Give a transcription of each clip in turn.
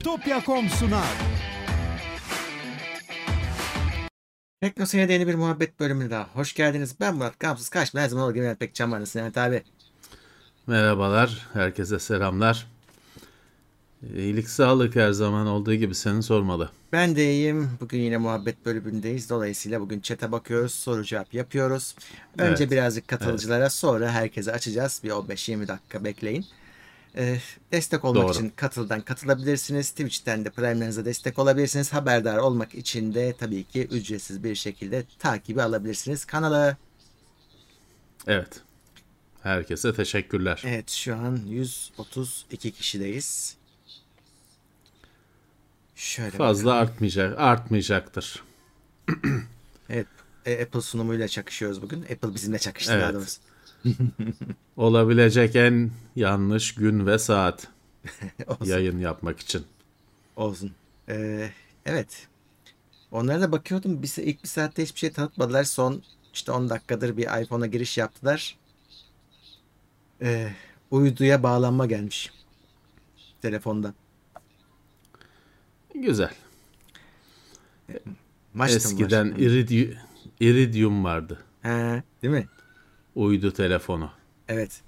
Bitopya.com sunar. Teknoseyir'de yeni bir muhabbet bölümüne daha hoş geldiniz. Ben Murat Gamsız Kaçma. Her zaman olduğu gibi Mehmet Pekcan var. Abi? Merhabalar, herkese selamlar. İyilik sağlık her zaman olduğu gibi seni sormalı. Ben de iyiyim. Bugün yine muhabbet bölümündeyiz. Dolayısıyla bugün chat'e bakıyoruz. Soru cevap yapıyoruz. Önce Evet. birazcık katılıcılara sonra herkese açacağız. Bir 15-20 dakika bekleyin. Ee, destek olmak Doğru. için katıldan katılabilirsiniz. Twitch'ten de Prime'lerinize destek olabilirsiniz. Haberdar olmak için de tabii ki ücretsiz bir şekilde takibi alabilirsiniz. Kanala Evet. Herkese teşekkürler. Evet şu an 132 kişideyiz. Şöyle Fazla bakalım. artmayacak, artmayacaktır. Evet e, Apple sunumuyla çakışıyoruz bugün. Apple bizimle çakıştı Evet. daha doğrusu. Olabilecek en yanlış gün ve saat yayın yapmak için. Olsun. Ee, evet. Onlara da bakıyordum. Bir, ilk bir saatte hiçbir şey tanıtmadılar. Son işte 10 dakikadır bir iPhone'a giriş yaptılar. Ee, uyduya bağlanma gelmiş. Telefondan. Güzel. Maçtım Eskiden. Iridium, Iridium vardı. He, değil mi? Uydu telefonu. Evet.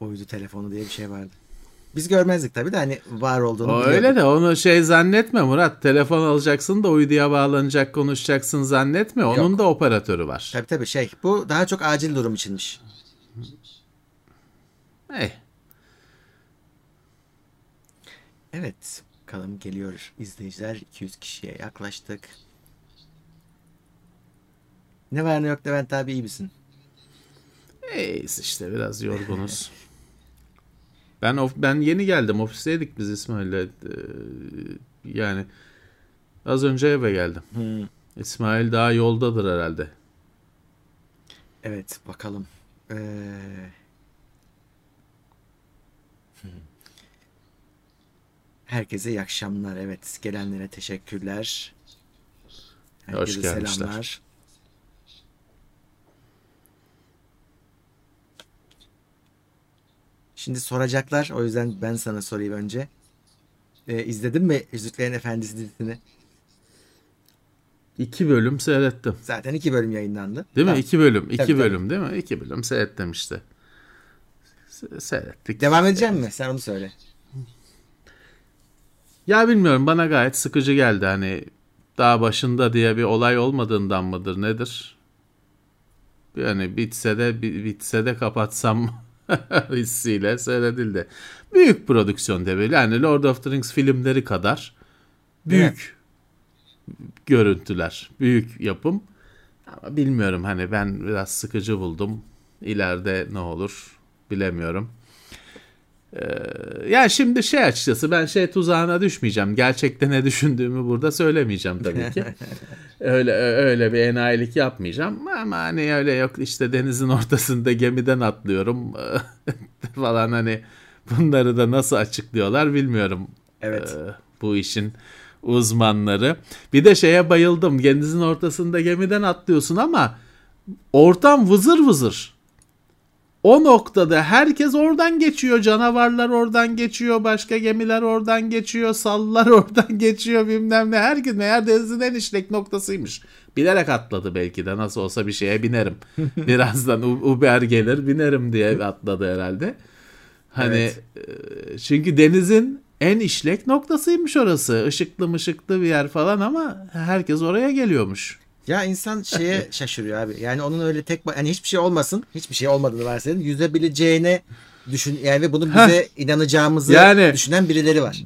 Uydu telefonu diye bir şey vardı. Biz görmezdik tabii de hani var olduğunu O öyle de onu şey zannetme Murat. Telefon alacaksın da uyduya bağlanacak konuşacaksın zannetme. Onun Yok. da operatörü var. Tabii tabii şey bu daha çok acil durum içinmiş. Hey, Evet bakalım geliyor izleyiciler 200 kişiye yaklaştık. Ne var ne yok Levent abi iyi misin? Eyiz işte biraz yorgunuz. ben of, ben yeni geldim. Ofisteydik biz İsmail'le. Ee, yani az önce eve geldim. İsmail daha yoldadır herhalde. Evet bakalım. Ee... hmm. Herkese iyi akşamlar. Evet gelenlere teşekkürler. Herkese gelmişler. selamlar. Şimdi soracaklar. O yüzden ben sana sorayım önce. Ee, izledin mi Yüzüklerin Efendisi dizisini? İki bölüm seyrettim. Zaten iki bölüm yayınlandı. Değil mi? Tamam. İki bölüm. iki Tabii, tabii. bölüm değil mi? İki bölüm seyrettim işte. Se- Seyrettik. Devam edeceğim mi? Sen onu söyle. Ya bilmiyorum bana gayet sıkıcı geldi. Hani daha başında diye bir olay olmadığından mıdır nedir? Yani bitse de bi- bitse de kapatsam hissiyle seyredildi. Büyük prodüksiyon tabii. Yani Lord of the Rings filmleri kadar büyük görüntüler, büyük yapım. Ama bilmiyorum hani ben biraz sıkıcı buldum. İleride ne olur bilemiyorum. Ya şimdi şey açıkçası ben şey tuzağına düşmeyeceğim. Gerçekte ne düşündüğümü burada söylemeyeceğim tabii ki. öyle öyle bir enayilik yapmayacağım. Ama hani öyle yok işte denizin ortasında gemiden atlıyorum falan hani bunları da nasıl açıklıyorlar bilmiyorum. Evet. Ee, bu işin uzmanları. Bir de şeye bayıldım. Denizin ortasında gemiden atlıyorsun ama ortam vızır vızır. O noktada herkes oradan geçiyor. Canavarlar oradan geçiyor. Başka gemiler oradan geçiyor. Sallar oradan geçiyor bilmem ne. Herkes meğer denizin en işlek noktasıymış. Bilerek atladı belki de. Nasıl olsa bir şeye binerim. Birazdan Uber gelir binerim diye atladı herhalde. Hani e, çünkü denizin en işlek noktasıymış orası. Işıklı mışıklı bir yer falan ama herkes oraya geliyormuş. Ya insan şeye şaşırıyor abi. Yani onun öyle tek yani hiçbir şey olmasın. Hiçbir şey olmadığını varsayalım. Yüzebileceğine düşün yani ve bunun bize inanacağımızı Yani- düşünen birileri var.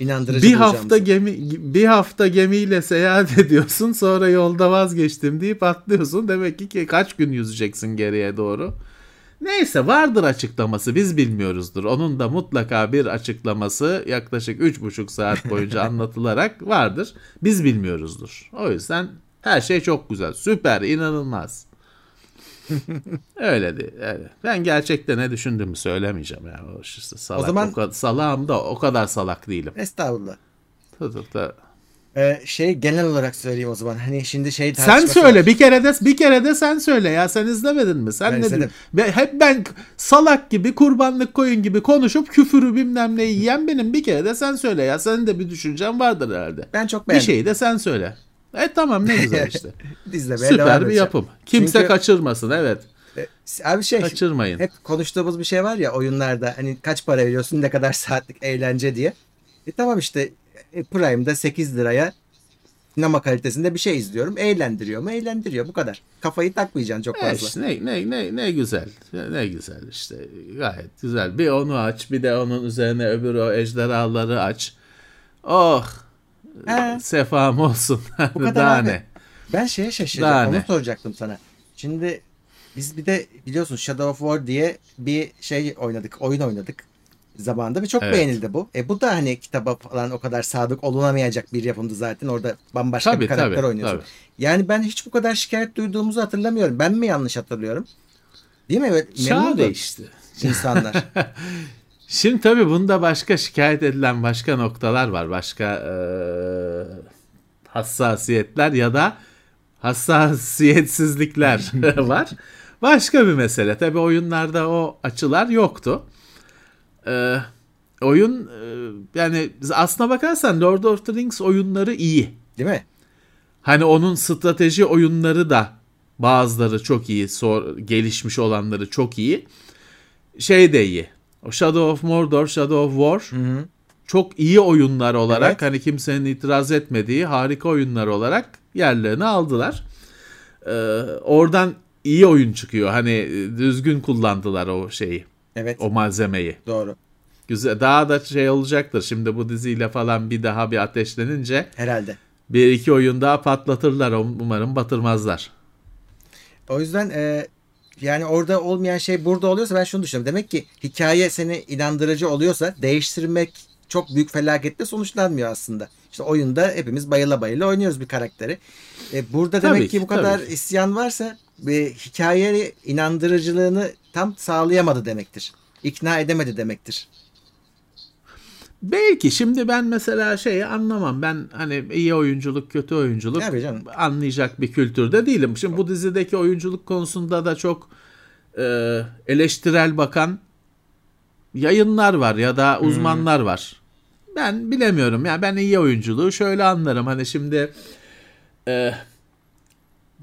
İnandırıcı bir hafta gemi bir hafta gemiyle seyahat ediyorsun sonra yolda vazgeçtim deyip atlıyorsun demek ki ki kaç gün yüzeceksin geriye doğru neyse vardır açıklaması biz bilmiyoruzdur onun da mutlaka bir açıklaması yaklaşık üç buçuk saat boyunca anlatılarak vardır biz bilmiyoruzdur o yüzden her şey çok güzel süper inanılmaz Öyle değil. Evet. Ben gerçekten ne düşündüğümü söylemeyeceğim yani. O işte salak, O zaman- o kadar, salağım da o kadar salak değilim. Estağfurullah. Tutup da Ee, şey genel olarak söyleyeyim o zaman. Hani şimdi şey Sen söyle var. bir kere de bir kere de sen söyle ya sen izlemedin mi? Sen Ben ne izledim. diyorsun? Hep ben salak gibi kurbanlık koyun gibi konuşup küfürü bilmem neyi yiyen benim bir kere de sen söyle ya senin de bir düşüncen vardır herhalde. Ben çok Bir beğendim. şeyi de sen söyle. E tamam ne güzel işte. İzlemeye devam Süper bir edeceğim. yapım. Kimse Çünkü- kaçırmasın evet. E, Abi şey Kaçırmayın. hep konuştuğumuz bir şey var ya oyunlarda hani kaç para veriyorsun ne kadar saatlik eğlence diye. E tamam işte e, Prime'da 8 liraya sinema kalitesinde bir şey izliyorum. Eğlendiriyor mu? Eğlendiriyor. Bu kadar. Kafayı takmayacaksın çok E fazla. işte ne, ne, ne, ne güzel. Ne güzel işte. Gayet güzel. Bir onu aç bir de onun üzerine öbür o ejderhaları aç. Oh. He. Sefam olsun. Bu kadar Daha abi. ne? Ben şeye şaşırdım. Daha Onu ne? soracaktım sana. Şimdi biz bir de biliyorsun Shadow of War diye bir şey oynadık. Oyun oynadık zamanında ve çok Evet. beğenildi bu. E bu da hani kitaba falan o kadar sadık olunamayacak bir yapımdı zaten. Orada bambaşka Tabii, bir karakter tabii, oynuyorsun. tabii. Yani ben hiç bu kadar şikayet duyduğumuzu hatırlamıyorum. Ben mi yanlış hatırlıyorum? Değil mi? Evet, Çağ değişti. insanlar. Şimdi tabii bunda başka şikayet edilen başka noktalar var. Başka eee, hassasiyetler ya da hassasiyetsizlikler var. Başka bir mesele. Tabii oyunlarda o açılar yoktu. Eee, oyun eee, yani aslına bakarsan Lord of the Rings oyunları iyi. Değil mi? Hani onun strateji oyunları da bazıları çok iyi, sor, gelişmiş olanları çok iyi. Şey de iyi. O Shadow of Mordor, Shadow of War Hı-hı. çok iyi oyunlar olarak Evet. hani kimsenin itiraz etmediği harika oyunlar olarak yerlerini aldılar. Ee, oradan iyi oyun çıkıyor. Hani düzgün kullandılar o şeyi, Evet. o malzemeyi. Doğru. Güzel. Daha da şey olacaktır. Şimdi bu diziyle falan bir daha bir ateşlenince Herhalde. bir iki oyun daha patlatırlar. Umarım batırmazlar. O yüzden e, yani orada olmayan şey burada oluyorsa ben şunu düşünüyorum. Demek ki hikaye seni inandırıcı oluyorsa değiştirmek çok büyük felaketle sonuçlanmıyor aslında. İşte oyunda hepimiz bayıla bayıla oynuyoruz bir karakteri. E, burada Tabii demek ki, ki, bu kadar ki. isyan varsa e, hikaye inandırıcılığını tam sağlayamadı demektir. İkna edemedi demektir. Belki şimdi ben mesela şeyi anlamam. Ben hani iyi oyunculuk, kötü oyunculuk Tabii canım. anlayacak bir kültürde değilim. Şimdi bu dizideki oyunculuk konusunda da çok e, eleştirel bakan yayınlar var ya da uzmanlar var. Ben bilemiyorum. Yani ben iyi oyunculuğu şöyle anlarım. Hani şimdi e,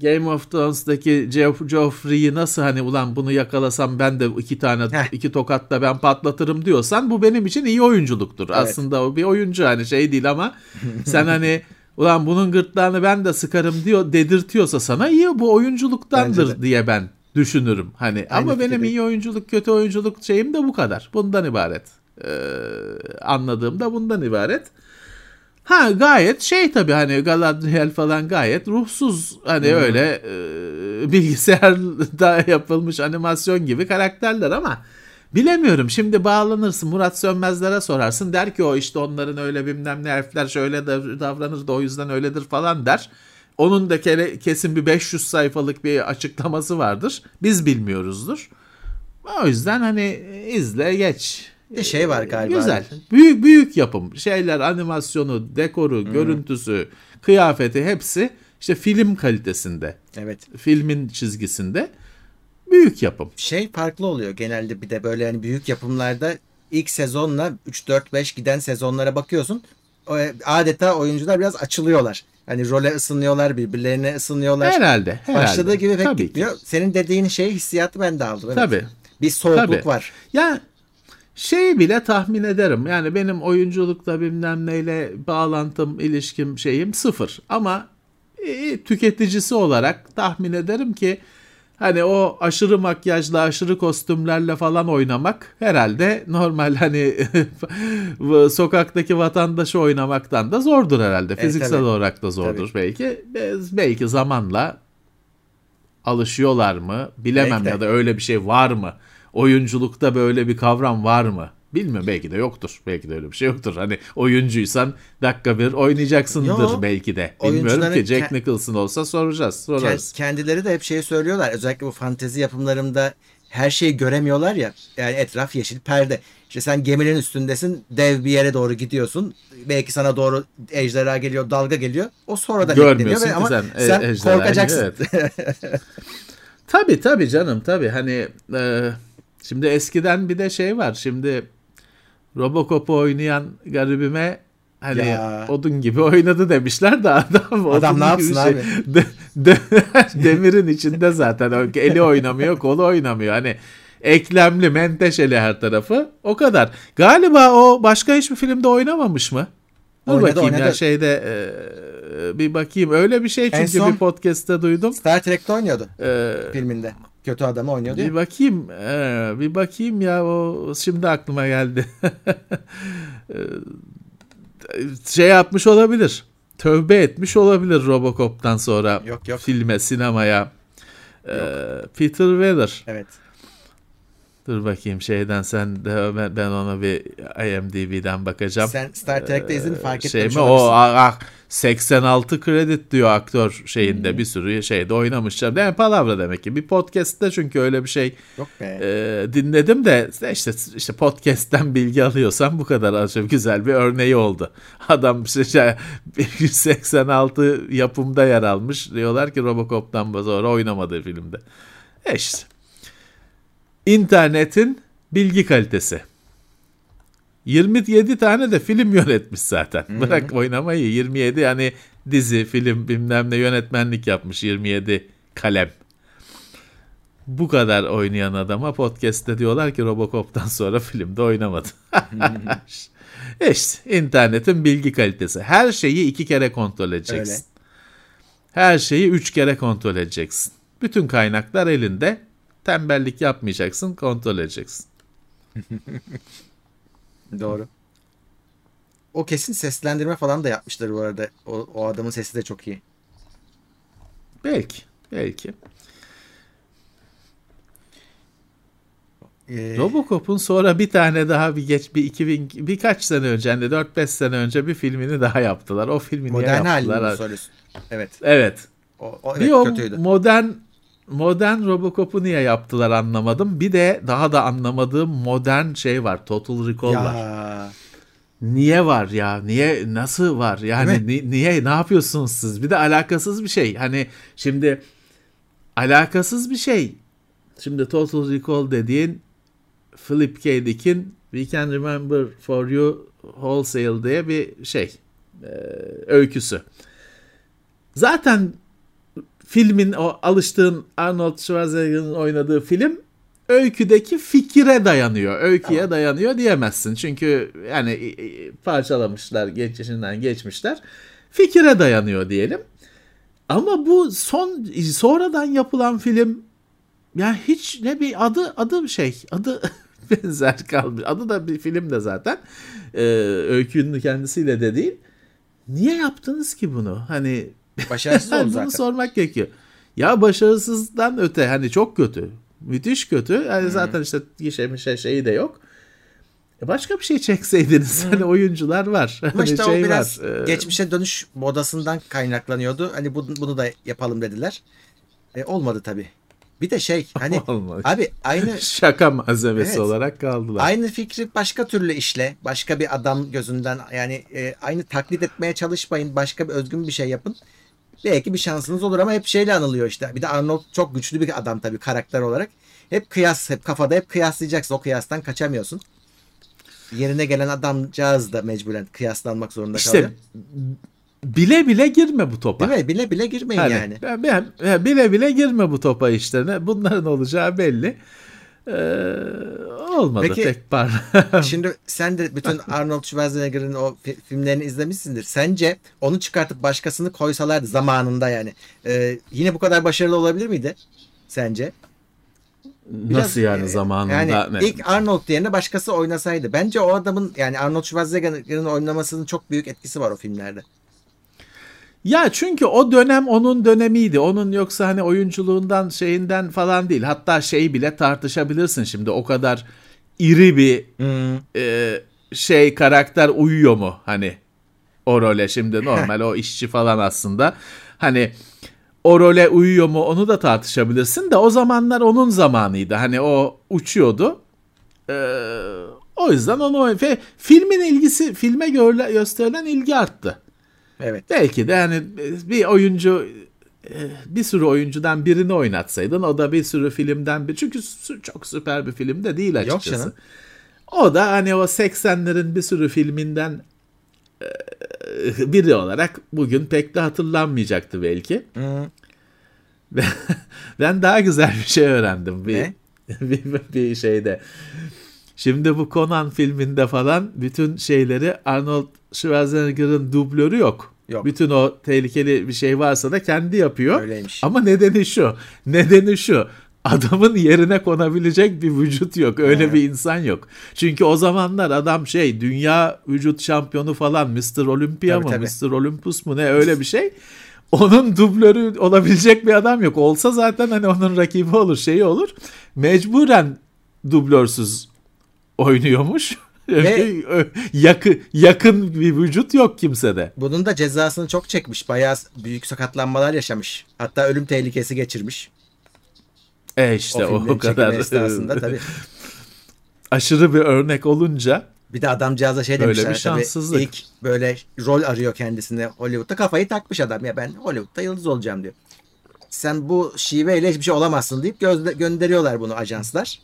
Game of Thrones'daki Joff- Joffrey'i nasıl hani ulan bunu yakalasam ben de iki tane Heh. iki tokatla ben patlatırım diyorsan bu benim için iyi oyunculuktur. Evet. Aslında o bir oyuncu hani şey değil ama sen hani ulan bunun gırtlağını ben de sıkarım diyor dedirtiyorsa sana iyi bu oyunculuktandır diye ben düşünürüm. Hani Aynı ama benim iyi oyunculuk kötü oyunculuk şeyim de bu kadar. Bundan ibaret. Ee, anladığım da bundan ibaret. Ha gayet şey tabii hani Galadriel falan gayet ruhsuz hani öyle e, bilgisayarda yapılmış animasyon gibi karakterler ama bilemiyorum şimdi bağlanırsın Murat Sönmezlere sorarsın der ki o işte onların öyle bilmem ne herifler şöyle de davranır da o yüzden öyledir falan der. Onun da kele- kesin bir 500 sayfalık bir açıklaması vardır. Biz bilmiyoruzdur. O yüzden hani izle geç. De şey var galiba. Güzel. Büyük büyük yapım. Şeyler animasyonu, dekoru, görüntüsü, kıyafeti hepsi işte film kalitesinde. Evet. Filmin çizgisinde büyük yapım. şey farklı oluyor genelde bir de böyle yani büyük yapımlarda ilk sezonla 3 4 5 giden sezonlara bakıyorsun. O, adeta oyuncular biraz açılıyorlar. Hani role ısınıyorlar, birbirlerine ısınıyorlar. Herhalde. herhalde. Başladığı gibi pek Tabii ki. gitmiyor. Senin dediğin şey hissiyatı ben de aldım. Evet. Tabii. Bir soğukluk Tabii. var. Ya şey bile tahmin ederim. Yani benim oyunculukla bilmem neyle bağlantım, ilişkim şeyim sıfır. Ama e, tüketicisi olarak tahmin ederim ki hani o aşırı makyajla, aşırı kostümlerle falan oynamak herhalde normal hani sokaktaki vatandaşı oynamaktan da zordur herhalde. Fiziksel tabii. olarak da zordur belki. Belki zamanla alışıyorlar mı? Bilemem Belki ya da öyle bir şey var mı? Oyunculukta böyle bir kavram var mı? Bilmiyorum belki de yoktur. Belki de öyle bir şey yoktur. Hani oyuncuysan dakika bir oynayacaksındır Yo. belki de. Bilmiyorum ki Jack Nicholson olsa soracağız. Sorarız. Kend- kendileri de hep şeyi söylüyorlar. Özellikle bu fantezi yapımlarında her şeyi göremiyorlar ya. Yani etraf yeşil perde. İşte sen geminin üstündesin. Dev bir yere doğru gidiyorsun. Belki sana doğru ejderha geliyor, dalga geliyor. O sonradan Görmüyorsun ve ama sen, e- sen korkacaksın. Tabii tabii canım tabii. Hani e, şimdi eskiden bir de şey var. Şimdi Robocop'u oynayan garibime hani Ya. odun gibi oynadı demişler de adam Adam ne yapsın şey. abi? De- de- demirin içinde zaten eli oynamıyor, kolu oynamıyor. Hani eklemli, menteşeli her tarafı. O kadar. Galiba o başka hiçbir filmde oynamamış mı? Dur Oynadı, bakayım ya oynadı. şeyde e, bir bakayım. Öyle bir şey En çünkü son- bir podcast'te duydum. Star Trek'te oynuyordu E, filminde. Kötü adamı oynuyordu. bir ya. bakayım. e, bir bakayım ya o şimdi aklıma geldi. E, şey yapmış olabilir. Tövbe etmiş olabilir Robocop'tan sonra Yok, yok. filme, sinemaya. E, Peter Weller. Evet. Dur bakayım şeyden sen de ben, ona bir IMDb'den bakacağım. Sen Star Trek'te izledin fark şey etmemiş mi o olabilirsin. ah, ah, 86 kredi diyor aktör şeyinde bir sürü şeyde oynamışlar. Yani palavra demek ki. Bir podcast'te çünkü öyle bir şey Yok be. e, dinledim de işte işte podcast'ten bilgi alıyorsam bu kadar acaba güzel bir örneği oldu. Adam işte 186 yapımda yer almış. Diyorlar ki Robocop'tan sonra oynamadığı filmde. E işte. İnternetin bilgi kalitesi. 27 tane de film yönetmiş zaten. Bırak oynamayı 27 yani dizi, film bilmem ne yönetmenlik yapmış 27 kalem. Bu kadar oynayan adama podcast'te diyorlar ki Robocop'tan sonra filmde oynamadı. işte internetin bilgi kalitesi. Her şeyi iki kere kontrol edeceksin. Öyle. Her şeyi üç kere kontrol edeceksin. Bütün kaynaklar elinde. Tembellik yapmayacaksın, kontrol edeceksin. Doğru. O kesin seslendirme falan da yapmışlar bu arada. O, o adamın sesi de çok iyi. Belki, belki. Ee, Robocop'un sonra bir tane daha bir geç bir 2000 birkaç sene önce hani 4-5 sene önce bir filmini daha yaptılar. O filmi niye modern halini yaptılar? mi soruyorsun? Evet. Evet. O, o bir evet, o kötüydü. modern modern Robocop'u niye yaptılar anlamadım. Bir de daha da anlamadığım modern şey var. Total Recall var. Ya. Niye var ya? Niye nasıl var? Yani ni- niye ne yapıyorsunuz siz? Bir de alakasız bir şey. Hani şimdi alakasız bir şey. Şimdi Total Recall dediğin Philip K. Dick'in We Can Remember For You Wholesale diye bir şey. e, öyküsü. Zaten filmin o alıştığın Arnold Schwarzenegger'ın oynadığı film öyküdeki fikire dayanıyor. Öyküye dayanıyor diyemezsin. Çünkü yani parçalamışlar, geçişinden geçmişler. Fikire dayanıyor diyelim. Ama bu son sonradan yapılan film ya hiç ne bir adı adı şey adı benzer kalmış. Adı da bir film de zaten. Ee, öykünün kendisiyle de değil. Niye yaptınız ki bunu? Hani Başarısız oldu bunu zaten. sormak gerekiyor. Ya başarısızdan öte hani çok kötü. Müthiş kötü. Yani zaten işte gişe şey şeyi de yok. E başka bir şey çekseydiniz. Hani oyuncular var. Ama Hani işte şey o biraz var. Ee, geçmişe dönüş modasından kaynaklanıyordu. Hani bunu, bunu da yapalım dediler. E, olmadı tabii. Bir de şey hani Olmadı. abi aynı Şaka malzemesi Evet. olarak kaldılar. aynı fikri başka türlü işle. Başka bir adam gözünden yani e, aynı taklit etmeye çalışmayın. Başka bir özgün bir şey yapın. Belki bir şansınız olur ama hep şeyle anılıyor işte. Bir de Arnold çok güçlü bir adam tabii karakter olarak. Hep kıyas, hep kafada hep kıyaslayacaksın. O kıyastan kaçamıyorsun. Yerine gelen adamcağız da mecburen kıyaslanmak zorunda İşte kalıyor. bile bile girme bu topa. Değil mi? Bile bile girmeyin Hani, yani. ben- ben- ben- bile bile girme bu topa işte. Bunların olacağı belli. Ee, olmadı Peki, tek par. Şimdi sen de bütün Arnold Schwarzenegger'ın o fi- filmlerini izlemişsindir. Sence onu çıkartıp başkasını koysalardı zamanında yani. e, yine bu kadar başarılı olabilir miydi? Sence? Biraz, Nasıl yani e, zamanında? Yani ne? ilk Arnold yerine başkası oynasaydı. Bence o adamın yani Arnold Schwarzenegger'ın oynamasının çok büyük etkisi var o filmlerde. Ya çünkü o dönem onun dönemiydi. Onun yoksa hani oyunculuğundan şeyinden falan değil. Hatta şey bile tartışabilirsin şimdi. O kadar iri bir e, şey karakter uyuyor mu hani o role şimdi normal o işçi falan aslında. Hani o role uyuyor mu onu da tartışabilirsin de o zamanlar onun zamanıydı. Hani o uçuyordu. Ee, o yüzden onu ve filmin ilgisi filme görle, gösterilen ilgi arttı. Evet. Belki de hani bir oyuncu e, bir sürü oyuncudan birini oynatsaydın o da bir sürü filmden bir çünkü çok süper bir film de değil açıkçası. Yok canım. O da hani o 80'lerin bir sürü filminden e, biri olarak bugün pek de hatırlanmayacaktı belki. Hı. Ben daha güzel bir şey öğrendim bir, ne? bir, bir şeyde. Şimdi bu Conan filminde falan bütün şeyleri Arnold Schwarzenegger'ın dublörü yok. Yok. Bütün o tehlikeli bir şey varsa da kendi yapıyor. Öyleymiş. Ama nedeni şu. Nedeni şu. Adamın yerine konabilecek bir vücut yok. Öyle evet. bir insan yok. Çünkü o zamanlar adam şey dünya vücut şampiyonu falan Mr. Olympia tabii, mı tabii. Mr. Olympus mu ne öyle bir şey. Onun dublörü olabilecek bir adam yok. Olsa zaten hani onun rakibi olur şeyi olur. Mecburen dublörsüz oynuyormuş. Ve yakın yakın bir vücut yok kimsede. Bunun da cezasını çok çekmiş. Bayağı büyük sakatlanmalar yaşamış. Hatta ölüm tehlikesi geçirmiş. E işte o, o kadar esnasında tabii. aşırı bir örnek olunca bir de adamcağıza şey demişler. Bir şanssızlık. Tabii, ilk böyle rol arıyor kendisine Hollywood'da. Kafayı takmış adam ya ben Hollywood'da yıldız olacağım diyor. Sen bu şiveyle hiçbir şey olamazsın deyip gönderiyorlar bunu ajanslar.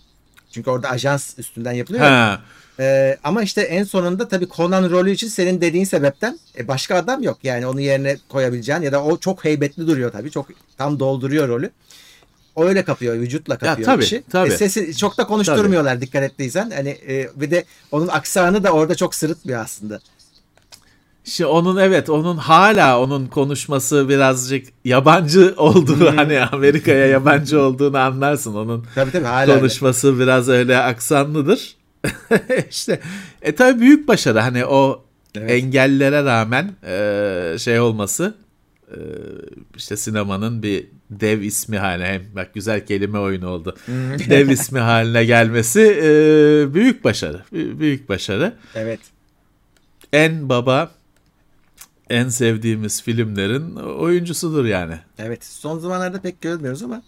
Çünkü orada ajans üstünden yapılıyor. Ha. Ee, ama işte en sonunda tabii Conan rolü için senin dediğin sebepten e, başka adam yok. Yani onu yerine koyabileceğin ya da o çok heybetli duruyor tabii. Çok tam dolduruyor rolü. O öyle kapıyor, vücutla kapıyor ya, tabii, işi. Tabii. E, sesi çok da konuşturmuyorlar tabii. dikkat ettiysen. Hani e, bir de onun aksanı da orada çok sırıtmıyor aslında. İşte onun evet onun hala onun konuşması birazcık yabancı olduğu hmm. hani Amerika'ya yabancı olduğunu anlarsın onun tabii, tabii, hala konuşması öyle. biraz öyle aksanlıdır. işte e tabii büyük başarı hani o evet. engellere rağmen e, şey olması e, işte sinemanın bir dev ismi haline bak güzel kelime oyunu oldu. Dev ismi haline gelmesi e, büyük başarı. Büyük başarı. Evet. En baba en sevdiğimiz filmlerin oyuncusudur yani. Evet. Son zamanlarda pek görmüyoruz ama.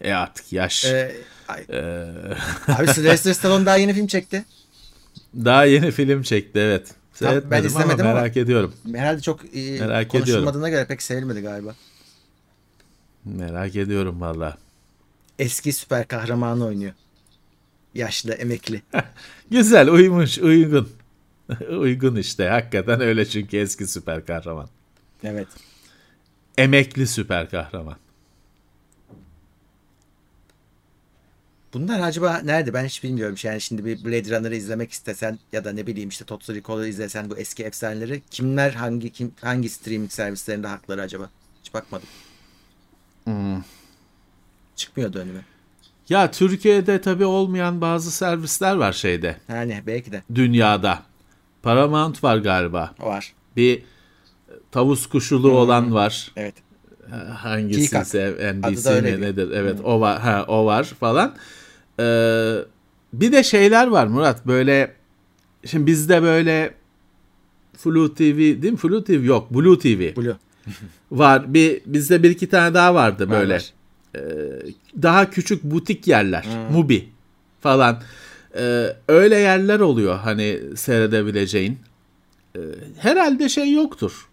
E artık yaş. Ee, ee... Abi Sylvester Stallone daha yeni film çekti. Daha yeni film çekti evet. Seyretmedim ben izlemedim ama merak ama ediyorum. Herhalde çok e, merak konuşulmadığına ediyorum. göre pek sevilmedi galiba. Merak ediyorum valla. Eski süper kahramanı oynuyor. Yaşlı, emekli. Güzel, uymuş, uygun. uygun işte. Hakikaten öyle çünkü eski süper kahraman. Evet. Emekli süper kahraman. Bunlar acaba nerede ben hiç bilmiyorum. Yani şimdi bir Blade Runner'ı izlemek istesen ya da ne bileyim işte Total Recall'ı izlesen bu eski efsaneleri kimler hangi kim hangi streaming servislerinde hakları acaba? Hiç bakmadım. Hmm. Çıkmıyordu önüme. Ya Türkiye'de tabii olmayan bazı servisler var şeyde. Yani belki de. Dünyada. Paramount var galiba. Var. Bir tavus kuşulu hmm. olan var. Evet. Hangisi ise NBC mi nedir? Evet hmm. o var. Ha, o var falan. Ee, bir de şeyler var Murat böyle şimdi bizde böyle Flu TV değil mi? Flu TV yok. Blue TV. Blue. var. Bir bizde bir iki tane daha vardı böyle. Var. Ee, daha küçük butik yerler. Hmm. Mubi falan. Ee, öyle yerler oluyor hani seyredebileceğin. Ee, herhalde şey yoktur.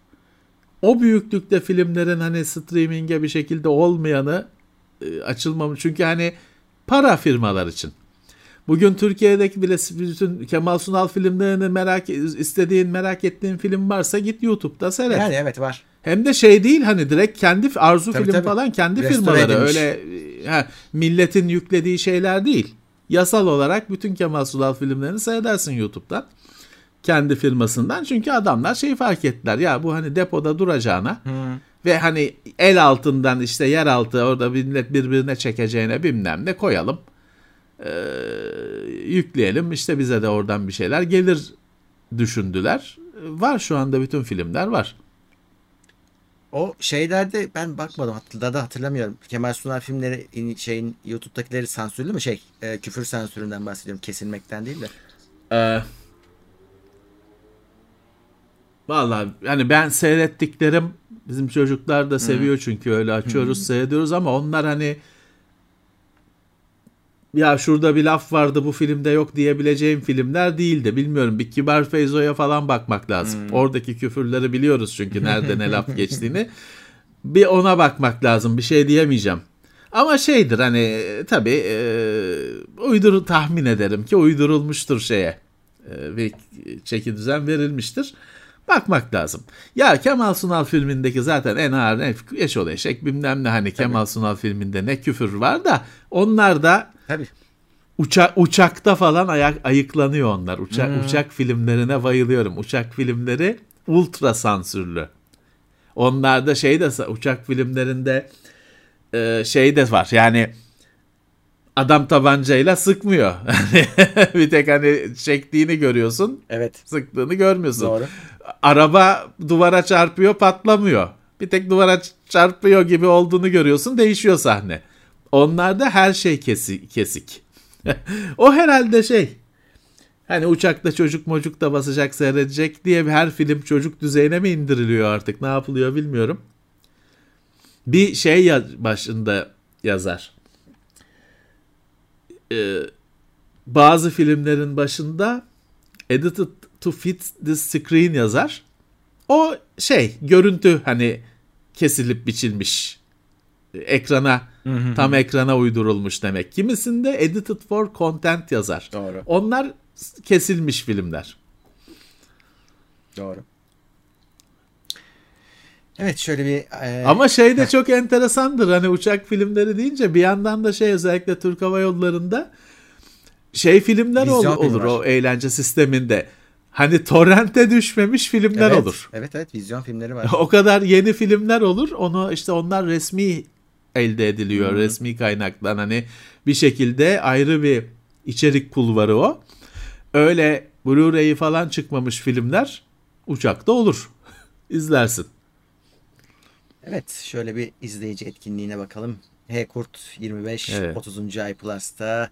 O büyüklükte filmlerin hani streaming'e bir şekilde olmayanı e, açılmamış. Çünkü hani para firmalar için. Bugün Türkiye'deki bile bütün Kemal Sunal filmlerini merak istediğin, merak ettiğin film varsa git YouTube'da seyret. Yani evet var. Hem de şey değil hani direkt kendi arzu tabii, film tabii. falan kendi Restore firmaları edilmiş. öyle ha, milletin yüklediği şeyler değil. Yasal olarak bütün Kemal Sunal filmlerini seyredersin YouTube'dan. Kendi firmasından. Çünkü adamlar şeyi fark ettiler. Ya bu hani depoda duracağına hmm. Ve hani el altından işte yer altı orada millet birbirine çekeceğine bilmem ne koyalım. Ee, yükleyelim işte bize de oradan bir şeyler gelir düşündüler. Var şu anda bütün filmler var. O şeylerde ben bakmadım hatta da hatırlamıyorum. Kemal Sunal filmleri şeyin YouTube'dakileri sansürlü mü şey? E, küfür sansüründen bahsediyorum. Kesilmekten değil de. Ee, Vallahi yani ben seyrettiklerim Bizim çocuklar da seviyor çünkü öyle açıyoruz seyrediyoruz ama onlar hani ya şurada bir laf vardı bu filmde yok diyebileceğim filmler değildi. Bilmiyorum bir Kibar Feyzo'ya falan bakmak lazım. Oradaki küfürleri biliyoruz çünkü nerede ne laf geçtiğini. Bir ona bakmak lazım bir şey diyemeyeceğim. Ama şeydir hani tabii e, uydur tahmin ederim ki uydurulmuştur şeye. E, bir çeki düzen verilmiştir. Bakmak lazım. Ya Kemal Sunal filmindeki zaten en ağır en eşol eşek bilmem ne hani Kemal Sunal filminde ne küfür var da onlar da Tabii. Uça, uçakta falan ayak ayıklanıyor onlar. Uçak Hmm. uçak filmlerine bayılıyorum. Uçak filmleri ultra sansürlü. Onlarda şey de uçak filmlerinde e, şey de var. Yani adam tabancayla sıkmıyor. bir tek hani çektiğini görüyorsun, Evet. sıktığını görmüyorsun. Doğru. Araba duvara çarpıyor, patlamıyor. Bir tek duvara çarpıyor gibi olduğunu görüyorsun, değişiyor sahne. Onlarda her şey kesi, kesik. o herhalde şey. Hani uçakta çocuk mocuk da basacak seyredecek diye her film çocuk düzeyine mi indiriliyor artık? Ne yapılıyor bilmiyorum. Bir şey ya- başında yazar. Ee, bazı filmlerin başında edited to fit the screen yazar. O şey görüntü hani kesilip biçilmiş ekrana tam ekrana uydurulmuş demek. Kimisinde edited for content yazar. Doğru. Onlar kesilmiş filmler. Doğru. Evet şöyle bir e, Ama şey de çok enteresandır hani uçak filmleri deyince bir yandan da şey özellikle Türk Hava Yolları'nda şey filmler ol- olur var. o eğlence sisteminde. Hani torrente düşmemiş filmler evet, olur. Evet evet vizyon filmleri var. O kadar yeni filmler olur. Onu işte onlar resmi elde ediliyor. Resmi kaynaktan hani bir şekilde ayrı bir içerik kulvarı o. Öyle Blu-ray'i falan çıkmamış filmler uçakta olur. İzlersin. Evet şöyle bir izleyici etkinliğine bakalım. H Kurt 25 Evet. 30. ay Plus'ta.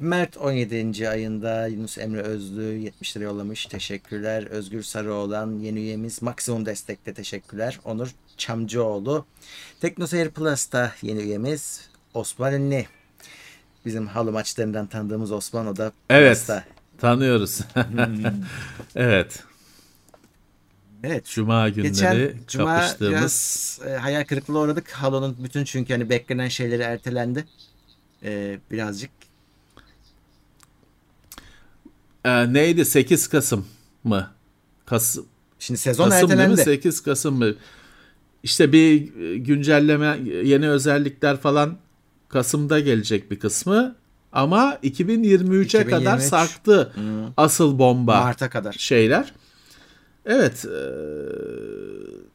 Mert 17. ayında Yunus Emre Özlü 70 lira yollamış. Teşekkürler. Özgür Sarıoğlan yeni üyemiz. Maksimum destekte teşekkürler. Onur Çamcıoğlu. Teknoseyir Plus'ta yeni üyemiz Osman Ünlü. Bizim halı maçlarından tanıdığımız Osman o da Evet. Plus'ta. Tanıyoruz. evet. Evet. Cuma günleri Geçen cuma kapıştığımız biraz e, hayal kırıklığına uğradık. Halo'nun bütün çünkü hani beklenen şeyleri ertelendi. E, birazcık. Ee, neydi 8 Kasım mı? Kasım Şimdi sezon Kasım değil mi? ertelendi. 8 Kasım mı? İşte bir güncelleme, yeni özellikler falan Kasım'da gelecek bir kısmı. Ama 2023'e kadar 2023. sarktı Hmm. asıl bomba Mart'a kadar. şeyler. Evet. eee,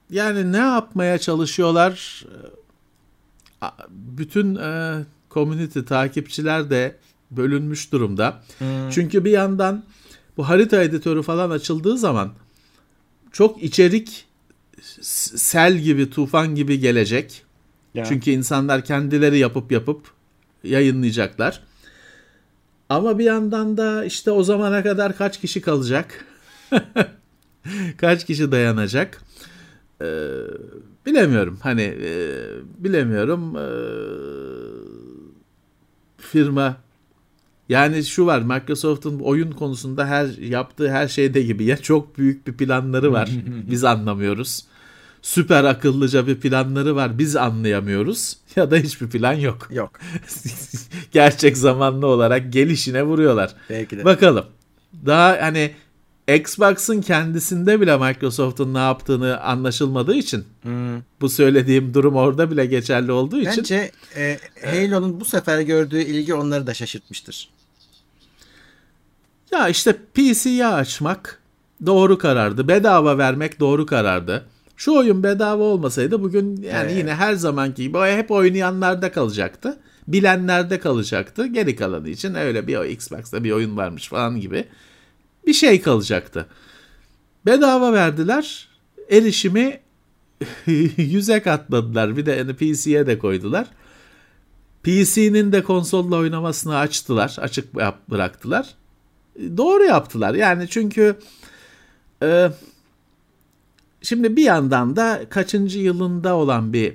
yani ne yapmaya çalışıyorlar? A- Bütün eee community takipçiler de bölünmüş durumda. Hmm. Çünkü bir yandan bu harita editörü falan açıldığı zaman çok içerik sel gibi, tufan gibi gelecek. Ya. Çünkü insanlar kendileri yapıp yapıp yayınlayacaklar. Ama bir yandan da işte o zamana kadar kaç kişi kalacak? kaç kişi dayanacak? Ee, bilemiyorum. Hani e, bilemiyorum. Ee, firma yani şu var Microsoft'un oyun konusunda her yaptığı her şeyde gibi ya çok büyük bir planları var biz anlamıyoruz. Süper akıllıca bir planları var biz anlayamıyoruz ya da hiçbir plan yok. Yok. Gerçek zamanlı olarak gelişine vuruyorlar. Belki de. Bakalım. Daha hani Xbox'ın kendisinde bile Microsoft'un ne yaptığını anlaşılmadığı için Hmm. bu söylediğim durum orada bile geçerli olduğu için Bence e, Halo'nun bu sefer gördüğü ilgi onları da şaşırtmıştır. Ya işte PC'ye açmak doğru karardı. Bedava vermek doğru karardı. Şu oyun bedava olmasaydı bugün yani Evet. yine her zamanki gibi hep oynayanlarda kalacaktı. Bilenlerde kalacaktı. Geri kalanı için öyle bir o Xbox'ta bir oyun varmış falan gibi bir şey kalacaktı. Bedava verdiler. Erişimi yüze katladılar. Bir de yani PC'ye de koydular. PC'nin de konsolla oynamasını açtılar. Açık bıraktılar doğru yaptılar. Yani çünkü e, şimdi bir yandan da kaçıncı yılında olan bir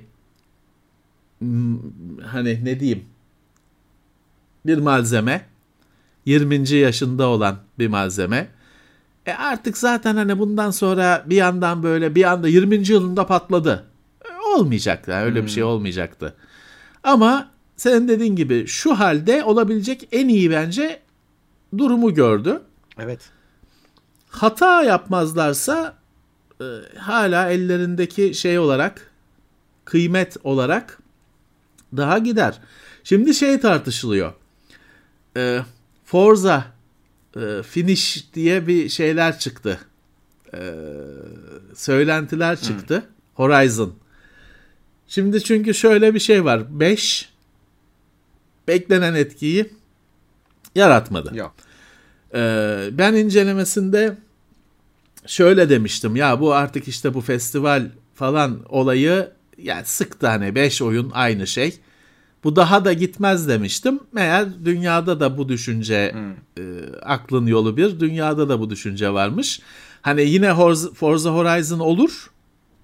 hmm, hani ne diyeyim bir malzeme 20. yaşında olan bir malzeme. E artık zaten hani bundan sonra bir yandan böyle bir anda 20. yılında patladı. E olmayacaktı. Yani öyle bir şey olmayacaktı. Ama senin dediğin gibi şu halde olabilecek en iyi bence durumu gördü. Evet. Hata yapmazlarsa e, hala ellerindeki şey olarak kıymet olarak daha gider. Şimdi şey tartışılıyor. E, Forza e, Finish diye bir şeyler çıktı. E, söylentiler çıktı. Hmm. Horizon. Şimdi çünkü şöyle bir şey var. 5 beklenen etkiyi yaratmadı. Yok. Ee, ben incelemesinde şöyle demiştim. Ya bu artık işte bu festival falan olayı yani sık tane 5 oyun aynı şey. Bu daha da gitmez demiştim. Meğer dünyada da bu düşünce hmm. e, aklın yolu bir. Dünyada da bu düşünce varmış. Hani yine Forza Horizon olur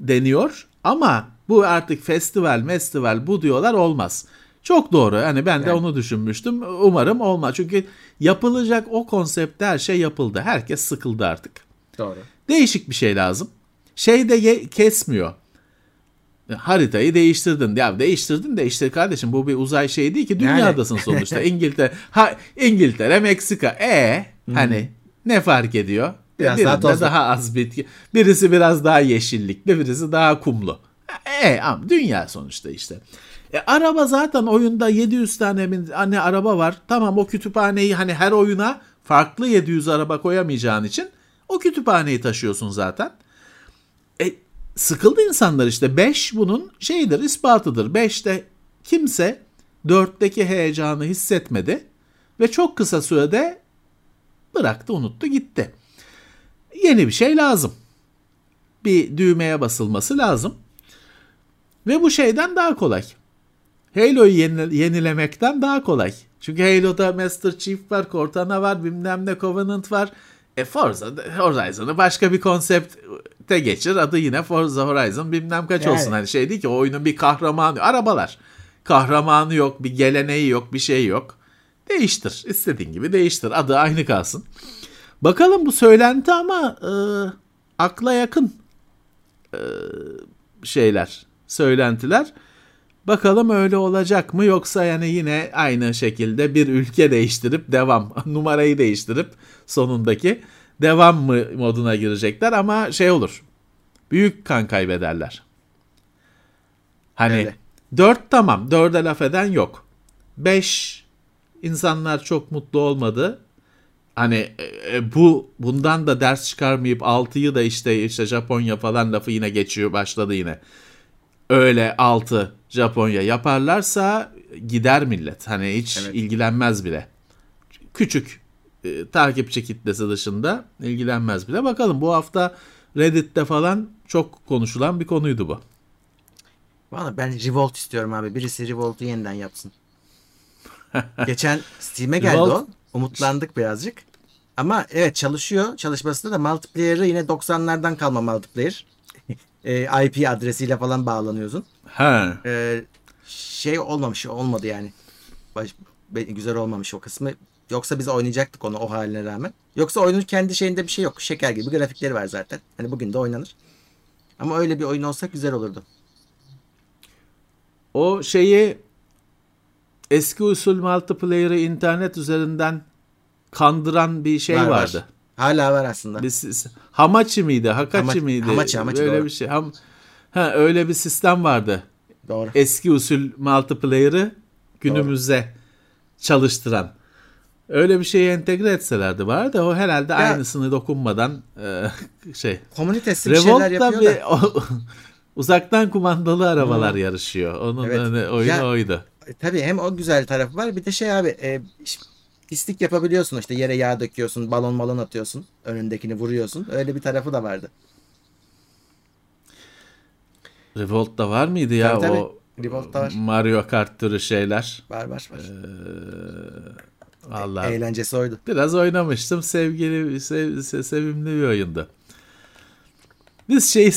deniyor ama bu artık festival, festival bu diyorlar olmaz. Çok doğru. Hani ben de yani. onu düşünmüştüm. Umarım olmaz. Çünkü yapılacak o konsepte her şey yapıldı. Herkes sıkıldı artık. Doğru. Değişik bir şey lazım. Şey de kesmiyor. Haritayı değiştirdin. Ya değiştirdin de işte kardeşim bu bir uzay şeyi değil ki dünyadasın sonuçta. İngiltere, ha, İngiltere, Meksika. E hani ne fark ediyor? Biraz Birinde daha, daha az bitki. Birisi biraz daha yeşillikli, birisi daha kumlu. E ama dünya sonuçta işte. E, araba zaten oyunda 700 tane anne araba var. Tamam o kütüphaneyi hani her oyuna farklı 700 araba koyamayacağın için o kütüphaneyi taşıyorsun zaten. E, sıkıldı insanlar işte. 5 bunun şeyidir, ispatıdır. 5'te kimse 4'teki heyecanı hissetmedi ve çok kısa sürede bıraktı, unuttu, gitti. Yeni bir şey lazım. Bir düğmeye basılması lazım. Ve bu şeyden daha kolay. Halo'yu yeni, yenilemekten daha kolay. Çünkü Halo'da Master Chief var, Cortana var, bilmem ne Covenant var. E Forza Horizon'ı başka bir konsepte geçir. Adı yine Forza Horizon bilmem kaç yani. olsun. Hani şey değil ki o oyunun bir kahramanı. Arabalar. Kahramanı yok, bir geleneği yok, bir şey yok. Değiştir. istediğin gibi değiştir. Adı aynı kalsın. Bakalım bu söylenti ama e, akla yakın e, şeyler, söylentiler. Bakalım öyle olacak mı yoksa yani yine aynı şekilde bir ülke değiştirip devam numarayı değiştirip sonundaki devam mı moduna girecekler ama şey olur. Büyük kan kaybederler. Hani Öyle. 4 tamam 4'e laf eden yok. 5 insanlar çok mutlu olmadı. Hani e, bu bundan da ders çıkarmayıp 6'yı da işte işte Japonya falan lafı yine geçiyor başladı yine. Öyle 6 Japonya yaparlarsa gider millet. Hani hiç evet. ilgilenmez bile. Küçük e, takipçi kitlesi dışında ilgilenmez bile. Bakalım bu hafta Reddit'te falan çok konuşulan bir konuydu bu. Valla ben Revolt istiyorum abi. Birisi Revolt'u yeniden yapsın. Geçen Steam'e geldi Revolt... o. Umutlandık birazcık. Ama evet çalışıyor. Çalışmasında da multiplayer'ı yine 90'lardan kalma multiplayer. E, IP adresiyle falan bağlanıyorsun. He. E, şey olmamış olmadı yani. Baş, güzel olmamış o kısmı. Yoksa biz oynayacaktık onu o haline rağmen. Yoksa oyunun kendi şeyinde bir şey yok. Şeker gibi grafikleri var zaten. Hani bugün de oynanır. Ama öyle bir oyun olsa güzel olurdu. O şeyi eski usul multiplayer'ı internet üzerinden kandıran bir şey var, vardı. Var. Hala var aslında. Bir, Hamachi miydi? Hakachi Hama, miydi? Hamachi, Hamachi öyle doğru. bir şey. Ham, ha, öyle bir sistem vardı. Doğru. Eski usul multiplayer'ı günümüze doğru. çalıştıran. Öyle bir şeyi entegre etselerdi var da o herhalde ya, aynısını dokunmadan e, şey. Komünitesi bir şeyler yapıyor bir, da. O, uzaktan kumandalı arabalar hmm. yarışıyor. Onun evet. hani oyunu ya, oydu. Tabii hem o güzel tarafı var bir de şey abi e, pislik yapabiliyorsun işte yere yağ döküyorsun balon balon atıyorsun önündekini vuruyorsun öyle bir tarafı da vardı. Revolt'ta var mıydı ya tabii, tabii. o Revolt'ta var. Mario Kart türü şeyler? Var var var. Ee, vallahi eğlencesi oydu. Biraz oynamıştım. Sevgili sev, sevimli bir oyundu. Biz şey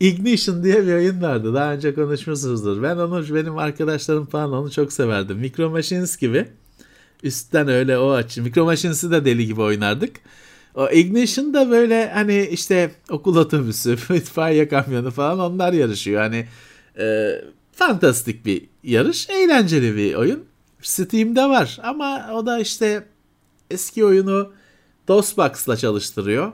Ignition diye bir oyun vardı. Daha önce konuşmuşsunuzdur. Ben onu benim arkadaşlarım falan onu çok severdim. Micro Machines gibi. Üstten öyle o açı. Micro Machines'i de deli gibi oynardık. O Ignition da böyle hani işte okul otobüsü, itfaiye kamyonu falan onlar yarışıyor. Hani e, fantastik bir yarış. Eğlenceli bir oyun. Steam'de var ama o da işte eski oyunu DOSBox'la çalıştırıyor.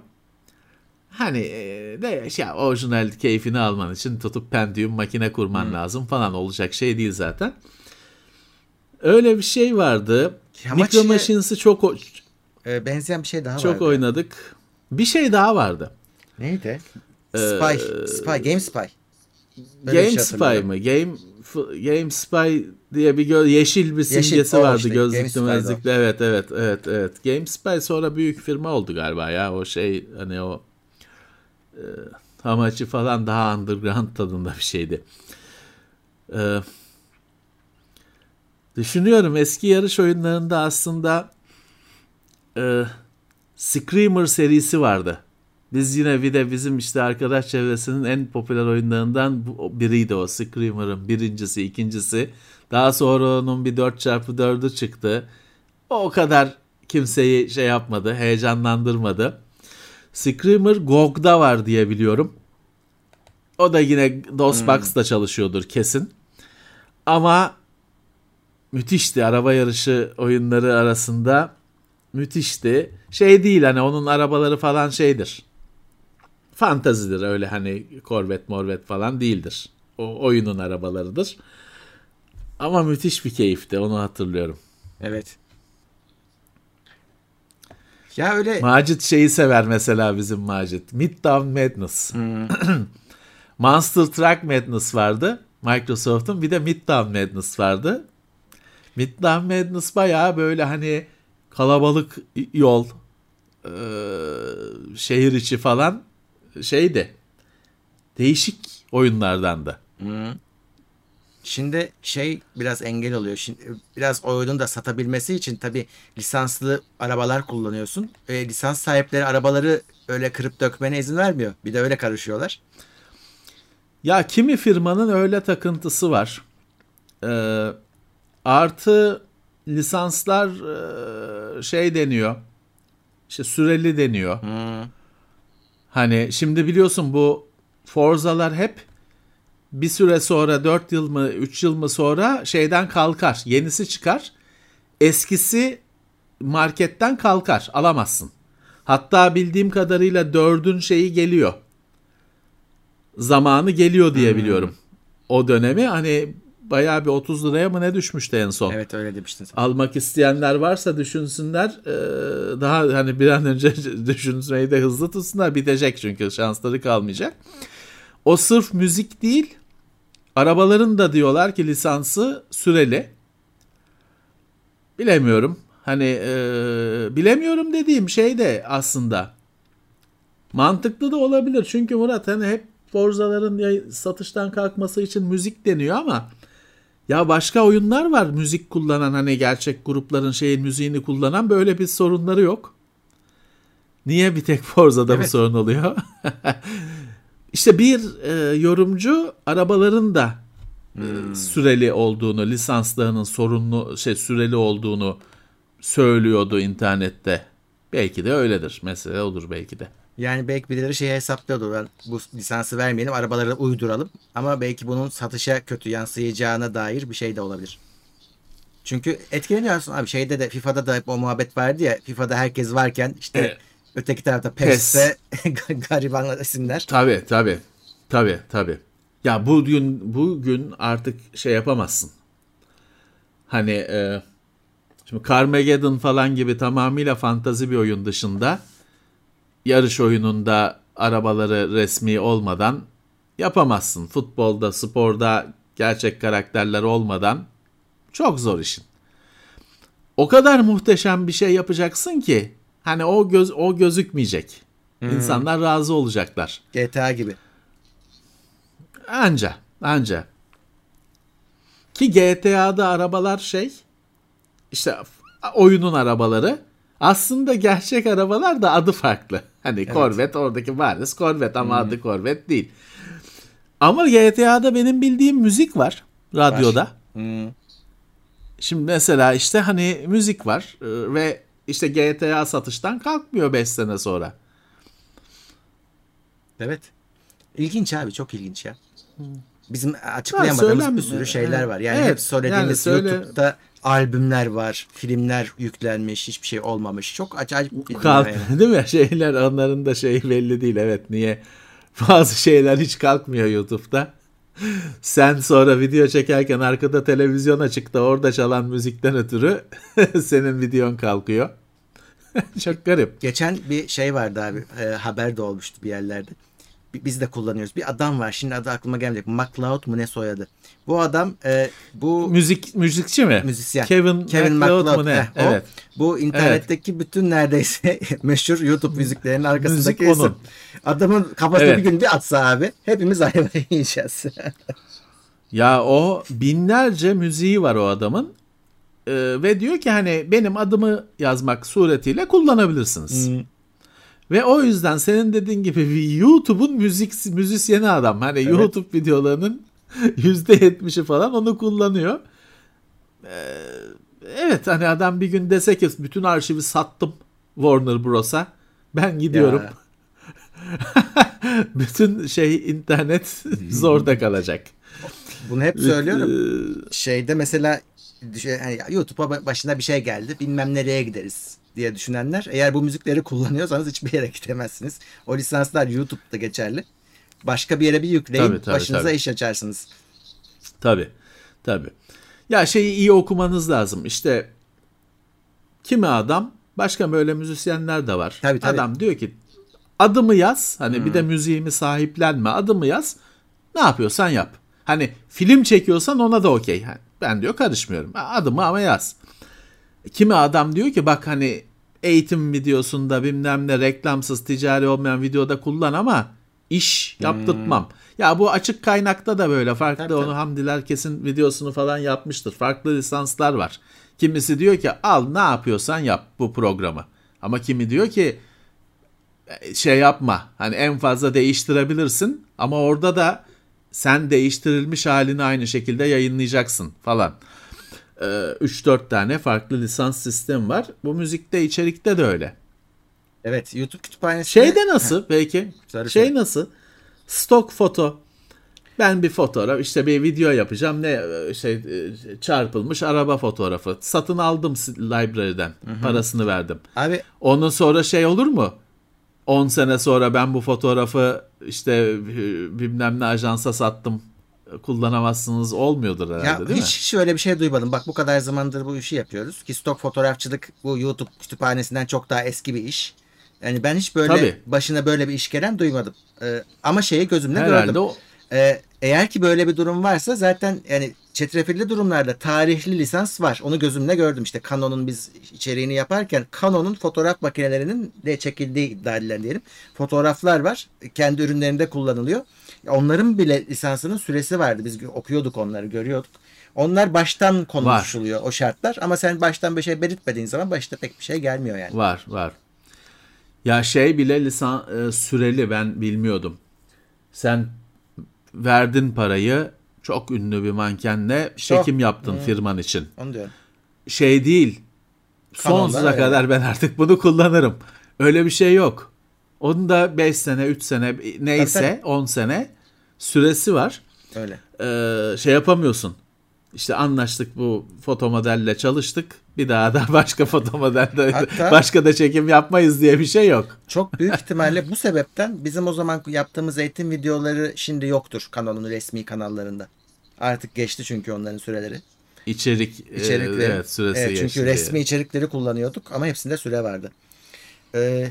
Hani e, de şey orijinal keyfini alman için tutup Pentium makine kurman hmm. lazım falan olacak şey değil zaten. Öyle bir şey vardı. Micro Machines'i çok e, benzeyen bir şey daha çok vardı. Çok oynadık. Bir şey daha vardı. Neydi? Ee, Spy, ee, Spy, Game Spy. Böyle Game şey Spy mı? Game Game Spy diye bir gö- yeşil bir simgesi yeşil, vardı işte, gözlüklü. Evet evet evet evet. Game Spy sonra büyük firma oldu galiba ya. O şey hani o e, falan daha underground tadında bir şeydi. E, düşünüyorum eski yarış oyunlarında aslında e, Screamer serisi vardı. Biz yine bir de bizim işte arkadaş çevresinin en popüler oyunlarından biriydi o Screamer'ın birincisi, ikincisi. Daha sonra onun bir 4x4'ü çıktı. O kadar kimseyi şey yapmadı, heyecanlandırmadı. Screamer GOG'da var diye biliyorum. O da yine DOSBox'da hmm. çalışıyordur kesin. Ama müthişti. Araba yarışı oyunları arasında müthişti. Şey değil hani onun arabaları falan şeydir. Fantazidir öyle hani Corvette Morvet falan değildir. O oyunun arabalarıdır. Ama müthiş bir keyifti onu hatırlıyorum. Evet. Ya öyle... Macit şeyi sever mesela bizim Macit. Midtown Madness. Hmm. Monster Truck Madness vardı. Microsoft'un bir de Midtown Madness vardı. Midtown Madness bayağı böyle hani kalabalık yol, e, şehir içi falan şeydi. Değişik oyunlardandı. Hmm. Şimdi şey biraz engel oluyor. Şimdi biraz oyunun da satabilmesi için tabi lisanslı arabalar kullanıyorsun. E, lisans sahipleri arabaları öyle kırıp dökmene izin vermiyor. Bir de öyle karışıyorlar. Ya kimi firmanın öyle takıntısı var. Ee, artı lisanslar e, şey deniyor. İşte süreli deniyor. Hmm. Hani şimdi biliyorsun bu Forza'lar hep bir süre sonra 4 yıl mı 3 yıl mı sonra şeyden kalkar. Yenisi çıkar. Eskisi marketten kalkar. Alamazsın. Hatta bildiğim kadarıyla 4'ün şeyi geliyor. Zamanı geliyor diye hmm. biliyorum. O dönemi hani bayağı bir 30 liraya mı ne düşmüştü en son. Evet öyle demiştin. Almak isteyenler varsa düşünsünler. Ee, daha hani bir an önce düşünmeyi de hızlı tutsunlar. Bitecek çünkü şansları kalmayacak. O sırf müzik değil. Arabaların da diyorlar ki lisansı süreli. Bilemiyorum. Hani e, bilemiyorum dediğim şey de aslında mantıklı da olabilir. Çünkü Murat hani hep Forza'ların satıştan kalkması için müzik deniyor ama ya başka oyunlar var müzik kullanan hani gerçek grupların şeyin müziğini kullanan böyle bir sorunları yok. Niye bir tek Forza'da evet. bu sorun oluyor? İşte bir e, yorumcu arabaların da e, hmm. süreli olduğunu, lisanslarının sorunlu şey süreli olduğunu söylüyordu internette. Belki de öyledir. Mesele odur belki de. Yani belki birileri şeyi hesaplıyordu. Ben bu lisansı vermeyelim, arabaları uyduralım. Ama belki bunun satışa kötü yansıyacağına dair bir şey de olabilir. Çünkü etkileniyorsun abi. Şeyde de FIFA'da da hep o muhabbet vardı ya. FIFA'da herkes varken işte evet. Öteki tarafta PES'te PES. gariban isimler. Tabii tabii. Tabii tabii. Ya bugün bugün artık şey yapamazsın. Hani e, şimdi Carmageddon falan gibi tamamıyla fantazi bir oyun dışında yarış oyununda arabaları resmi olmadan yapamazsın. Futbolda, sporda gerçek karakterler olmadan çok zor işin. O kadar muhteşem bir şey yapacaksın ki hani o göz o gözükmeyecek. Hmm. İnsanlar razı olacaklar. GTA gibi. Anca, anca. Ki GTA'da arabalar şey işte oyunun arabaları aslında gerçek arabalar da adı farklı. Hani evet. Corvette oradaki bariz Corvette ama hmm. adı Corvette değil. Ama GTA'da benim bildiğim müzik var radyoda. Var. Hmm. Şimdi mesela işte hani müzik var e, ve işte GTA satıştan kalkmıyor 5 sene sonra. Evet. İlginç abi çok ilginç ya. Bizim açıklayamadığımız ha, bir sürü şeyler var. Yani evet, hep söylediğimiz yani söyle... YouTube'da albümler var, filmler yüklenmiş, hiçbir şey olmamış. Çok acayip bir Kalk, yani. Değil mi? Şeyler onların da şeyi belli değil. Evet niye? Bazı şeyler hiç kalkmıyor YouTube'da. Sen sonra video çekerken arkada televizyon açıkta orada çalan müzikten ötürü senin videon kalkıyor. Çok garip. Geçen bir şey vardı abi. E, haber de olmuştu bir yerlerde biz de kullanıyoruz. Bir adam var. Şimdi adı aklıma gelmeyecek. MacLeod mu ne soyadı? Bu adam e, bu müzik müzikçi mi? Müzisyen. Kevin, Kevin MacLeod, mu ne? Heh, evet. O, bu internetteki evet. bütün neredeyse meşhur YouTube müziklerinin arkasındaki Müzik isim. Adamın kafasına evet. bir gün bir atsa abi hepimiz ayva yiyeceğiz. ya o binlerce müziği var o adamın. Ee, ve diyor ki hani benim adımı yazmak suretiyle kullanabilirsiniz. Hmm. Ve o yüzden senin dediğin gibi YouTube'un müzik müzisyeni adam. Hani evet. YouTube videolarının %70'i falan onu kullanıyor. Ee, evet hani adam bir gün dese ki bütün arşivi sattım Warner Bros'a. Ben gidiyorum. bütün şey internet zorda kalacak. Bunu hep söylüyorum. Ee, Şeyde mesela yani YouTube'a başına bir şey geldi. Bilmem nereye gideriz diye düşünenler eğer bu müzikleri kullanıyorsanız hiçbir yere gidemezsiniz. O lisanslar YouTube'da geçerli. Başka bir yere bir yükleyin tabii, tabii, başınıza tabii. iş açarsınız. Tabii. Tabii. Ya şeyi iyi okumanız lazım. İşte kimi adam başka böyle müzisyenler de var. Tabii, tabii. Adam diyor ki adımı yaz. Hani hmm. bir de hmm. müziğimi sahiplenme. Adımı yaz. Ne yapıyorsan yap. Hani film çekiyorsan ona da okey. Ben diyor karışmıyorum. Adımı ama yaz. Kimi adam diyor ki bak hani eğitim videosunda bilmem ne reklamsız ticari olmayan videoda kullan ama iş yaptırtmam. Hmm. Ya bu açık kaynakta da böyle farklı tabii, onu tabii. Hamdiler kesin videosunu falan yapmıştır. Farklı lisanslar var. Kimisi diyor ki al ne yapıyorsan yap bu programı. Ama kimi diyor ki şey yapma. Hani en fazla değiştirebilirsin ama orada da sen değiştirilmiş halini aynı şekilde yayınlayacaksın falan. 3-4 e, tane farklı lisans sistemi var. Bu müzikte içerikte de öyle. Evet YouTube kütüphanesi. Şeyde nasıl peki? Söyle şey nasıl? Stok foto. Ben bir fotoğraf işte bir video yapacağım ne e, şey e, çarpılmış araba fotoğrafı. Satın aldım library'den. Hı-hı. Parasını verdim. Abi onun sonra şey olur mu? 10 sene sonra ben bu fotoğrafı işte bilmem ne ajansa sattım kullanamazsınız olmuyordur herhalde ya, değil hiç, mi? Hiç öyle bir şey duymadım. Bak bu kadar zamandır bu işi yapıyoruz. Ki stok fotoğrafçılık bu YouTube kütüphanesinden çok daha eski bir iş. Yani ben hiç böyle Tabii. başına böyle bir iş gelen duymadım. Ee, ama şeyi gözümle herhalde gördüm. O... Ee, eğer ki böyle bir durum varsa zaten yani çetrefilli durumlarda tarihli lisans var. Onu gözümle gördüm. İşte Canon'un biz içeriğini yaparken Canon'un fotoğraf makinelerinin de çekildiği iddia edilen diyelim. Fotoğraflar var. Kendi ürünlerinde kullanılıyor. Onların bile lisansının süresi vardı. Biz okuyorduk onları, görüyorduk. Onlar baştan konuşuluyor var. o şartlar ama sen baştan bir şey belirtmediğin zaman başta pek bir şey gelmiyor yani. Var, var. Ya şey bile lisan e, süreli ben bilmiyordum. Sen verdin parayı çok ünlü bir mankenle çekim yaptın hmm. firman için. Onu diyorum. Şey değil. Sonsuza kadar ben artık bunu kullanırım. Öyle bir şey yok. Onun da 5 sene, 3 sene neyse 10 sene süresi var. Öyle. Ee, şey yapamıyorsun. İşte anlaştık bu foto modelle çalıştık. Bir daha da başka foto modelde Hatta, başka da çekim yapmayız diye bir şey yok. Çok büyük ihtimalle bu sebepten bizim o zaman yaptığımız eğitim videoları şimdi yoktur Canon'un resmi kanallarında. Artık geçti çünkü onların süreleri. İçerik İçerikleri. E, evet süresi evet, çünkü geçti. Çünkü resmi içerikleri kullanıyorduk ama hepsinde süre vardı. Ee,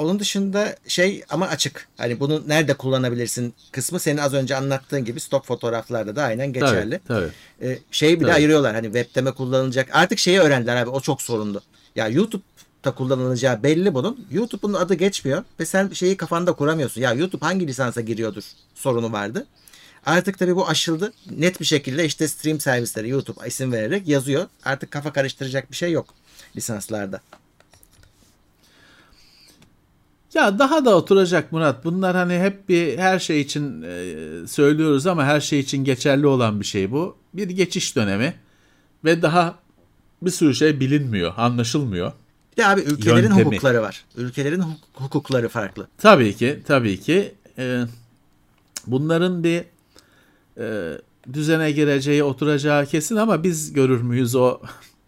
onun dışında şey ama açık. Hani bunu nerede kullanabilirsin kısmı senin az önce anlattığın gibi stok fotoğraflarda da aynen geçerli. Tabii, tabii. Ee, şeyi bile tabii. ayırıyorlar. Hani web'de mi kullanılacak? Artık şeyi öğrendiler abi. O çok sorunlu. Ya YouTube'da kullanılacağı belli bunun. YouTube'un adı geçmiyor ve sen şeyi kafanda kuramıyorsun. Ya YouTube hangi lisansa giriyordur sorunu vardı. Artık tabii bu aşıldı. Net bir şekilde işte stream servisleri YouTube isim vererek yazıyor. Artık kafa karıştıracak bir şey yok lisanslarda. Ya daha da oturacak Murat. Bunlar hani hep bir her şey için e, söylüyoruz ama her şey için geçerli olan bir şey bu. Bir geçiş dönemi ve daha bir sürü şey bilinmiyor, anlaşılmıyor. Bir de abi ülkelerin Yöntemi. hukukları var. Ülkelerin huk- hukukları farklı. Tabii ki, tabii ki. e, bunların bir e, düzene gireceği, oturacağı kesin ama biz görür müyüz o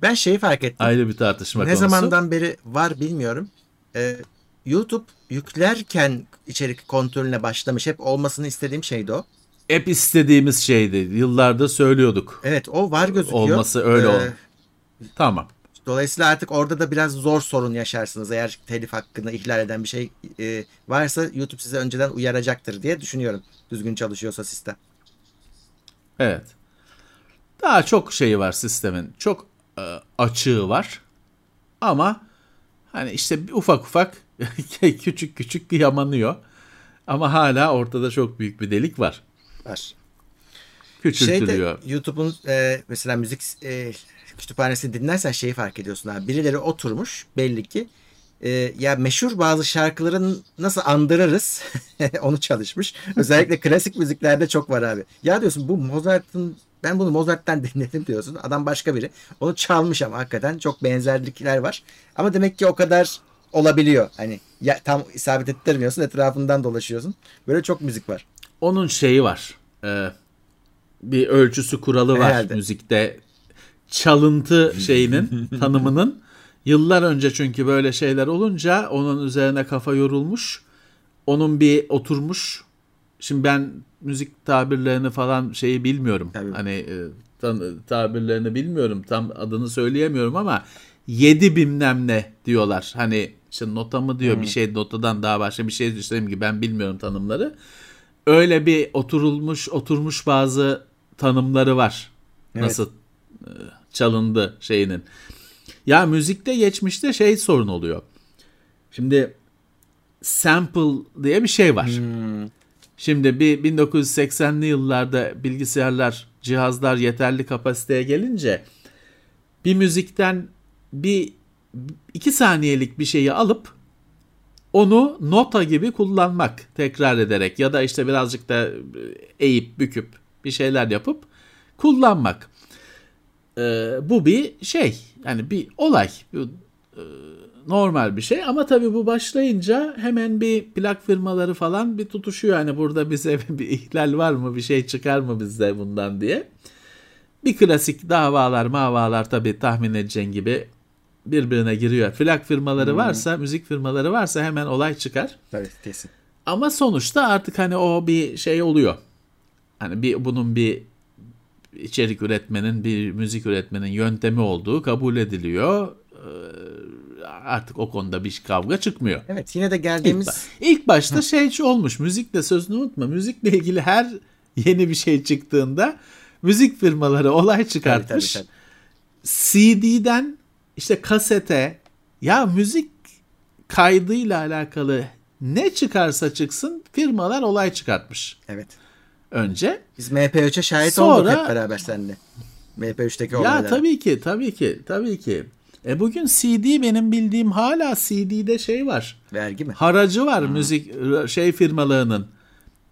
Ben şeyi fark ettim. ayrı bir tartışma ne konusu. zamandan beri var bilmiyorum. YouTube yüklerken içerik kontrolüne başlamış. Hep olmasını istediğim şeydi o. Hep istediğimiz şeydi. Yıllardır söylüyorduk. Evet o var gözüküyor. Olması öyle Ee, ol. Tamam. Dolayısıyla artık orada da biraz zor sorun yaşarsınız. Eğer telif hakkını ihlal eden bir şey e, varsa YouTube size önceden uyaracaktır diye düşünüyorum. Düzgün çalışıyorsa sistem. Evet. Daha çok şeyi var sistemin. Çok e, açığı var. Ama hani işte ufak ufak küçük küçük bir yamanıyor. Ama hala ortada çok büyük bir delik var. Var. Küçültülüyor. Şeyde YouTube'un e, mesela müzik e, kütüphanesini dinlersen şeyi fark ediyorsun abi. Birileri oturmuş belli ki e, ya meşhur bazı şarkıların nasıl andırırız onu çalışmış. Özellikle klasik müziklerde çok var abi. Ya diyorsun bu Mozart'ın ben bunu Mozart'tan dinledim diyorsun. Adam başka biri. Onu çalmış ama hakikaten çok benzerlikler var. Ama demek ki o kadar olabiliyor. Hani ya tam isabet ettirmiyorsun etrafından dolaşıyorsun. Böyle çok müzik var. Onun şeyi var. E, bir ölçüsü kuralı var Herhalde. müzikte. Çalıntı şeyinin tanımının. Yıllar önce çünkü böyle şeyler olunca onun üzerine kafa yorulmuş. Onun bir oturmuş. Şimdi ben müzik tabirlerini falan şeyi bilmiyorum. Tabii. Hani e, tan- tabirlerini bilmiyorum. Tam adını söyleyemiyorum ama yedi bilmem ne diyorlar. Hani işte nota mı diyor bir şey notadan daha başka bir şey düşüneyim ki ben bilmiyorum tanımları. Öyle bir oturulmuş oturmuş bazı tanımları var. Evet. Nasıl e, çalındı şeyinin. Ya müzikte geçmişte şey sorun oluyor. Şimdi sample diye bir şey var. Şimdi bir 1980'li yıllarda bilgisayarlar, cihazlar yeterli kapasiteye gelince bir müzikten bir iki saniyelik bir şeyi alıp onu nota gibi kullanmak tekrar ederek ya da işte birazcık da eğip büküp bir şeyler yapıp kullanmak. Ee, bu bir şey yani bir olay Bu, e, normal bir şey ama tabii bu başlayınca hemen bir plak firmaları falan bir tutuşuyor yani burada bize bir ihlal var mı bir şey çıkar mı bizde bundan diye. Bir klasik davalar mavalar tabii tahmin edeceğin gibi birbirine giriyor. Plak firmaları varsa müzik firmaları varsa hemen olay çıkar. Tabii kesin. Ama sonuçta artık hani o bir şey oluyor. Hani bir bunun bir içerik üretmenin, bir müzik üretmenin yöntemi olduğu kabul ediliyor. Ee, Artık o konuda bir kavga çıkmıyor. Evet yine de İlk, geldiğimiz ba- ilk başta şey olmuş. Müzikle sözünü unutma. Müzikle ilgili her yeni bir şey çıktığında müzik firmaları olay Tabii, çıkartmış. tabii, tabii. CD'den işte kasete ya müzik kaydıyla alakalı ne çıkarsa çıksın firmalar olay çıkartmış Evet. önce. Biz MP3'e şahit Sonra- olduk hep beraber seninle. MP3'teki Ya olaylara. tabii ki tabii ki tabii ki. E bugün CD benim bildiğim hala CD'de şey var. Vergi mi? Haracı var müzik şey firmalarının.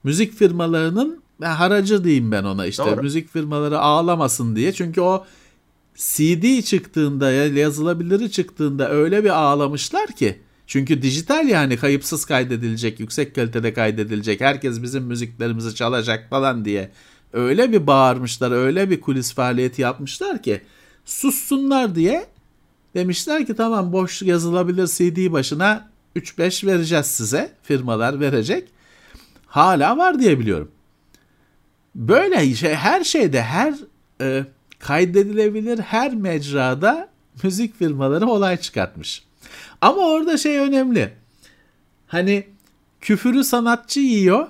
Müzik firmalarının haracı diyeyim ben ona işte. Doğru. Müzik firmaları ağlamasın diye. Çünkü o CD çıktığında ya yazılabiliri çıktığında öyle bir ağlamışlar ki. Çünkü dijital yani kayıpsız kaydedilecek, yüksek kalitede kaydedilecek, herkes bizim müziklerimizi çalacak falan diye. Öyle bir bağırmışlar, öyle bir kulis faaliyeti yapmışlar ki sussunlar diye demişler ki tamam boş yazılabilir CD başına 3-5 vereceğiz size. Firmalar verecek. Hala var diye biliyorum. Böyle şey her şeyde her e, kaydedilebilir her mecrada müzik firmaları olay çıkartmış. Ama orada şey önemli. Hani küfürü sanatçı yiyor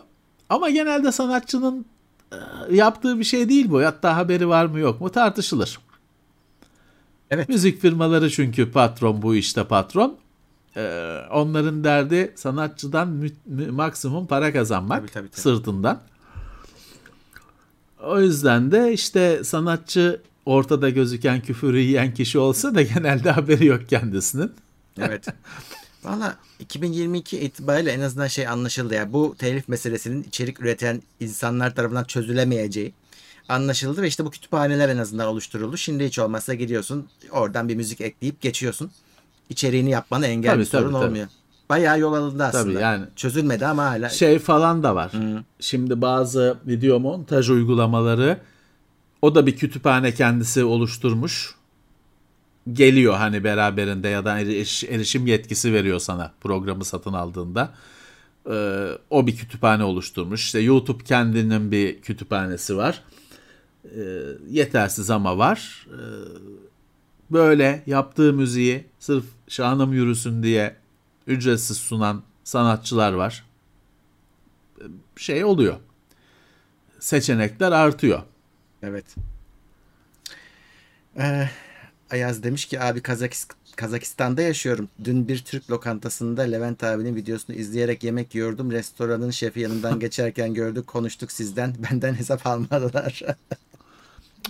ama genelde sanatçının e, yaptığı bir şey değil bu. Hatta haberi var mı yok mu tartışılır. Evet. Müzik firmaları çünkü patron bu işte patron. Ee, onların derdi sanatçıdan mü- mü- maksimum para kazanmak Tabii, tabii, tabii. sırtından. O yüzden de işte sanatçı ortada gözüken küfürü yiyen kişi olsa da genelde haberi yok kendisinin. Evet. Valla 2022 itibariyle en azından şey anlaşıldı ya. Bu telif meselesinin içerik üreten insanlar tarafından çözülemeyeceği anlaşıldı ve işte bu kütüphaneler en azından oluşturuldu. Şimdi hiç olmazsa gidiyorsun oradan bir müzik ekleyip geçiyorsun. İçeriğini yapmana engel Tabii, bir sorun tabii, olmuyor. Bayağı yol alındı aslında. Tabii yani Çözülmedi ama hala. şey falan da var. Hı. Şimdi bazı video montaj uygulamaları o da bir kütüphane kendisi oluşturmuş. Geliyor hani beraberinde ya da eriş- erişim yetkisi veriyor sana programı satın aldığında. Ee, o bir kütüphane oluşturmuş. İşte YouTube kendinin bir kütüphanesi var. Ee, yetersiz ama var. Ee, böyle yaptığı müziği sırf şanım yürüsün diye ücretsiz sunan sanatçılar var. Şey oluyor. Seçenekler artıyor. Evet. Ee, Ayaz demiş ki abi Kazakis- Kazakistan'da yaşıyorum. Dün bir Türk lokantasında Levent abinin videosunu izleyerek yemek yiyordum. Restoranın şefi yanından geçerken gördük konuştuk sizden. Benden hesap almadılar.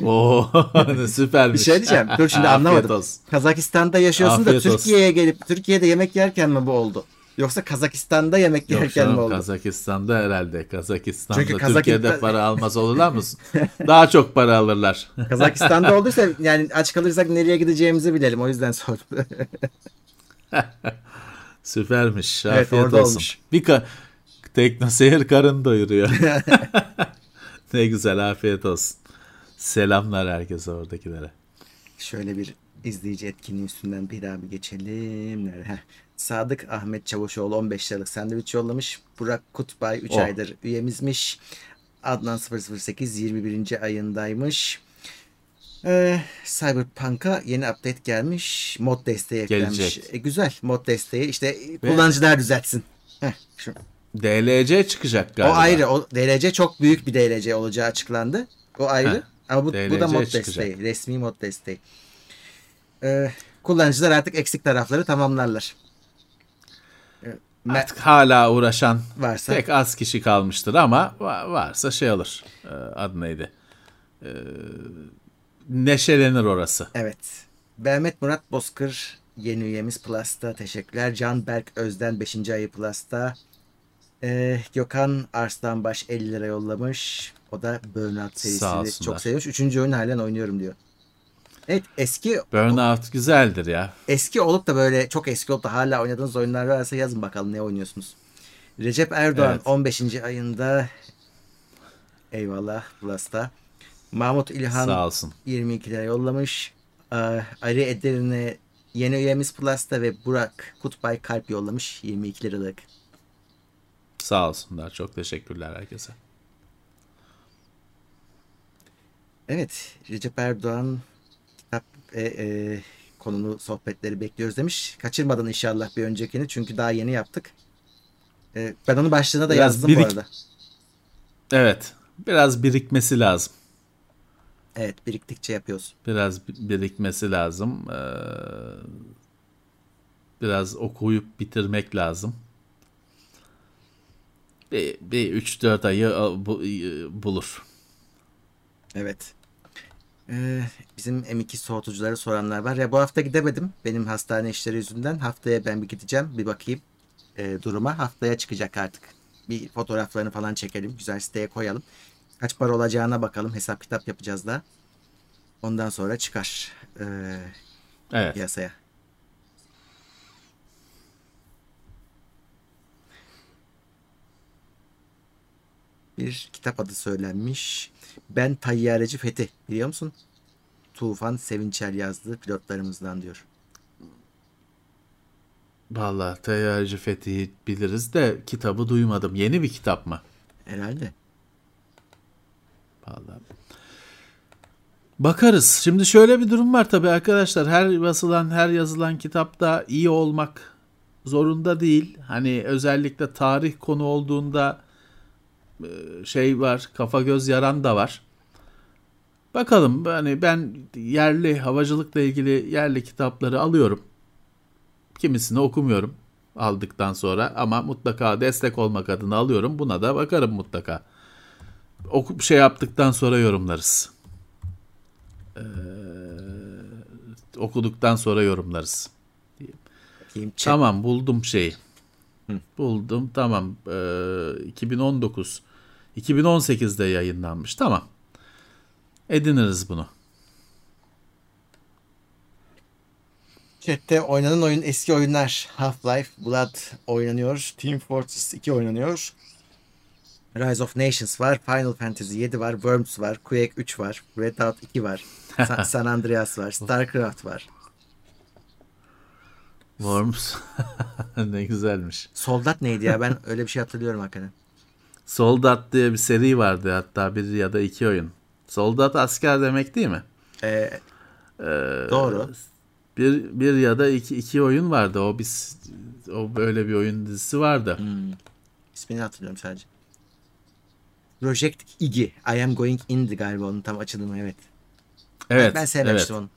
Oo bir süpermiş. şey diyeceğim. Dur şimdi anlamadım. olsun. Kazakistan'da yaşıyorsun Afiyet da. Türkiye'ye gelip Türkiye'de yemek yerken mi bu oldu? Yoksa Kazakistan'da yemek Yok yerken mi canım oldu? Kazakistan'da herhalde. Kazakistan'da Çünkü Kazakistan- Türkiye'de para almaz olurlar mısın? Daha çok para alırlar. Kazakistan'da olduysa yani aç kalırsak nereye gideceğimizi bilelim. O yüzden sordum. Süpermiş. Evet, Afiyet orada olsun. olmuş. Bir ka- teknoseyir karın doyuruyor. ne güzel afiyet olsun. Selamlar herkese oradakilere. Şöyle bir izleyici etkinliği üstünden bir daha bir geçelim. Heh. Sadık Ahmet Çavuşoğlu 15 liralık sandviç yollamış. Burak Kutbay 3 Oh. aydır üyemizmiş. Adnan 008 21. ayındaymış. Ee, Cyberpunk'a yeni update gelmiş. Mod desteği eklenmiş. Gelecek. E, güzel mod desteği. İşte kullanıcılar düzeltsin. Heh, şu. DLC çıkacak galiba. O ayrı. O DLC çok büyük bir DLC olacağı açıklandı. O ayrı. Heh, Ama bu, bu da mod çıkacak. desteği. Resmi mod desteği. Ee, kullanıcılar artık eksik tarafları tamamlarlar. Ee, Artık hala uğraşan varsa pek az kişi kalmıştır ama va- varsa şey olur. Ee, adı neydi? Ee, neşelenir orası. evet. Mehmet Murat Bozkır yeni üyemiz Plus'ta. Teşekkürler. Can Berk Özden 5. ayı Plus'ta. Ee, Gökhan Arslanbaş 50 lira yollamış. O da Burnout serisini çok seviyormuş. Üçüncü oyun halen oynuyorum diyor. Evet eski Burnout güzeldir ya. eski olup da böyle çok eski olup da hala oynadığınız oyunlar varsa yazın bakalım ne oynuyorsunuz. Recep Erdoğan Evet. 15. ayında eyvallah Plus'ta. Mahmut İlhan Sağ olsun. 22 lira yollamış. Ee, Ali Eder'ine yeni üyemiz Plus'ta ve Burak Kutbay Kalp yollamış 22 liralık. Sağ olsunlar. Çok teşekkürler herkese. Evet Recep Erdoğan kitap e, e, konulu sohbetleri bekliyoruz demiş. Kaçırmadın inşallah bir öncekini çünkü daha yeni yaptık. E, ben onu başlığına da Biraz yazdım bu birik- arada. Evet. Biraz birikmesi lazım. Evet biriktikçe yapıyoruz. Biraz bi- birikmesi lazım. Ee, biraz okuyup bitirmek lazım. Bir, bir 3-4 ayı e, bu- e, bulur. Evet. Ee, bizim M2 soğutucuları soranlar var. Ya bu hafta gidemedim. Benim hastane işleri yüzünden. Haftaya ben bir gideceğim. Bir bakayım e, duruma. Haftaya çıkacak artık. Bir fotoğraflarını falan çekelim. Güzel siteye koyalım. Kaç para olacağına bakalım. Hesap kitap yapacağız da. Ondan sonra çıkar e, Evet. piyasaya. Bir kitap adı söylenmiş. Ben Tayyareci Fethi. Biliyor musun? Tufan Sevinçer yazdığı pilotlarımızdan diyor. Vallahi Teyyarcı Fethi'yi biliriz de kitabı duymadım. Yeni bir kitap mı? Herhalde. Vallahi. Bakarız. Şimdi şöyle bir durum var tabii arkadaşlar. Her basılan, her yazılan kitapta iyi olmak zorunda değil. Hani özellikle tarih konu olduğunda şey var, kafa göz yaran da var. Bakalım hani ben yerli havacılıkla ilgili yerli kitapları alıyorum. Kimisini okumuyorum aldıktan sonra ama mutlaka destek olmak adına alıyorum. Buna da bakarım mutlaka. Oku şey yaptıktan sonra yorumlarız. Ee, okuduktan sonra yorumlarız. Tamam buldum şeyi. Buldum tamam. Ee, 2019. 2018'de yayınlanmış. Tamam. Ediniriz bunu. Chat'te oynanan oyun eski oyunlar. Half-Life, Blood oynanıyor. Team Fortress 2 oynanıyor. Rise of Nations var. Final Fantasy 7 var. Worms var. Quake 3 var. Redout 2 var. Sa- San Andreas var. StarCraft var. Worms. ne güzelmiş. Soldat neydi ya? Ben öyle bir şey hatırlıyorum hakikaten. Soldat diye bir seri vardı hatta bir ya da iki oyun. Soldat asker demek değil mi? Ee, Ee, Doğru. Bir, bir ya da iki, iki oyun vardı. O biz o böyle bir oyun dizisi vardı. ismini hatırlıyorum sadece. Project Iggy. I am going in'di galiba onun tam açılımı evet. Evet. ben sevmemiştim onu.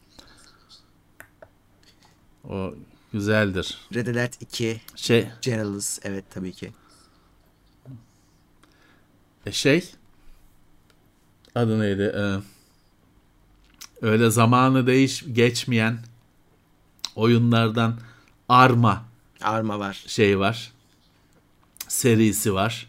evet. O güzeldir. Red Alert 2. Şey Generals evet tabii ki. E, şey adı neydi? Ee, öyle zamanı değiş geçmeyen oyunlardan Arma Arma var. şey var. Serisi var.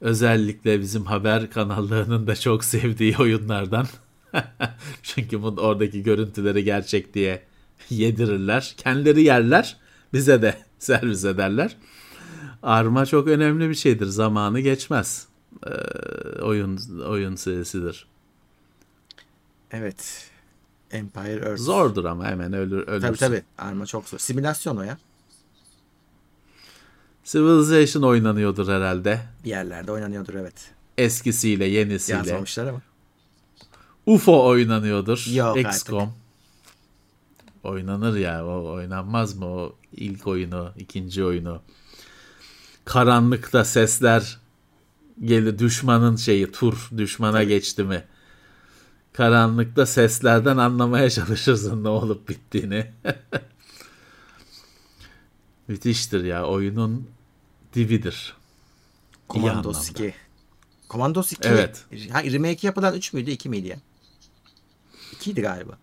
Özellikle bizim haber kanallarının da çok sevdiği oyunlardan. Çünkü bu oradaki görüntüleri gerçek diye yedirirler. Kendileri yerler. Bize de servis ederler. Arma çok önemli bir şeydir. Zamanı geçmez. Ee, oyun oyun serisidir. Evet. Empire Earth. Zordur ama hemen ölür ölürsün. Tabii tabii. Arma çok zor. Simülasyon o ya. Civilization oynanıyordur herhalde. Bir yerlerde oynanıyordur evet. Eskisiyle yenisiyle. Yazmamışlar ama. UFO oynanıyordur. Yok XCOM. Oynanır ya. O oynanmaz mı o ilk oyunu, ikinci oyunu? Karanlıkta sesler gelir düşmanın şeyi tur düşmana geçti mi? Karanlıkta seslerden anlamaya çalışırsın ne olup bittiğini. Müthiştir ya oyunun dibidir. Commandos anlamda. 2. Commandos 2. Evet. Ha, remake yapılan 3 müydü 2 miydi ya? 2'ydi galiba.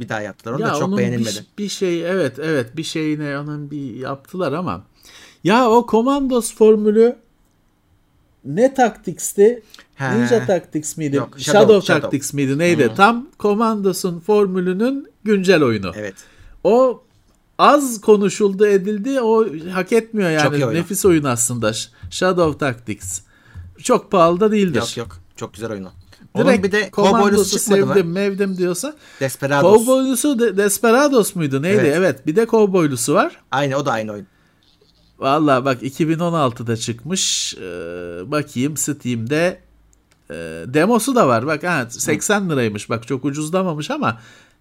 Bir daha yaptılar. Onu da çok beğenilmedi. Bir, bir şey evet evet bir şeyine onun bir yaptılar ama ya o Commandos formülü ne Tactics'ti? He. Ninja Tactics miydi? Yok, Shadow, Shadow- Shadow. Tactics miydi? Neydi? Tam Commandos'un formülünün güncel oyunu. Evet. O az konuşuldu edildi. O hak etmiyor Çok yani. oyun. Nefis oyun aslında. Shadow Tactics. Çok pahalı da değildir. Yok yok. Çok güzel oyun o. Onun Direkt bir de Commandos'u çıkmadı mı? sevdim, mevdim diyorsa. Desperados. Cowboylusu de- Desperados muydu? Neydi? Evet. Evet. Bir de Cowboylusu var. Aynı o da aynı oyun. Valla bak 2016'da çıkmış. Ee, bakayım Steam'de e, demosu da var. Bak ha, 80 liraymış. Bak çok ucuzlamamış ama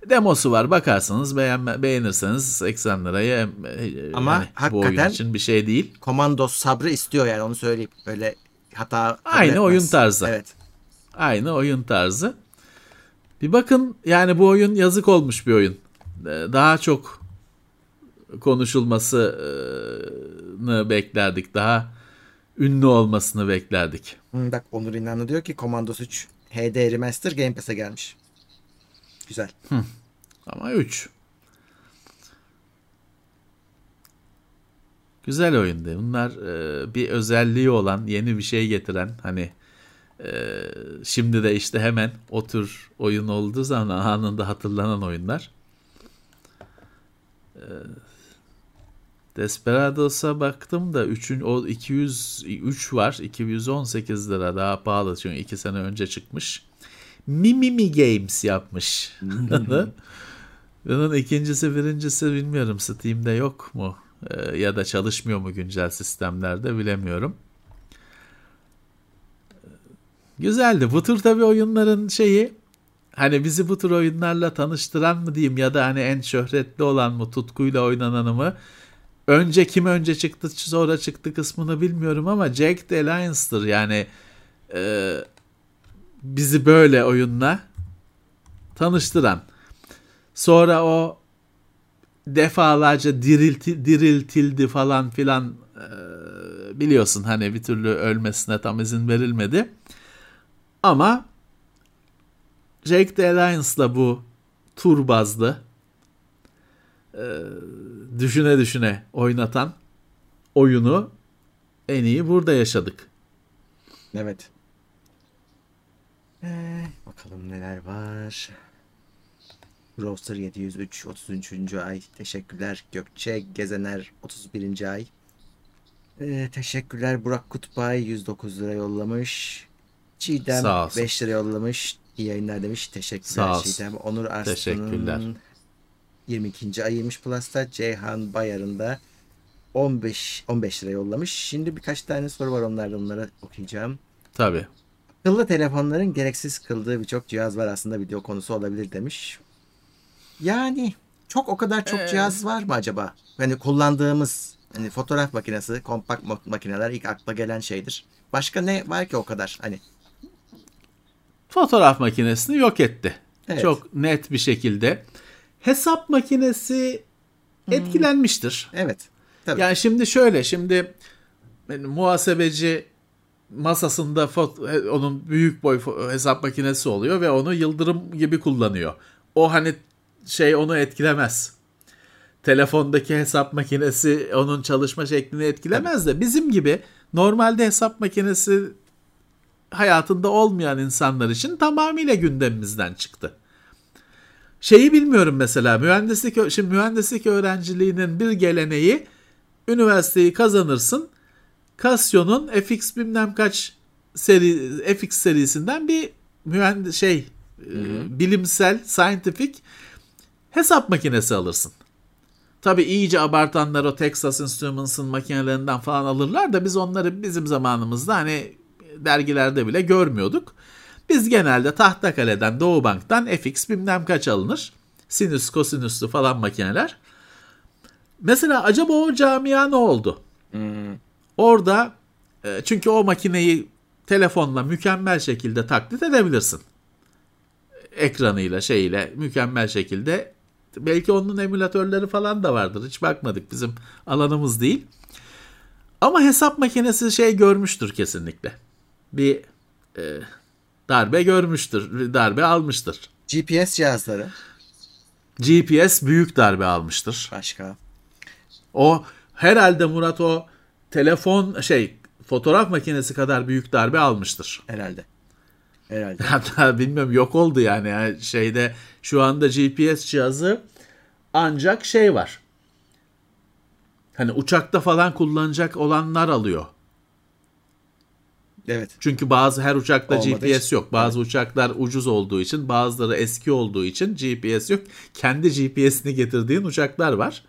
demosu var. Bakarsınız beğenme, beğenirseniz 80 liraya e, Ama hani bu oyun için bir şey değil. Commandos sabrı istiyor yani onu söyleyeyim. Böyle hata Aynı etmez. oyun tarzı. Evet. Aynı oyun tarzı. Bir bakın yani bu oyun yazık olmuş bir oyun. Ee, Daha çok konuşulmasını beklerdik. Daha ünlü olmasını beklerdik. Hı, bak Onur İnanlı diyor ki Commandos 3 HD Remaster Game Pass'e gelmiş. Güzel. Ama 3. Güzel oyundu. Bunlar e, bir özelliği olan, yeni bir şey getiren hani e, şimdi de işte hemen o tür oyun olduğu zaman anında hatırlanan oyunlar. E, Desperados'a baktım da 3'ün o 203 var. 218 lira daha pahalı çünkü 2 sene önce çıkmış. Mimimi Games yapmış. Bunun ikincisi birincisi bilmiyorum Steam'de yok mu Ee, ya da çalışmıyor mu güncel sistemlerde bilemiyorum. Güzeldi. Bu tür tabii oyunların şeyi hani bizi bu tür oyunlarla tanıştıran mı diyeyim ya da hani en şöhretli olan mı tutkuyla oynananı mı önce kim önce çıktı sonra çıktı kısmını bilmiyorum ama Jack the Alliance'dır yani e, bizi böyle oyunla tanıştıran. Sonra o defalarca dirilti, diriltildi falan filan e, biliyorsun hani bir türlü ölmesine tam izin verilmedi. Ama Jack the Alliance'la bu tur bazlı e, düşüne düşüne oynatan oyunu en iyi burada yaşadık. Evet. Ee, bakalım neler var. Roster 703 33. ay. Teşekkürler Gökçe Gezener 31. ay. Ee, teşekkürler Burak Kutbay 109 lira yollamış. Çiğdem Sağ olsun. 5 lira yollamış. İyi yayınlar demiş. Teşekkürler. Çiğdem. Onur Arslan'ın Teşekkürler. 22. ayıymış Plus'ta. Ceyhan Bayar'ın da 15 15 lira yollamış. Şimdi birkaç tane soru var onlardan onları okuyacağım. Tabii. Akıllı telefonların gereksiz kıldığı birçok cihaz var aslında video konusu olabilir demiş. Yani çok o kadar çok Ee. cihaz var mı acaba? Hani kullandığımız hani fotoğraf makinesi, kompakt ma- makineler ilk akla gelen şeydir. Başka ne var ki o kadar? Hani Fotoğraf makinesini yok etti. Evet. Çok net bir şekilde. Hesap makinesi etkilenmiştir. evet. Tabii. Yani şimdi şöyle şimdi muhasebeci masasında fot- onun büyük boy hesap makinesi oluyor ve onu yıldırım gibi kullanıyor. O hani şey onu etkilemez. Telefondaki hesap makinesi onun çalışma şeklini etkilemez de bizim gibi normalde hesap makinesi hayatında olmayan insanlar için tamamıyla gündemimizden çıktı. Şeyi bilmiyorum mesela mühendislik şimdi mühendislik öğrenciliğinin bir geleneği üniversiteyi kazanırsın. Casio'nun FX bilmem kaç seri FX serisinden bir mühendis şey e, bilimsel scientific hesap makinesi alırsın. Tabi iyice abartanlar o Texas Instruments'ın makinelerinden falan alırlar da biz onları bizim zamanımızda hani dergilerde bile görmüyorduk. Biz genelde Tahtakale'den, Doğu Bank'tan FX bilmem kaç alınır. Sinüs, kosinüslü falan makineler. Mesela acaba o camia ne oldu? Hmm, Orada e, çünkü o makineyi telefonla mükemmel şekilde taklit edebilirsin. Ekranıyla şeyiyle mükemmel şekilde. Belki onun emülatörleri falan da vardır. Hiç bakmadık bizim alanımız değil. Ama hesap makinesi şey görmüştür kesinlikle. Bir e, darbe görmüştür, darbe almıştır. GPS cihazları GPS büyük darbe almıştır. başka. O herhalde Murat o telefon şey fotoğraf makinesi kadar büyük darbe almıştır. Herhalde. Herhalde. Hatta bilmiyorum yok oldu yani. Yani şeyde şu anda GPS cihazı ancak şey var. Hani uçakta falan kullanacak olanlar alıyor. Evet. Çünkü bazı her uçakta Olmadığı GPS için. yok. Bazı uçaklar ucuz olduğu için, bazıları eski olduğu için GPS yok. Kendi GPS'ini getirdiğin uçaklar var.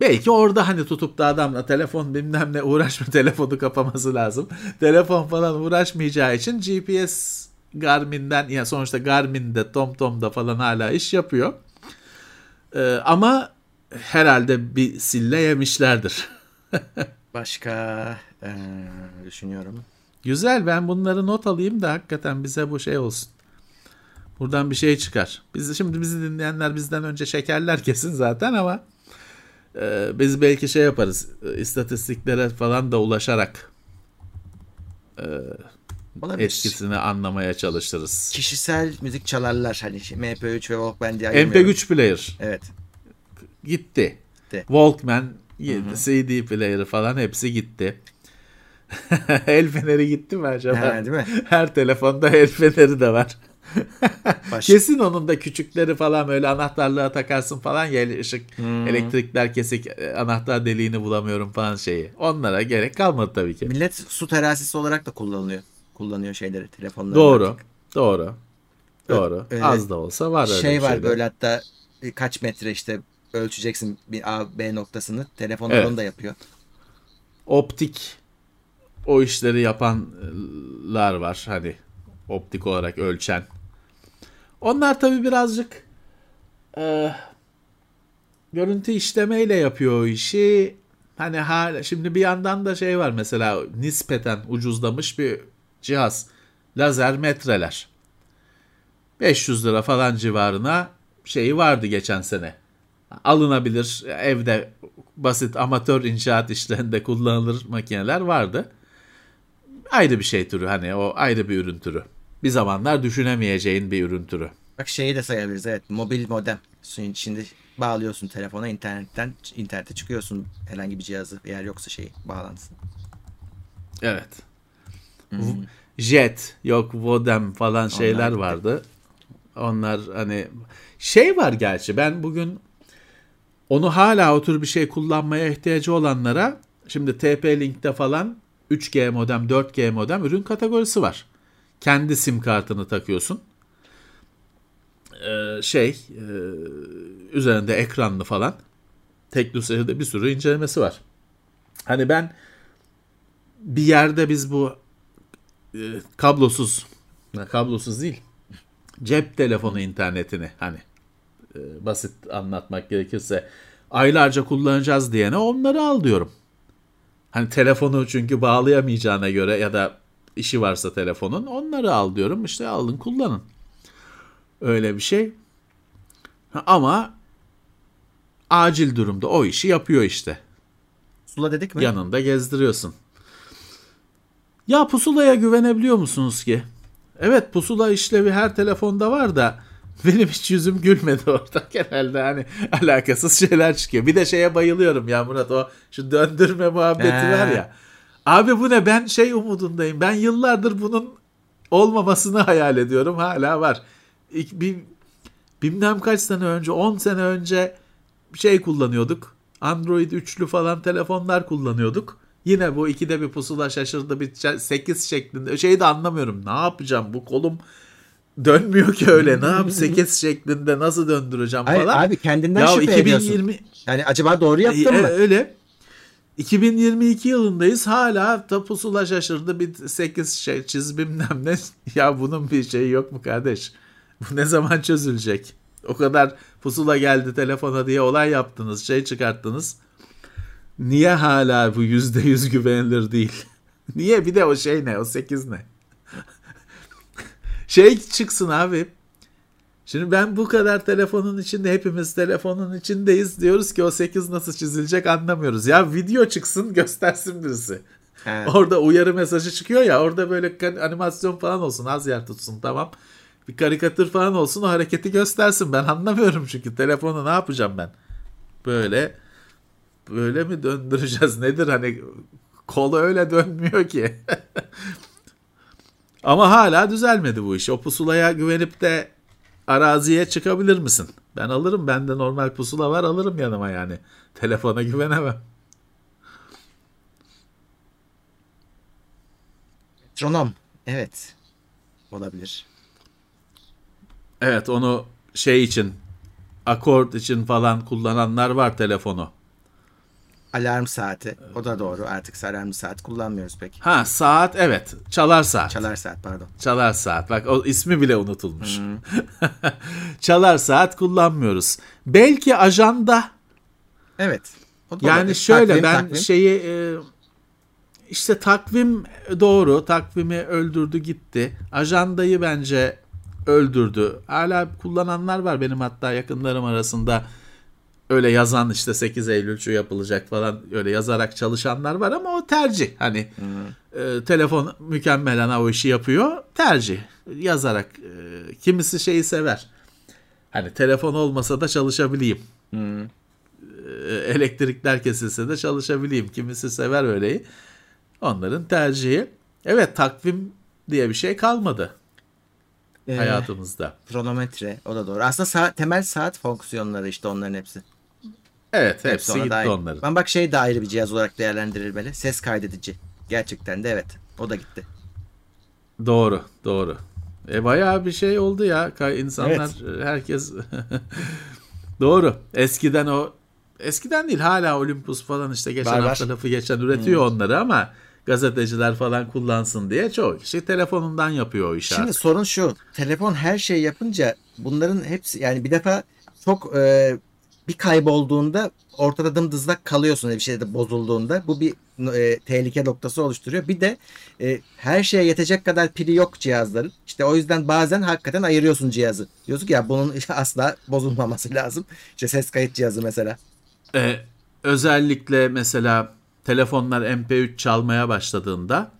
Belki orada hani tutup da adamla telefon bilmem ne uğraşma telefonu kapaması lazım. Telefon falan uğraşmayacağı için GPS Garmin'den ya sonuçta Garmin'de TomTom'da falan hala iş yapıyor. Ee, ama herhalde bir sille yemişlerdir. Başka eee, düşünüyorum. Güzel ben bunları not alayım da hakikaten bize bu şey olsun. Buradan bir şey çıkar. Biz şimdi bizi dinleyenler bizden önce şekerler kesin zaten ama e, biz belki şey yaparız. e, istatistiklere falan da ulaşarak Olabilir. etkisini anlamaya çalışırız. Kişisel müzik çalarlar hani şey, MP3 ve Walkman diye ayırmıyorum. MP3 player Evet. gitti. Gitti. Walkman, CD player'ı falan hepsi gitti. el feneri gitti mi acaba? Ha, değil mi? Her telefonda el feneri de var. Baş- Kesin onun da küçükleri falan böyle anahtarlığa takarsın falan ya ışık Hmm. elektrikler kesik e, anahtar deliğini bulamıyorum falan şeyi. Onlara gerek kalmadı tabii ki. Millet su terazisi olarak da kullanılıyor. Kullanıyor şeyleri telefonları. Doğru. Doğru. Doğru. Ö- Az da olsa var öyle Şey var şeyler. böyle hatta e, kaç metre işte ölçeceksin bir A B noktasını. Telefonlar Evet. onu da yapıyor. Optik o işleri yapanlar var hani optik olarak ölçen. Onlar tabii birazcık e, görüntü işlemeyle yapıyor o işi. Hani hala şimdi bir yandan da şey var mesela nispeten ucuzlamış bir cihaz. Lazer metreler. 500 lira falan civarına şeyi vardı geçen sene. Alınabilir evde basit amatör inşaat işlerinde kullanılır makineler vardı. Ayrı bir şey türü hani o ayrı bir ürün türü. Bir zamanlar düşünemeyeceğin bir ürün türü. Bak şeyi de sayabiliriz evet mobil modem. Şimdi bağlıyorsun telefona internetten internete çıkıyorsun herhangi bir cihazı eğer yoksa şey bağlantısı. Evet. Hmm. Jet yok Vodem falan şeyler Onlar vardı. Onlar hani şey var gerçi ben bugün onu hala o tür bir şey kullanmaya ihtiyacı olanlara şimdi TP-Link'te falan 3G modem, 4G modem ürün kategorisi var. Kendi sim kartını takıyorsun. Ee, şey e, üzerinde ekranlı falan. Teknoseyir'de bir sürü incelemesi var. Hani ben bir yerde biz bu e, kablosuz kablosuz değil cep telefonu internetini hani e, basit anlatmak gerekirse aylarca kullanacağız diyene onları al diyorum. Hani telefonu çünkü bağlayamayacağına göre ya da işi varsa telefonun onları al diyorum. İşte alın kullanın. Öyle bir şey. Ama acil durumda o işi yapıyor işte. Pusula dedik mi? Yanında gezdiriyorsun. Ya pusulaya güvenebiliyor musunuz ki? Evet pusula işlevi her telefonda var da benim hiç yüzüm gülmedi orada. Genelde hani alakasız şeyler çıkıyor. Bir de şeye bayılıyorum ya Murat o şu döndürme muhabbeti He. var ya. Abi bu ne ben şey umudundayım. Ben yıllardır bunun olmamasını hayal ediyorum. Hala var. Bir, bilmem kaç sene önce 10 sene önce şey kullanıyorduk. Android üçlü falan telefonlar kullanıyorduk. Yine bu ikide bir pusula şaşırdı bir 8 şeklinde. Şeyi de anlamıyorum. Ne yapacağım bu kolum dönmüyor ki öyle. Ne yap 8 şeklinde nasıl döndüreceğim falan. Hayır, abi kendinden ya, şüphe 2020... ediyorsun. Yani acaba doğru yaptın e, mı? Öyle. 2022 yılındayız hala tapusula şaşırdı bir 8 şey çiz bilmem ne. Ya bunun bir şeyi yok mu kardeş? Bu ne zaman çözülecek? O kadar pusula geldi telefona diye olay yaptınız, şey çıkarttınız. Niye hala bu yüzde yüz güvenilir değil? Niye? Bir de o şey ne? O 8 ne? Şey çıksın abi. Şimdi ben bu kadar telefonun içinde hepimiz telefonun içindeyiz diyoruz ki o 8 nasıl çizilecek anlamıyoruz. Ya video çıksın göstersin birisi. Evet. Orada uyarı mesajı çıkıyor ya orada böyle animasyon falan olsun az yer tutsun tamam. Bir karikatür falan olsun o hareketi göstersin. Ben anlamıyorum çünkü telefonu ne yapacağım ben? Böyle böyle mi döndüreceğiz nedir hani kolu öyle dönmüyor ki. Ama hala düzelmedi bu iş. O pusulaya güvenip de araziye çıkabilir misin? Ben alırım. Bende normal pusula var alırım yanıma yani. Telefona güvenemem. Metronom. Evet. Olabilir. Evet onu şey için akort için falan kullananlar var telefonu. Alarm saati. O da doğru. Artık alarm saat kullanmıyoruz pek. Ha saat evet. Çalar saat. Çalar saat pardon. Çalar saat. Bak o ismi bile unutulmuş. Hmm. Çalar saat kullanmıyoruz. Belki ajanda. Evet. yani olabilir. şöyle takvim, ben takvim. şeyi e, işte takvim doğru. Takvimi öldürdü gitti. Ajandayı bence öldürdü. Hala kullananlar var benim hatta yakınlarım arasında öyle yazan işte 8 Eylül şu yapılacak falan öyle yazarak çalışanlar var ama o tercih. Hani e, telefon mükemmelen o işi yapıyor. Tercih. Yazarak e, kimisi şeyi sever. Hani telefon olmasa da çalışabileyim. Hmm. E, elektrikler kesilse de çalışabileyim. Kimisi sever öyleyi. Onların tercihi. Evet takvim diye bir şey kalmadı ee, hayatımızda. Kronometre o da doğru. Aslında saat, temel saat fonksiyonları işte onların hepsi. Evet hepsi gitti dahil. onların. Ben bak şey de ayrı bir cihaz olarak değerlendirilmeli. Ses kaydedici. Gerçekten de evet. O da gitti. Doğru doğru. E bayağı bir şey oldu ya. İnsanlar evet. herkes doğru. Eskiden o eskiden değil hala Olympus falan işte geçen var, hafta lafı geçen üretiyor hmm. onları ama gazeteciler falan kullansın diye çok kişi telefonundan yapıyor o işi Şimdi artık. sorun şu. Telefon her şey yapınca bunların hepsi yani bir defa çok e, bir kaybolduğunda ortada dımdızlak kalıyorsun bir şeyde bozulduğunda. Bu bir e, tehlike noktası oluşturuyor. Bir de e, her şeye yetecek kadar pili yok cihazların. İşte o yüzden bazen hakikaten ayırıyorsun cihazı. Diyorsun ki ya bunun asla bozulmaması lazım. İşte ses kayıt cihazı mesela. Ee, özellikle mesela telefonlar MP3 çalmaya başladığında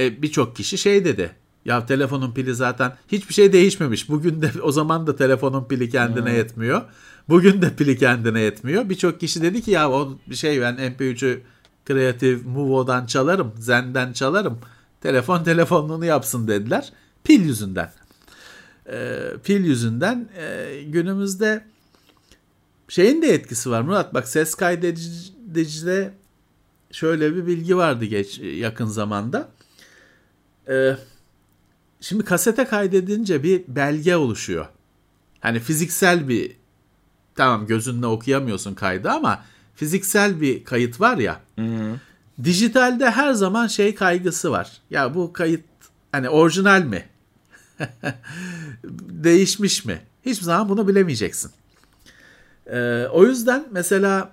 e, birçok kişi şey dedi. Ya telefonun pili zaten hiçbir şey değişmemiş. Bugün de o zaman da telefonun pili kendine Hmm. yetmiyor. Bugün de pili kendine yetmiyor. Birçok kişi dedi ki ya o şey ben MP3'ü Creative Movo'dan çalarım, Zen'den çalarım. Telefon telefonluğunu yapsın dediler. Pil yüzünden. Ee, pil yüzünden e, günümüzde şeyin de etkisi var Murat. Bak ses kaydedicide şöyle bir bilgi vardı geç yakın zamanda. Ee, şimdi kasete kaydedince bir belge oluşuyor. Hani fiziksel bir tamam gözünle okuyamıyorsun kaydı ama fiziksel bir kayıt var ya. Dijitalde her zaman şey kaygısı var. Ya bu kayıt hani orijinal mi? Değişmiş mi? Hiçbir zaman bunu bilemeyeceksin. Ee, o yüzden mesela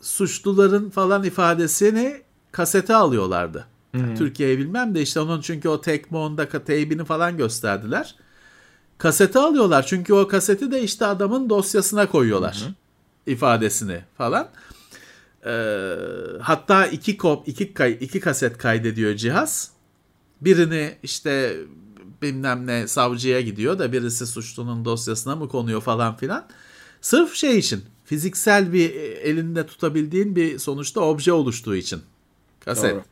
suçluların falan ifadesini kasete alıyorlardı. Türkiye'yi bilmem de işte onun çünkü o Tekmo'nda teybini falan gösterdiler. Kasete alıyorlar çünkü o kaseti de işte adamın dosyasına koyuyorlar. ifadesini falan. Ee, hatta iki kop iki kay, iki kaset kaydediyor cihaz. Birini işte bilmem ne savcıya gidiyor da birisi suçlunun dosyasına mı konuyor falan filan. Sırf şey için fiziksel bir elinde tutabildiğin bir sonuçta obje oluştuğu için kaset. Doğru.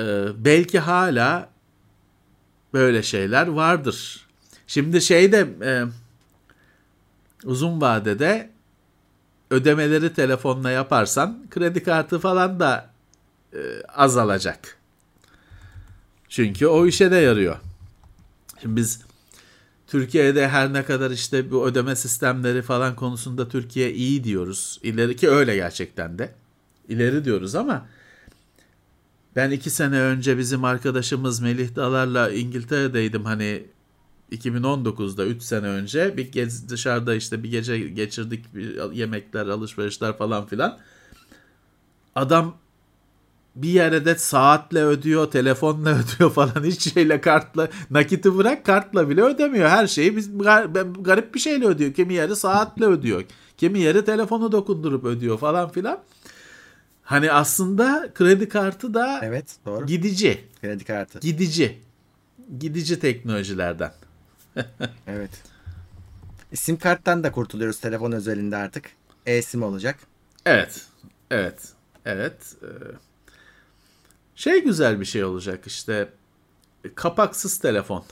Ee, belki hala böyle şeyler vardır. Şimdi şeyde e, uzun vadede ödemeleri telefonla yaparsan kredi kartı falan da e, azalacak. Çünkü o işe de yarıyor. Şimdi biz Türkiye'de her ne kadar işte bu ödeme sistemleri falan konusunda Türkiye iyi diyoruz. İleri ki öyle gerçekten de. İleri diyoruz ama ben iki sene önce bizim arkadaşımız Melih Dalar'la İngiltere'deydim hani 2019'da 3 sene önce bir gez dışarıda işte bir gece geçirdik bir yemekler alışverişler falan filan. Adam bir yere de saatle ödüyor, telefonla ödüyor falan hiç şeyle kartla nakiti bırak kartla bile ödemiyor. Her şeyi biz gar- garip bir şeyle ödüyor. Kimi yeri saatle ödüyor. Kimi yeri telefonu dokundurup ödüyor falan filan. Hani aslında kredi kartı da Evet doğru. gidici. Kredi kartı. Gidici. Gidici teknolojilerden. Evet. Sim karttan da kurtuluyoruz telefon özelinde artık. E-sim olacak. Evet. Evet. Evet. Ee, Şey güzel bir şey olacak işte. Kapaksız telefon.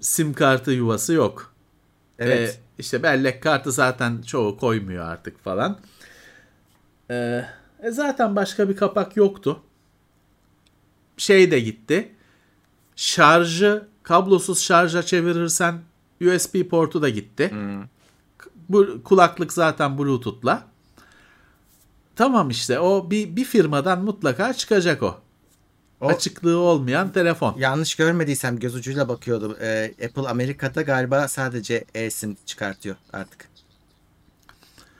Sim kartı yuvası yok. Evet. Ee, işte bellek kartı zaten çoğu koymuyor artık falan. Ee, e zaten başka bir kapak yoktu. Şey de gitti. Şarjı kablosuz şarja çevirirsen USB portu da gitti. Bu kulaklık zaten Bluetooth'la. Tamam işte o bir, bir firmadan mutlaka çıkacak o. O- Açıklığı olmayan telefon. Yanlış görmediysem göz ucuyla bakıyordum. Ee, Apple Amerika'da galiba sadece e-sim çıkartıyor artık.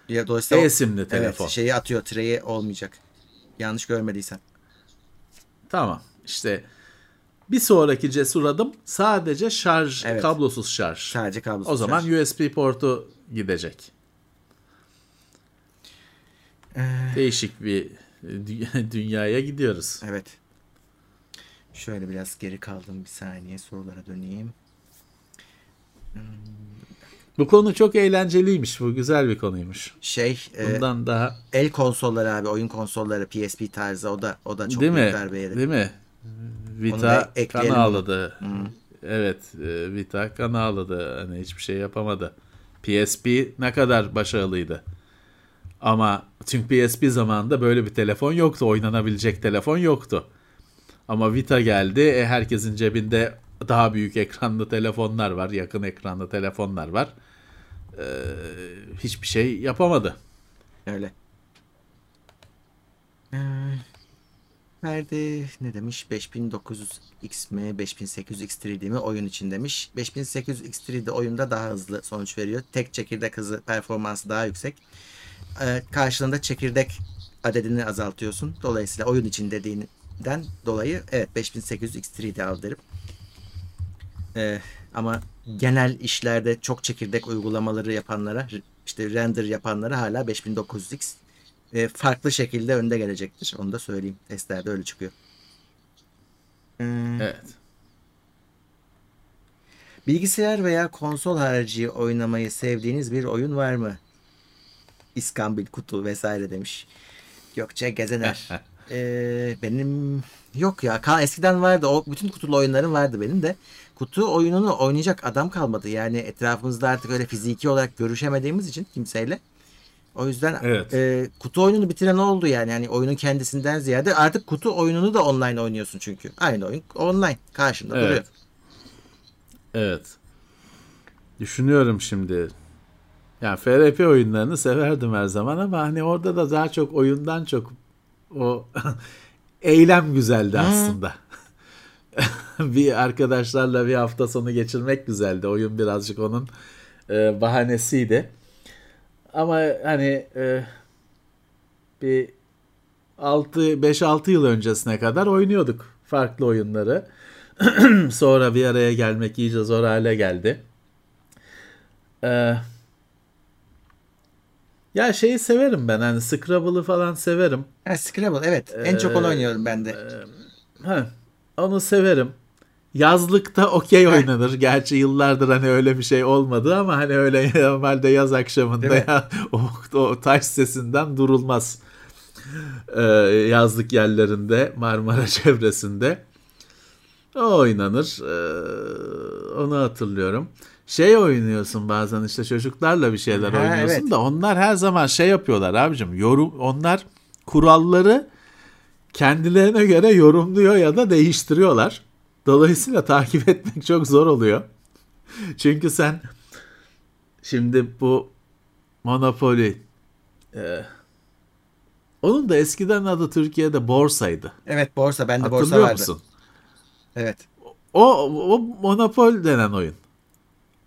Ya dolayısıyla o- E-simli telefon. Evet, şeyi atıyor, treyi olmayacak. Yanlış görmediysem. Tamam işte bir sonraki cesur adım sadece şarj, Evet. kablosuz şarj. Sadece kablosuz O zaman şarj. USB portu gidecek. Değişik bir dü- dünyaya gidiyoruz. Evet. Şöyle biraz geri kaldım bir saniye sorulara döneyim. Bu konu çok eğlenceliymiş. Bu güzel bir konuymuş. Şey, e, Bundan daha el konsolları abi, oyun konsolları PSP tarzı o da o da çok değil mi? darbe yedi. Değil mi? Vita kan ağladı. Evet, e, Vita kan ağladı. Hani hiçbir şey yapamadı. PSP ne kadar başarılıydı. Ama çünkü PSP zamanında böyle bir telefon yoktu. Oynanabilecek telefon yoktu. Ama Vita geldi. E, herkesin cebinde daha büyük ekranlı telefonlar var. Yakın ekranlı telefonlar var. E, hiçbir şey yapamadı. Öyle. Nerede ne demiş 5900X mi 5800X3D mi oyun için demiş. 5800X3D oyunda daha hızlı sonuç veriyor. Tek çekirdek hızı performansı daha yüksek. Ee, karşılığında çekirdek adedini azaltıyorsun. Dolayısıyla oyun için dediğinden dolayı evet 5800X3D al derim. Ee, ama genel işlerde çok çekirdek uygulamaları yapanlara işte render yapanlara hala 5900X e, farklı şekilde önde gelecektir. Onu da söyleyeyim. Testlerde öyle çıkıyor. Hmm. Evet. Bilgisayar veya konsol harici oynamayı sevdiğiniz bir oyun var mı? İskambil kutu vesaire demiş. Gökçe Gezener. Ee, benim yok ya. Ka- Eskiden vardı. O bütün kutulu oyunlarım vardı benim de. Kutu oyununu oynayacak adam kalmadı. Yani etrafımızda artık öyle fiziki olarak görüşemediğimiz için kimseyle. O yüzden Evet. e, kutu oyununu bitiren oldu yani. Yani oyunun kendisinden ziyade artık kutu oyununu da online oynuyorsun çünkü. Aynı oyun online karşında Evet. duruyor. Evet. Düşünüyorum şimdi. Yani FRP oyunlarını severdim her zaman ama hani orada da daha çok oyundan çok o eylem güzeldi aslında. bir arkadaşlarla bir hafta sonu geçirmek güzeldi. Oyun birazcık onun e, bahanesiydi. Ama hani e, bir 6 5-6 yıl öncesine kadar oynuyorduk farklı oyunları. Sonra bir araya gelmek iyice zor hale geldi. Ee, ya şeyi severim ben hani Scrabble'ı falan severim. Ha, Scrabble evet. En çok onu Ee, oynuyorum ben de. Ha, onu severim. Yazlıkta okey oynanır. Gerçi yıllardır hani öyle bir şey olmadı ama hani öyle normalde yaz akşamında ya o, o taş sesinden durulmaz. Ee, yazlık yerlerinde Marmara çevresinde o oynanır. Ee, onu hatırlıyorum. Şey oynuyorsun bazen işte çocuklarla bir şeyler Ha, oynuyorsun evet. da onlar her zaman şey yapıyorlar abicim. Yorum onlar kuralları kendilerine göre yorumluyor ya da değiştiriyorlar. Dolayısıyla takip etmek çok zor oluyor. Çünkü sen şimdi bu Monopoly e, onun da eskiden adı Türkiye'de borsaydı. Evet borsa. Bende borsa Hatırlıyor vardı. musun? Evet. O, o Monopol denen oyun.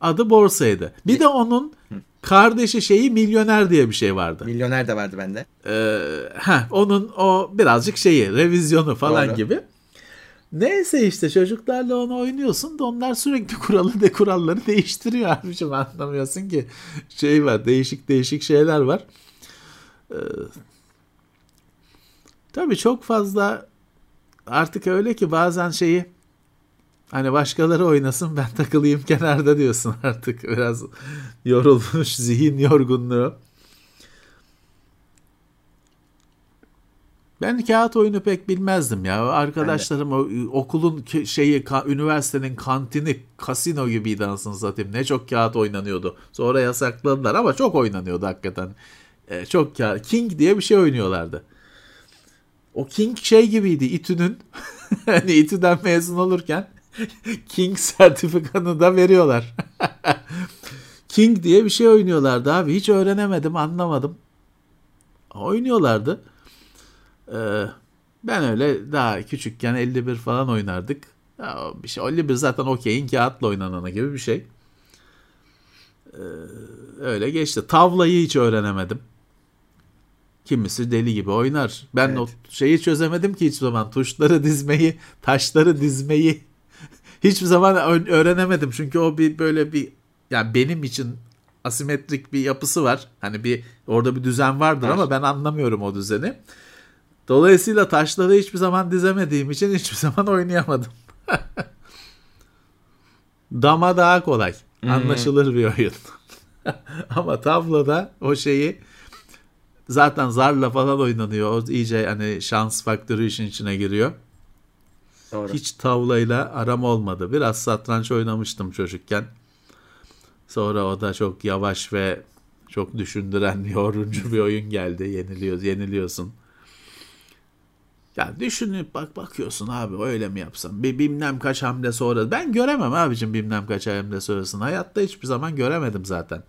Adı borsaydı. Bir de onun kardeşi şeyi milyoner diye bir şey vardı. Milyoner de vardı bende. Ee, heh, onun o birazcık şeyi revizyonu falan Doğru. gibi. Neyse işte çocuklarla onu oynuyorsun da onlar sürekli kuralı de kuralları değiştiriyor abicim anlamıyorsun ki şey var değişik değişik şeyler var. Ee, tabii çok fazla artık öyle ki bazen şeyi hani başkaları oynasın ben takılayım kenarda diyorsun artık biraz yorulmuş zihin yorgunluğu. Ben kağıt oyunu pek bilmezdim ya. Arkadaşlarım o, okulun şeyi ka- üniversitenin kantini kasino gibiydi anasını satayım. Ne çok kağıt oynanıyordu. Sonra yasakladılar ama çok oynanıyordu hakikaten. Ee, çok kağıt. King diye bir şey oynuyorlardı. O King şey gibiydi İTÜ'nün. hani İTÜ'den mezun olurken King sertifikanı da veriyorlar. King diye bir şey oynuyorlardı abi. Hiç öğrenemedim, anlamadım. Oynuyorlardı. Ee, ben öyle daha küçükken 51 falan oynardık. Ya, bir şey 51 zaten okeyin kağıtla oynananı gibi bir şey. Ee, öyle geçti. Tavlayı hiç öğrenemedim. Kimisi deli gibi oynar. Ben Evet. o şeyi çözemedim ki hiçbir zaman. Tuşları dizmeyi, taşları dizmeyi hiçbir zaman öğrenemedim. Çünkü o bir böyle bir yani benim için asimetrik bir yapısı var. Hani bir orada bir düzen vardır Var. ama ben anlamıyorum o düzeni. Dolayısıyla taşları hiçbir zaman dizemediğim için hiçbir zaman oynayamadım. Dama daha kolay. Anlaşılır bir oyun. Ama tabloda o şeyi zaten zarla falan oynanıyor. O iyice hani şans faktörü işin içine giriyor. Doğru. Hiç tavlayla aram olmadı. Biraz satranç oynamıştım çocukken. Sonra o da çok yavaş ve çok düşündüren, yorguncu bir oyun geldi. Yeniliyor, yeniliyorsun. Ya düşünüp bak bakıyorsun abi öyle mi yapsam? Bir bilmem kaç hamle sonra. Ben göremem abicim bilmem kaç hamle sonrasını. Hayatta hiçbir zaman göremedim zaten.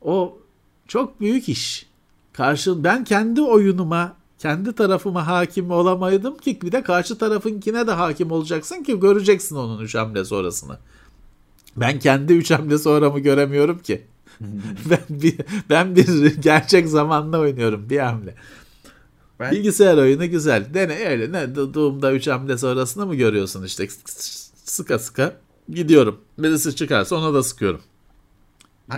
O çok büyük iş. Karşı ben kendi oyunuma, kendi tarafıma hakim olamaydım ki bir de karşı tarafınkine de hakim olacaksın ki göreceksin onun üç hamle sonrasını. Ben kendi üç hamle sonramı göremiyorum ki. ben bir ben bir gerçek zamanla oynuyorum bir hamle. Ben Bilgisayar oyunu güzel. Dene öyle ne doğumda 3 hamle sonrasını mı görüyorsun işte sıka sıka gidiyorum. Birisi çıkarsa ona da sıkıyorum.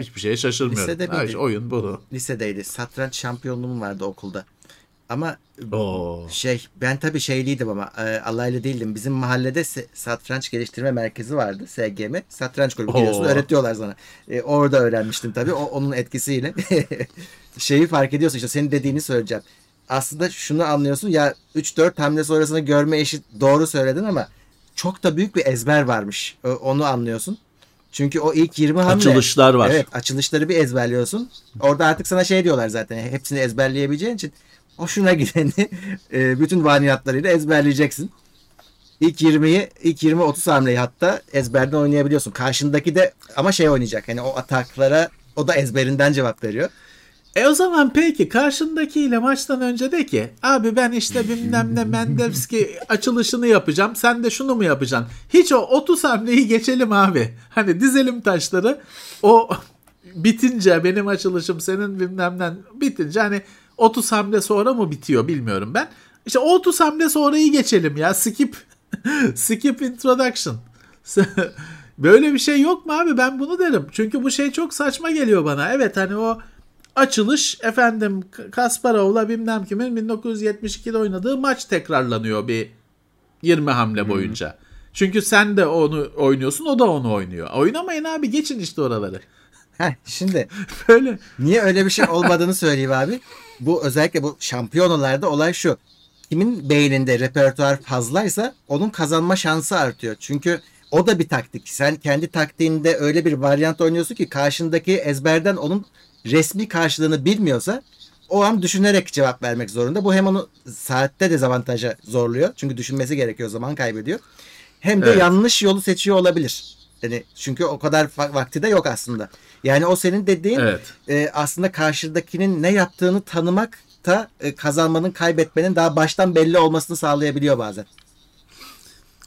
Hiçbir şeye şaşırmıyorum. Lisede miydi? işte oyun bu. lisedeydi. Satranç şampiyonluğum vardı okulda. Ama Oo. şey ben tabii şeyliydim ama e, alaylı değildim. Bizim mahallede satranç geliştirme merkezi vardı SGM. Satranç kulübü biliyorsun Oo. öğretiyorlar sana. E, orada öğrenmiştim tabii o, onun etkisiyle. Şeyi fark ediyorsun işte senin dediğini söyleyeceğim. Aslında şunu anlıyorsun ya 3-4 hamle sonrasını görme eşit doğru söyledin ama çok da büyük bir ezber varmış. Onu anlıyorsun. Çünkü o ilk 20 hamle Açılışlar var. Evet açılışları bir ezberliyorsun. Orada artık sana şey diyorlar zaten hepsini ezberleyebileceğin için hoşuna gideni e, bütün vaniyatlarıyla ezberleyeceksin. İlk 20'yi ilk 20 30 hamleyi hatta ezberden oynayabiliyorsun. Karşındaki de ama şey oynayacak. Hani o ataklara o da ezberinden cevap veriyor. E o zaman peki karşındakiyle maçtan önce de ki abi ben işte bilmem ne Mendevski açılışını yapacağım sen de şunu mu yapacaksın? Hiç o 30 hamleyi geçelim abi. Hani dizelim taşları o bitince benim açılışım senin bilmem ne bitince hani 30 hamle sonra mı bitiyor bilmiyorum ben. İşte o 30 hamle sonrayı geçelim ya skip skip introduction. Böyle bir şey yok mu abi ben bunu derim. Çünkü bu şey çok saçma geliyor bana. Evet hani o açılış efendim Kasparov'la bilmem kimin 1972'de oynadığı maç tekrarlanıyor bir 20 hamle boyunca. Çünkü sen de onu oynuyorsun o da onu oynuyor. Oynamayın abi geçin işte oraları. Heh, şimdi Böyle niye öyle bir şey olmadığını söyleyeyim abi. Bu özellikle bu şampiyonalarda olay şu. Kimin beyninde repertuar fazlaysa onun kazanma şansı artıyor. Çünkü o da bir taktik. Sen kendi taktiğinde öyle bir varyant oynuyorsun ki karşındaki ezberden onun resmi karşılığını bilmiyorsa o an düşünerek cevap vermek zorunda. Bu hem onu saatte dezavantaja zorluyor. Çünkü düşünmesi gerekiyor zaman kaybediyor. Hem de Evet. yanlış yolu seçiyor olabilir. Yani çünkü o kadar vakti de yok aslında. Yani o senin dediğin evet. e, aslında karşıdakinin ne yaptığını tanımak da e, kazanmanın kaybetmenin daha baştan belli olmasını sağlayabiliyor bazen.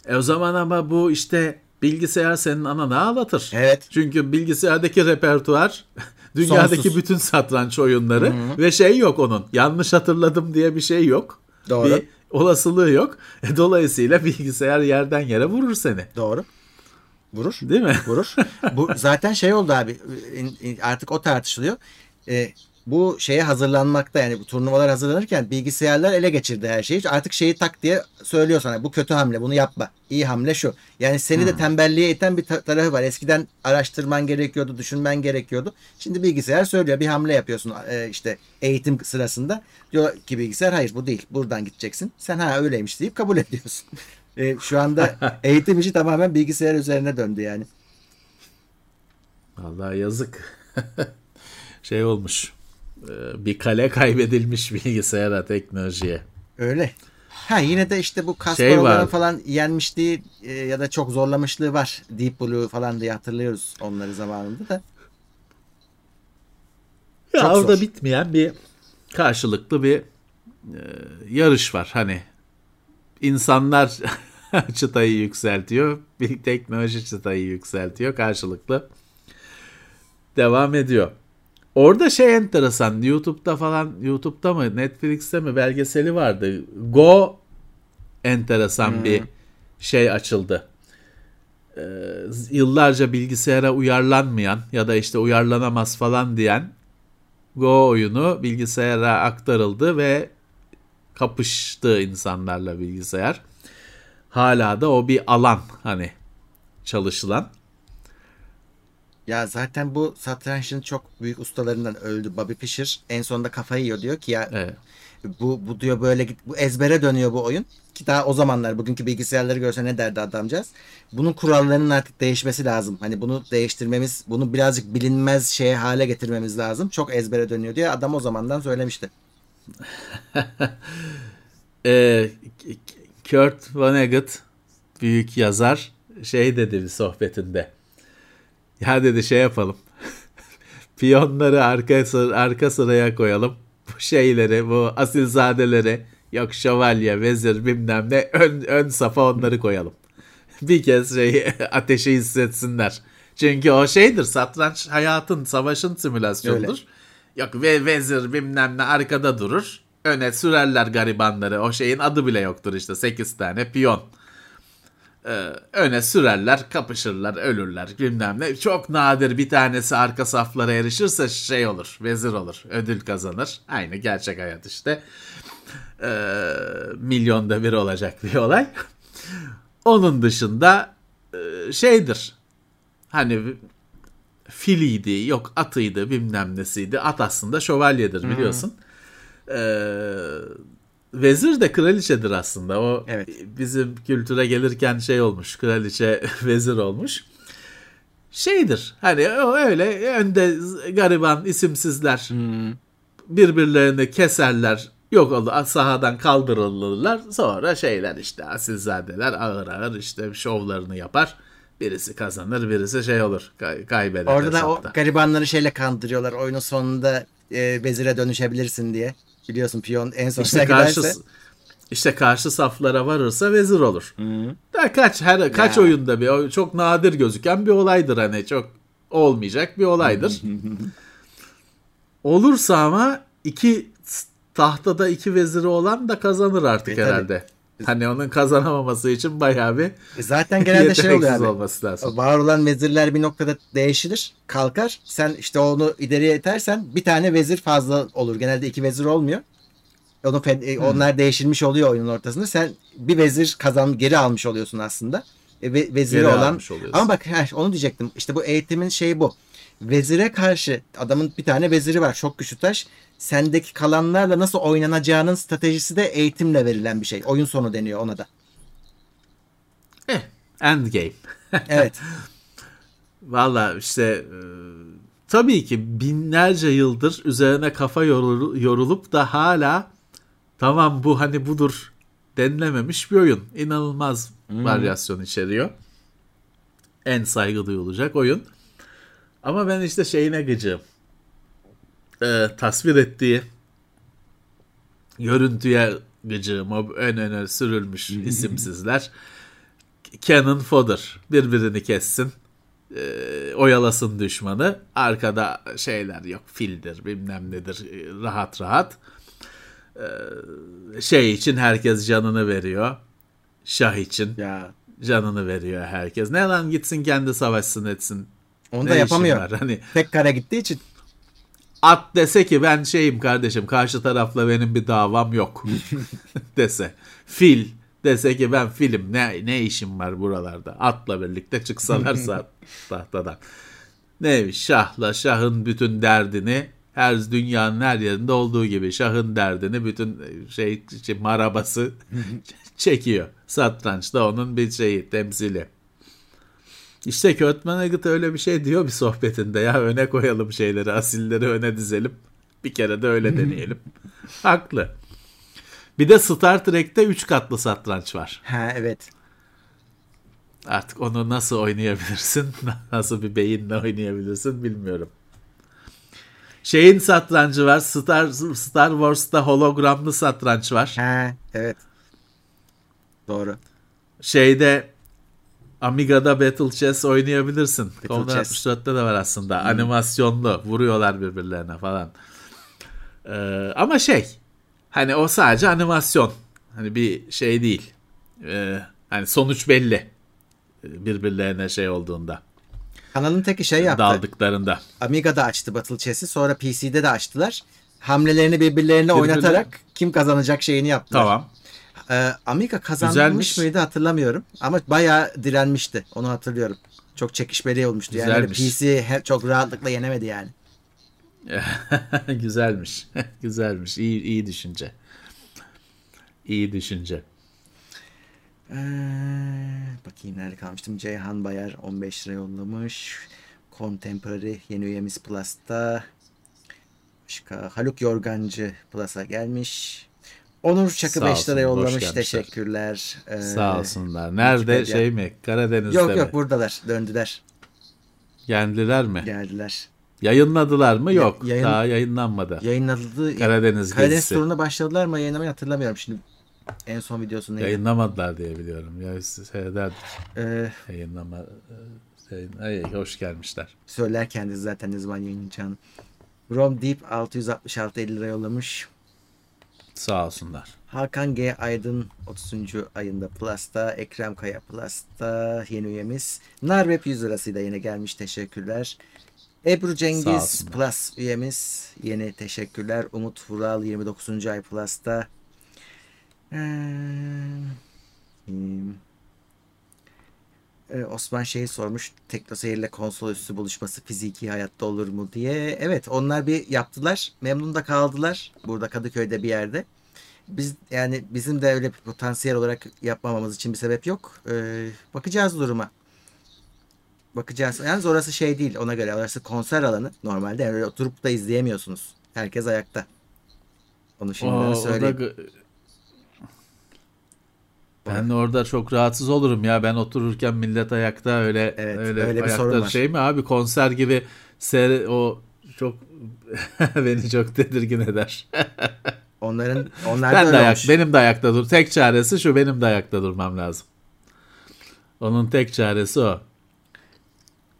E o zaman ama bu işte bilgisayar senin ananı ağlatır. Evet. Çünkü bilgisayardaki repertuar dünyadaki Sonsuz. bütün satranç oyunları ve şey yok onun. Yanlış hatırladım diye bir şey yok. Doğru. Bir olasılığı yok. E, dolayısıyla bilgisayar yerden yere vurur seni. Doğru. Vurur. Değil mi? Vurur. Bu zaten şey oldu abi. Artık o tartışılıyor. E, bu şeye hazırlanmakta yani bu turnuvalar hazırlanırken bilgisayarlar ele geçirdi her şeyi. Artık şeyi tak diye söylüyor sana. Bu kötü hamle bunu yapma. İyi hamle şu. Yani seni de tembelliğe iten bir ta- tarafı var. Eskiden araştırman gerekiyordu, düşünmen gerekiyordu. Şimdi bilgisayar söylüyor. Bir hamle yapıyorsun e, işte eğitim sırasında. Diyor ki bilgisayar hayır bu değil. Buradan gideceksin. Sen ha öyleymiş deyip kabul ediyorsun. E, şu anda eğitim işi tamamen bilgisayar üzerine döndü yani. Vallahi yazık. şey olmuş. E, Bir kale kaybedilmiş bilgisayara, teknolojiye. Öyle. Ha yine de işte bu Şey Kasparov'ların var. falan yenmişliği e, ya da çok zorlamışlığı var. Deep Blue falan diye hatırlıyoruz onları zamanında da. Ya Çok orada zor. bitmeyen bir karşılıklı bir e, yarış var. Hani insanlar çıtayı yükseltiyor, bir teknoloji çıtayı yükseltiyor karşılıklı devam ediyor. Orada şey enteresan YouTube'da falan YouTube'da mı Netflix'te mi belgeseli vardı. Go enteresan bir şey açıldı. Ee, yıllarca bilgisayara uyarlanmayan ya da işte uyarlanamaz falan diyen Go oyunu bilgisayara aktarıldı ve kapıştı insanlarla bilgisayar. Hala da o bir alan hani çalışılan. Ya zaten bu satrançın çok büyük ustalarından öldü Bobby Fischer. En sonunda kafayı yiyor diyor ki ya Evet. bu bu diyor böyle git bu ezbere dönüyor bu oyun. Ki daha o zamanlar bugünkü bilgisayarları görse ne derdi adamcağız. Bunun kurallarının artık değişmesi lazım. Hani bunu değiştirmemiz, bunu birazcık bilinmez şeye hale getirmemiz lazım. Çok ezbere dönüyor diye adam o zamandan söylemişti. Ee, Kurt Vonnegut büyük yazar şey dedi bir sohbetinde. Ya dedi şey yapalım. Piyonları arka, sıra, arka sıraya koyalım. Bu şeyleri, bu asilzadeleri yok şövalye, vezir bilmem ne ön, ön safa onları koyalım. bir kez şey ateşi hissetsinler. Çünkü o şeydir satranç hayatın, savaşın simülasyonudur. Öyle. Yok ve vezir bilmem ne arkada durur. Öne sürerler garibanları. O şeyin adı bile yoktur işte 8 tane piyon. Ee, öne sürerler, kapışırlar, ölürler bilmem ne. Çok nadir bir tanesi arka saflara erişirse şey olur, vezir olur, ödül kazanır. Aynı gerçek hayat işte. Ee, milyonda bir olacak bir olay. Onun dışında e, şeydir. Hani filiydi, yok atıydı, bilmem nesiydi. At aslında şövalyedir biliyorsun. Ee, vezir de kraliçedir aslında. O Evet. bizim kültüre gelirken şey olmuş. Kraliçe vezir olmuş. Şeydir. Hani o öyle önde gariban isimsizler birbirlerini keserler. Yok oldu sahadan kaldırılırlar. Sonra şeyler işte asilzadeler ağır ağır işte şovlarını yapar. Birisi kazanır, birisi şey olur. kay- kaybeder. Orada da o garibanları şeyle kandırıyorlar. Oyunun sonunda e, vezire dönüşebilirsin diye. Biliyorsun piyon en sonuna İşte karşı giderse. işte karşı saflara varırsa vezir olur. Da kaç her kaç Ya. oyunda bir çok nadir gözüken bir olaydır hani çok olmayacak bir olaydır. Olursa ama iki tahtada iki veziri olan da kazanır artık E, tabii. Hani onun kazanamaması için bayağı bir E, Zaten genelde şey oluyor abi. olması lazım. Var olan vezirler bir noktada değişilir, kalkar. Sen işte onu ileriye itersen bir tane vezir fazla olur. Genelde iki vezir olmuyor. Onu e, onlar değişilmiş oluyor oyunun ortasında. Sen bir vezir kazan geri almış oluyorsun aslında. E, ve- veziri Geri olan. Ama bak heh, onu diyecektim. İşte bu eğitimin şeyi bu. Vezire karşı adamın bir tane veziri var çok güçlü taş. Sendeki kalanlarla nasıl oynanacağının stratejisi de eğitimle verilen bir şey. Oyun sonu deniyor ona da. Eh, endgame. Evet. Valla işte e, tabii ki binlerce yıldır üzerine kafa yorul- yorulup da hala tamam bu hani budur denilememiş bir oyun. İnanılmaz varyasyon içeriyor. En saygı duyulacak oyun. Ama ben işte şeyine gıcığım. E, tasvir ettiği görüntüye gıcığım. O ön öne sürülmüş isimsizler. Cannon fodder. Birbirini kessin e, oyalasın düşmanı. Arkada şeyler yok fildir bilmem nedir e, rahat rahat. E, şey için herkes canını veriyor. Şah için Ya canını veriyor herkes. Ne lan gitsin kendi savaşsın etsin. onu Ne da işin yapamıyor. Hani Tek kare gittiği için. At dese ki ben şeyim kardeşim karşı tarafla benim bir davam yok dese. Fil dese ki ben filim ne ne işim var buralarda atla birlikte çıksalarsa tahtadan. Neymiş şahla şahın bütün derdini her dünyanın her yerinde olduğu gibi şahın derdini bütün şey, şey marabası çekiyor. Satrançta onun bir şeyi temsili. İşte Kurtman Agate öyle bir şey diyor bir sohbetinde ya öne koyalım şeyleri asilleri öne dizelim. Bir kere de öyle deneyelim. Haklı. Bir de Star Trek'te 3 katlı satranç var. Ha evet. Artık onu nasıl oynayabilirsin? Nasıl bir beyinle oynayabilirsin bilmiyorum. Şeyin satrancı var. Star, Star Wars'ta hologramlı satranç var. Ha evet. Doğru. Şeyde Amiga'da Battle Chess oynayabilirsin. Battle Commodore Chess. 64'te de var aslında. Animasyonlu. Vuruyorlar birbirlerine falan. Ee, ama şey hani o sadece animasyon. Hani bir şey değil. Ee, hani sonuç belli. Birbirlerine şey olduğunda. Kanalın teki şey yaptı. Daldıklarında. Amiga'da açtı Battle Chess'i. Sonra PC'de de açtılar. Hamlelerini birbirlerine Birbirine- oynatarak kim kazanacak şeyini yaptılar. Tamam. Ee, Amiga kazanmış Güzelmiş. mıydı hatırlamıyorum. Ama bayağı direnmişti. Onu hatırlıyorum. Çok çekişmeli olmuştu. Yani Güzelmiş. PC he- çok rahatlıkla yenemedi yani. Güzelmiş. Güzelmiş. İyi, iyi düşünce. İyi düşünce. Ee, bakayım nerede kalmıştım. Ceyhan Bayar 15 lira yollamış. Contemporary yeni üyemiz Plus'ta. Başka Haluk Yorgancı Plus'a gelmiş. Onur Çakı Sağ 5 lira olsun, hoş yollamış. Teşekkürler. Ee, Sağ olsunlar. Nerede Wikipedia. şey mi? Karadeniz'de Yok mi? yok buradalar. Döndüler. Geldiler mi? Geldiler. Yayınladılar mı? Yok. yayın- Daha yayınlanmadı. Yayınladı. Karadeniz Karadeniz gezisi. turuna başladılar mı yayınlamayı hatırlamıyorum şimdi. En son videosunu? Yayınlamadılar diye biliyorum. Ya seyrederdir. Ee, Yayınlama. Yayın, ay, hoş gelmişler. söyler kendisi zaten ne zaman yayınlayacağını. Rom Deep 666 50 lira yollamış. Sağ olsunlar. Hakan G. Aydın 30. ayında Plus'ta. Ekrem Kaya Plus'ta yeni üyemiz. Narweb 100 lirasıyla yine gelmiş. Teşekkürler. Ebru Cengiz. Plus üyemiz. Yeni teşekkürler. Umut Vural 29. ay Plus'ta. Ee, hmm. Ee, Osman şeyi sormuş. Teknoseyir ile konsol üstü buluşması fiziki hayatta olur mu diye. Evet onlar bir yaptılar. Memnun da kaldılar. Burada Kadıköy'de bir yerde. Biz yani bizim de öyle bir potansiyel olarak yapmamamız için bir sebep yok. Ee, bakacağız duruma. Bakacağız. Yalnız orası şey değil ona göre. Orası konser alanı. Normalde yani öyle oturup da izleyemiyorsunuz. Herkes ayakta. Onu şimdiden O, o da ben orada çok rahatsız olurum ya. Ben otururken millet ayakta öyle Evet, öyle, öyle bir ayakta sorun var. şey mi abi konser gibi ser o çok beni çok tedirgin eder. Onların onlar ben de ayak, benim de ayakta dur. Tek çaresi şu benim de ayakta durmam lazım. Onun tek çaresi o.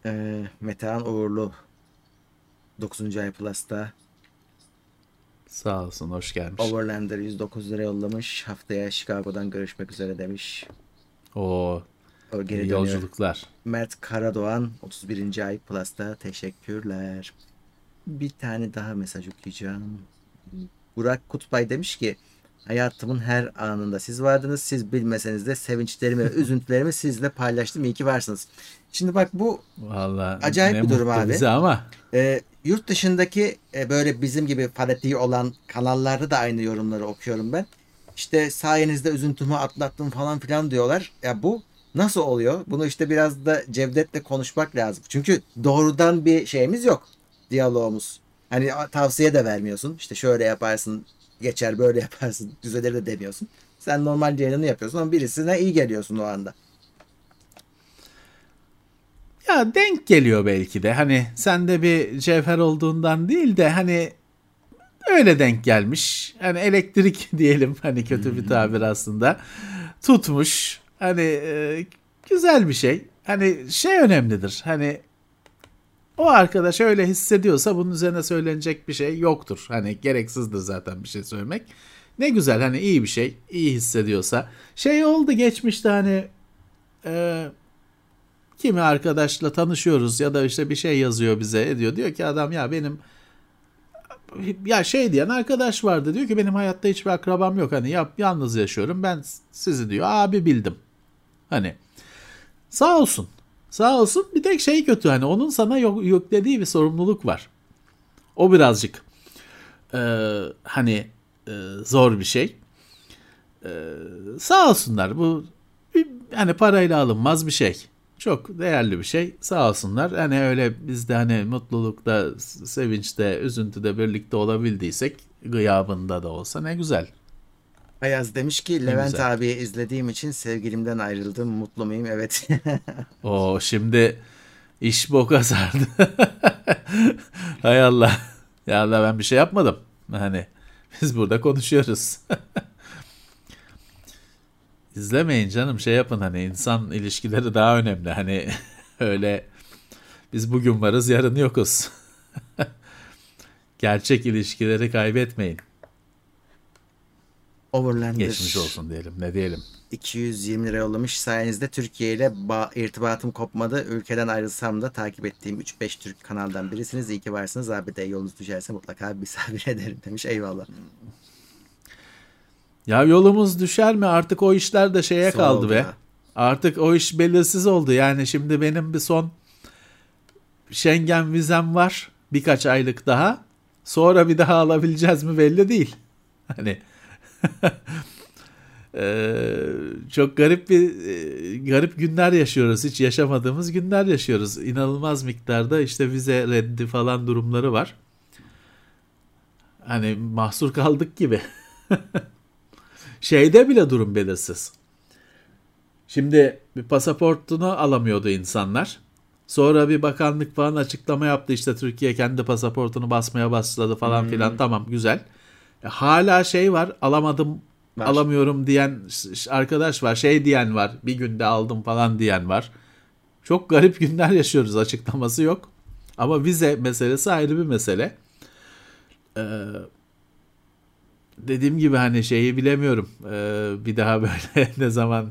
Ee, Metehan Uğurlu 9. ay Plus'ta Sağ olsun hoş gelmiş. Overlander 109 lira yollamış. Haftaya Chicago'dan görüşmek üzere demiş. O O geri iyi dönüyor. yolculuklar. Mert Karadoğan 31. ay Plus'ta teşekkürler. Bir tane daha mesaj okuyacağım. Burak Kutbay demiş ki hayatımın her anında siz vardınız. Siz bilmeseniz de sevinçlerimi ve üzüntülerimi sizle paylaştım. İyi ki varsınız. Şimdi bak bu Vallahi Acayip bir durum abi. Bize ama e, yurt dışındaki e, böyle bizim gibi fanatiği olan kanallarda da aynı yorumları okuyorum ben. İşte sayenizde üzüntümü atlattım falan filan diyorlar. Ya bu nasıl oluyor? Bunu işte biraz da Cevdet'le konuşmak lazım. Çünkü doğrudan bir şeyimiz yok. Diyalogumuz. Hani tavsiye de vermiyorsun. İşte şöyle yaparsın geçer böyle yaparsın düzelir de demiyorsun. Sen normal yayını yapıyorsun ama birisine iyi geliyorsun o anda. Ya denk geliyor belki de. Hani sende bir cevher olduğundan değil de hani öyle denk gelmiş. Hani elektrik diyelim hani kötü bir tabir aslında. Tutmuş. Hani e, güzel bir şey. Hani şey önemlidir. Hani o arkadaş öyle hissediyorsa bunun üzerine söylenecek bir şey yoktur. Hani gereksizdir zaten bir şey söylemek. Ne güzel hani iyi bir şey. iyi hissediyorsa. Şey oldu geçmişte hani e, kimi arkadaşla tanışıyoruz ya da işte bir şey yazıyor bize ediyor. Diyor ki adam ya benim ya şey diyen arkadaş vardı diyor ki benim hayatta hiçbir akrabam yok hani yap yalnız yaşıyorum ben sizi diyor abi bildim. Hani sağ olsun. Sağ olsun bir tek şey kötü hani onun sana yok, yüklediği bir sorumluluk var. O birazcık e, hani e, zor bir şey. E, sağ olsunlar bu bir, hani parayla alınmaz bir şey. Çok değerli bir şey. Sağ olsunlar. Hani öyle biz de hani mutlulukta, sevinçte, üzüntüde birlikte olabildiysek gıyabında da olsa ne güzel. Ayaz demiş ki Levent güzel. abiyi izlediğim için sevgilimden ayrıldım. Mutlu muyum? Evet. O şimdi iş boka sardı. Hay Allah. Ya Allah ben bir şey yapmadım. Hani biz burada konuşuyoruz. İzlemeyin canım şey yapın hani insan ilişkileri daha önemli. Hani öyle biz bugün varız yarın yokuz. Gerçek ilişkileri kaybetmeyin. Overlander Geçmiş olsun diyelim ne diyelim. 220 lira yollamış. Sayenizde Türkiye ile ba- irtibatım kopmadı. Ülkeden ayrılsam da takip ettiğim 3-5 Türk kanaldan birisiniz. İyi ki varsınız. Abi de yolunuz düşerse mutlaka misafir ederim demiş. Eyvallah. Ya yolumuz düşer mi artık o işler de şeye Son kaldı be. ya. Artık o iş belirsiz oldu. Yani şimdi benim bir son Schengen vizem var. Birkaç aylık daha. Sonra bir daha alabileceğiz mi belli değil. Hani eee, çok garip bir eee, garip günler yaşıyoruz. Hiç yaşamadığımız günler yaşıyoruz. İnanılmaz miktarda işte vize reddi falan durumları var. Hani mahsur kaldık gibi. Şeyde bile durum belirsiz. Şimdi bir pasaportunu alamıyordu insanlar. Sonra bir bakanlık falan açıklama yaptı işte Türkiye kendi pasaportunu basmaya başladı falan filan tamam güzel. E, Hala şey var alamadım Var. alamıyorum diyen arkadaş var şey diyen var bir günde aldım falan diyen var. Çok garip günler yaşıyoruz açıklaması yok. Ama vize meselesi ayrı bir mesele. Ee, dediğim gibi hani şeyi bilemiyorum. Ee, bir daha böyle ne zaman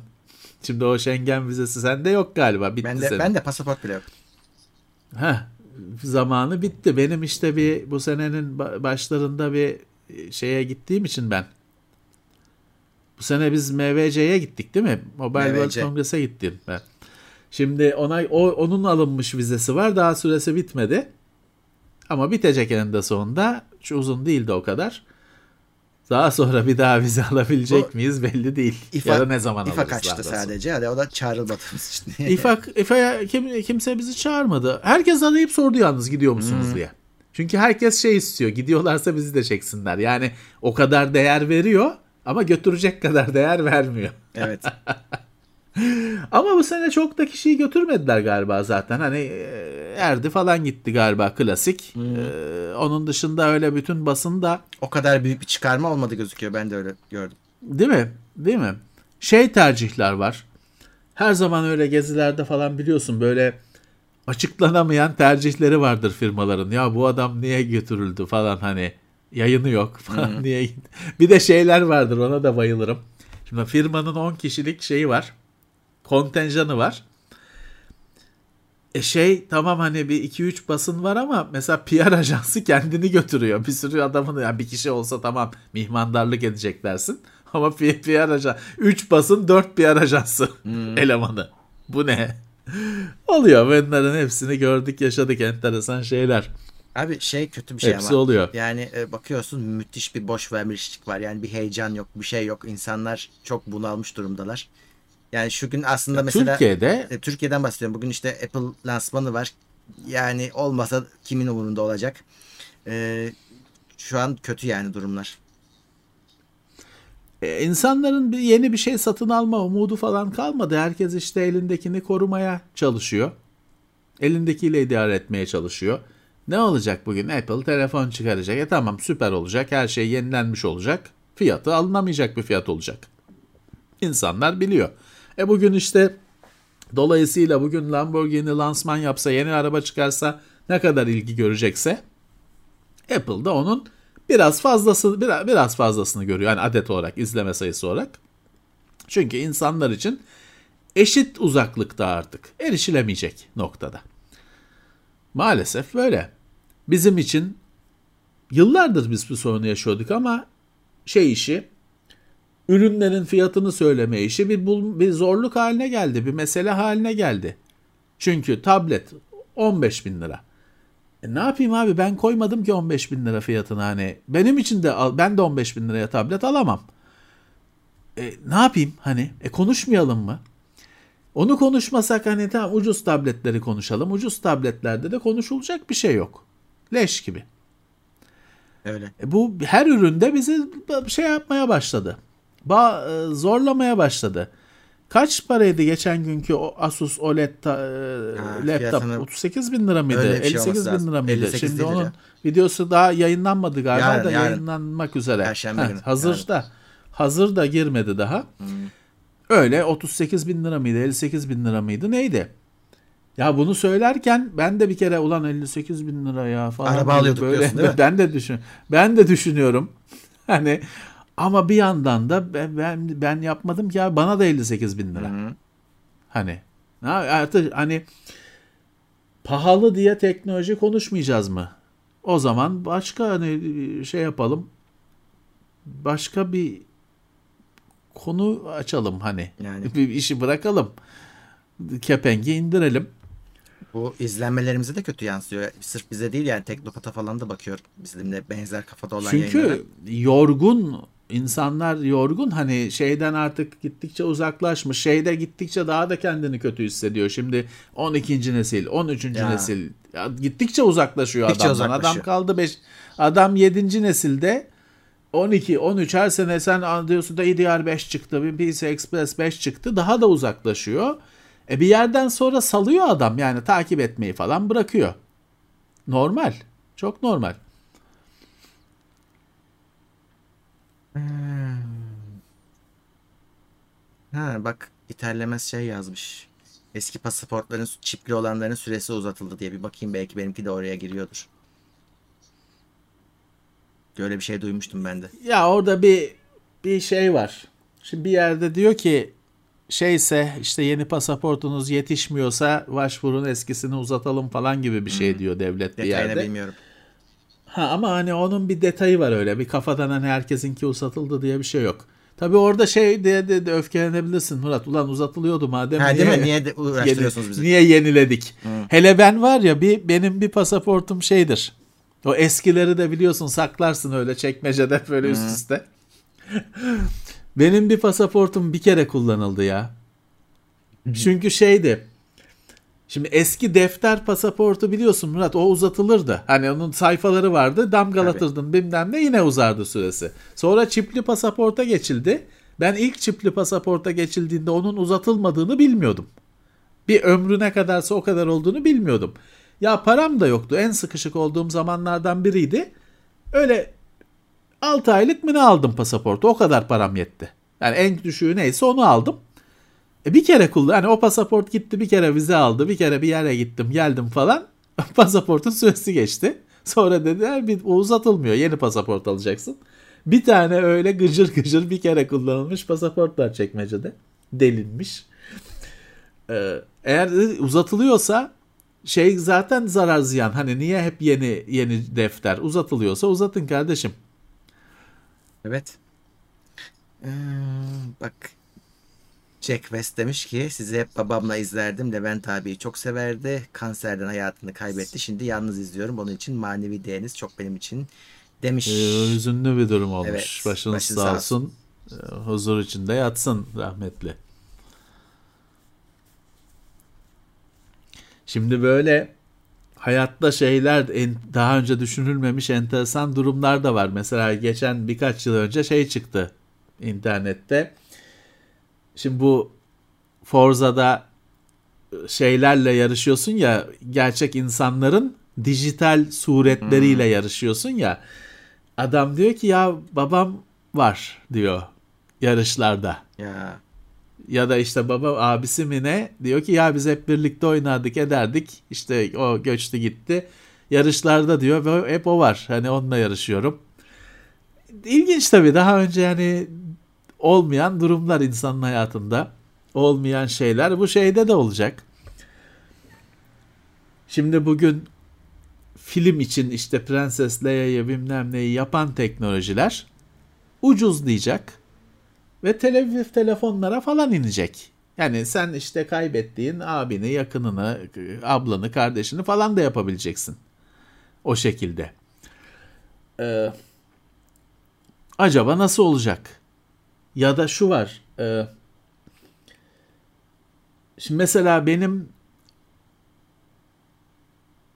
Şimdi o Schengen vizesi sende yok galiba. Bitti Ben de, senin. ben de pasaport bile yok. Heh, zamanı bitti. Benim işte bir bu senenin ba- başlarında bir şeye gittiğim için ben bu sene biz MVC'ye gittik değil mi? Mobile MVC. World Congress'e gittim ben. Şimdi ona o, onun alınmış vizesi var. Daha süresi bitmedi. Ama bitecek eninde sonunda. Hiç uzun değildi o kadar. Daha sonra bir daha vize alabilecek Bu- miyiz belli değil. İFA, ya da ne zaman İFA alırız kaçtı daha doğrusu. sadece. Hadi o da çağrılmadığımız için. İFA, İFA'ya kim, kimse bizi çağırmadı. Herkes arayıp sordu yalnız gidiyor musunuz Hmm. diye. Çünkü herkes şey istiyor. Gidiyorlarsa bizi de çeksinler. Yani o kadar değer veriyor ama götürecek kadar değer vermiyor. evet. Ama bu sene çok da kişiyi götürmediler galiba zaten. Hani e, Erdi falan gitti galiba klasik. E, onun dışında öyle bütün basın da O kadar büyük bir çıkarma olmadı gözüküyor. Ben de öyle gördüm. Değil mi? Değil mi? Şey tercihler var. Her zaman öyle gezilerde falan biliyorsun böyle açıklanamayan tercihleri vardır firmaların. Ya bu adam niye götürüldü falan hani yayını yok falan niye? Bir de şeyler vardır ona da bayılırım. Şimdi firmanın 10 kişilik şeyi var. Kontenjanı var. E şey tamam hani bir 2-3 basın var ama mesela PR ajansı kendini götürüyor. Bir sürü adamın yani bir kişi olsa tamam mihmandarlık edecek dersin. Ama PR ajan 3 basın 4 PR ajansı elemanı. Bu ne? Oluyor bunların hepsini gördük yaşadık enteresan şeyler. Abi şey kötü bir şey Hepsi ama. oluyor. Yani e, bakıyorsun müthiş bir boş vermişlik var. Yani bir heyecan yok, bir şey yok. İnsanlar çok bunalmış durumdalar. Yani şu gün aslında mesela Türkiye'de e, Türkiye'den bahsediyorum. Bugün işte Apple lansmanı var. Yani olmasa kimin umurunda olacak? E, şu an kötü yani durumlar. E, insanların bir yeni bir şey satın alma umudu falan kalmadı. Herkes işte elindekini korumaya çalışıyor. Elindekiyle idare etmeye çalışıyor. Ne olacak bugün? Apple telefon çıkaracak. E tamam süper olacak. Her şey yenilenmiş olacak. Fiyatı alınamayacak bir fiyat olacak. İnsanlar biliyor. E bugün işte dolayısıyla bugün Lamborghini lansman yapsa, yeni araba çıkarsa ne kadar ilgi görecekse Apple da onun biraz fazlası biraz, biraz fazlasını görüyor. Yani adet olarak, izleme sayısı olarak. Çünkü insanlar için eşit uzaklıkta artık erişilemeyecek noktada. Maalesef böyle. Bizim için yıllardır biz bu sorunu yaşıyorduk ama şey işi ürünlerin fiyatını söyleme işi bir, bir zorluk haline geldi. Bir mesele haline geldi. Çünkü tablet 15 bin lira. E ne yapayım abi ben koymadım ki 15 bin lira fiyatını hani. Benim için de al, ben de 15 bin liraya tablet alamam. E, ne yapayım hani e konuşmayalım mı? Onu konuşmasak hani tamam ucuz tabletleri konuşalım. Ucuz tabletlerde de konuşulacak bir şey yok. Leş gibi. Öyle. E bu her üründe bizi şey yapmaya başladı. Ba- e, zorlamaya başladı. Kaç paraydı geçen günkü o Asus OLED ta- e, Ha, laptop? fiyatını- 38 bin lira mıydı? Şey 58 olması bin lira mıydı? 58 Şimdi değildir onun videosu daha yayınlanmadı galiba Yarın, da yarın. yayınlanmak üzere. Perşembe Heh, günü, Hazırda. Hazır da girmedi daha. Öyle 38 bin lira mıydı? 58 bin lira mıydı? Neydi? Ya bunu söylerken ben de bir kere ulan 58 bin lira ya falan. Araba alıyorduk diyorsun, değil mi? Ben de düşün. Ben de düşünüyorum. Hani ama bir yandan da ben ben, ben yapmadım ki ya bana da 58 bin lira. Hı. Hani ha, artık hani pahalı diye teknoloji konuşmayacağız mı? O zaman başka hani şey yapalım. Başka bir konu açalım hani. Yani. Bir işi bırakalım. Kepengi indirelim. Bu izlenmelerimize de kötü yansıyor. Sırf bize değil yani Teknopat'a falan da bakıyorum. Bizimle benzer kafada olan Çünkü yayınlara. yorgun insanlar yorgun hani şeyden artık gittikçe uzaklaşmış. Şeyde gittikçe daha da kendini kötü hissediyor. Şimdi 12. nesil, 13. Ya. nesil ya gittikçe uzaklaşıyor Gittikçe adamdan. Adam uzaklaşıyor. kaldı 5 adam 7. nesilde 12, 13 her sene sen diyorsun da DDR5 çıktı, bir PC Express 5 çıktı. Daha da uzaklaşıyor. E bir yerden sonra salıyor adam yani takip etmeyi falan bırakıyor. Normal. Çok normal. Ha bak İterlemez şey yazmış. Eski pasaportların çipli olanların süresi uzatıldı diye bir bakayım belki benimki de oraya giriyordur. Böyle bir şey duymuştum ben de. Ya orada bir bir şey var. Şimdi bir yerde diyor ki şeyse işte yeni pasaportunuz yetişmiyorsa başvurun eskisini uzatalım falan gibi bir şey diyor devlet bir Detayını yerde. bilmiyorum. Ha ama hani onun bir detayı var öyle. Bir kafadan hani herkesinki uzatıldı diye bir şey yok. Tabii orada şey diye de, de öfkelenebilirsin Murat. Ulan uzatılıyordu madem. Ha, niye, değil mi? Niye de uğraştırıyorsunuz bizi? Niye yeniledik? Hele ben var ya bir benim bir pasaportum şeydir. O eskileri de biliyorsun saklarsın öyle çekmecede böyle üst üste. benim bir pasaportum bir kere kullanıldı ya. Çünkü şeydi. Şimdi eski defter pasaportu biliyorsun Murat o uzatılırdı. Hani onun sayfaları vardı damgalatırdın bilmem ne yine uzardı süresi. Sonra çipli pasaporta geçildi. Ben ilk çipli pasaporta geçildiğinde onun uzatılmadığını bilmiyordum. Bir ömrüne kadarsa o kadar olduğunu bilmiyordum. Ya param da yoktu. En sıkışık olduğum zamanlardan biriydi. Öyle 6 aylık mı ne aldım pasaportu? O kadar param yetti. Yani en düşüğü neyse onu aldım. E bir kere kullan. Hani o pasaport gitti bir kere vize aldı. Bir kere bir yere gittim geldim falan. Pasaportun süresi geçti. Sonra dediler bir uzatılmıyor. Yeni pasaport alacaksın. Bir tane öyle gıcır gıcır bir kere kullanılmış pasaport var çekmecede. Delinmiş. Ee, eğer uzatılıyorsa şey zaten zarar ziyan. Hani niye hep yeni yeni defter uzatılıyorsa uzatın kardeşim. Evet. Ee, bak Jack West demiş ki sizi hep babamla izlerdim. Levent abiyi çok severdi. Kanserden hayatını kaybetti. Şimdi yalnız izliyorum. Onun için manevi değeriniz çok benim için demiş. Ee, hüzünlü bir durum olmuş. Evet, Başınız başın sağ sağ olsun. Ee, Huzur içinde yatsın rahmetli. Şimdi böyle hayatta şeyler daha önce düşünülmemiş enteresan durumlar da var. Mesela geçen birkaç yıl önce şey çıktı internette. Şimdi bu Forza'da şeylerle yarışıyorsun ya gerçek insanların dijital suretleriyle yarışıyorsun ya. Adam diyor ki ya babam var diyor yarışlarda. Ya. Ya da işte baba abisi mi ne? Diyor ki ya biz hep birlikte oynardık ederdik. İşte o göçtü gitti. Yarışlarda diyor ve hep o var. Hani onunla yarışıyorum. İlginç tabii. Daha önce yani olmayan durumlar insanın hayatında olmayan şeyler bu şeyde de olacak. Şimdi bugün film için işte Prenses Leia'yı bilmem neyi yapan teknolojiler ucuzlayacak ve televizyon telefonlara falan inecek. Yani sen işte kaybettiğin abini, yakınını, ablanı, kardeşini falan da yapabileceksin. O şekilde. Ee, acaba nasıl olacak? Ya da şu var. e, şimdi mesela benim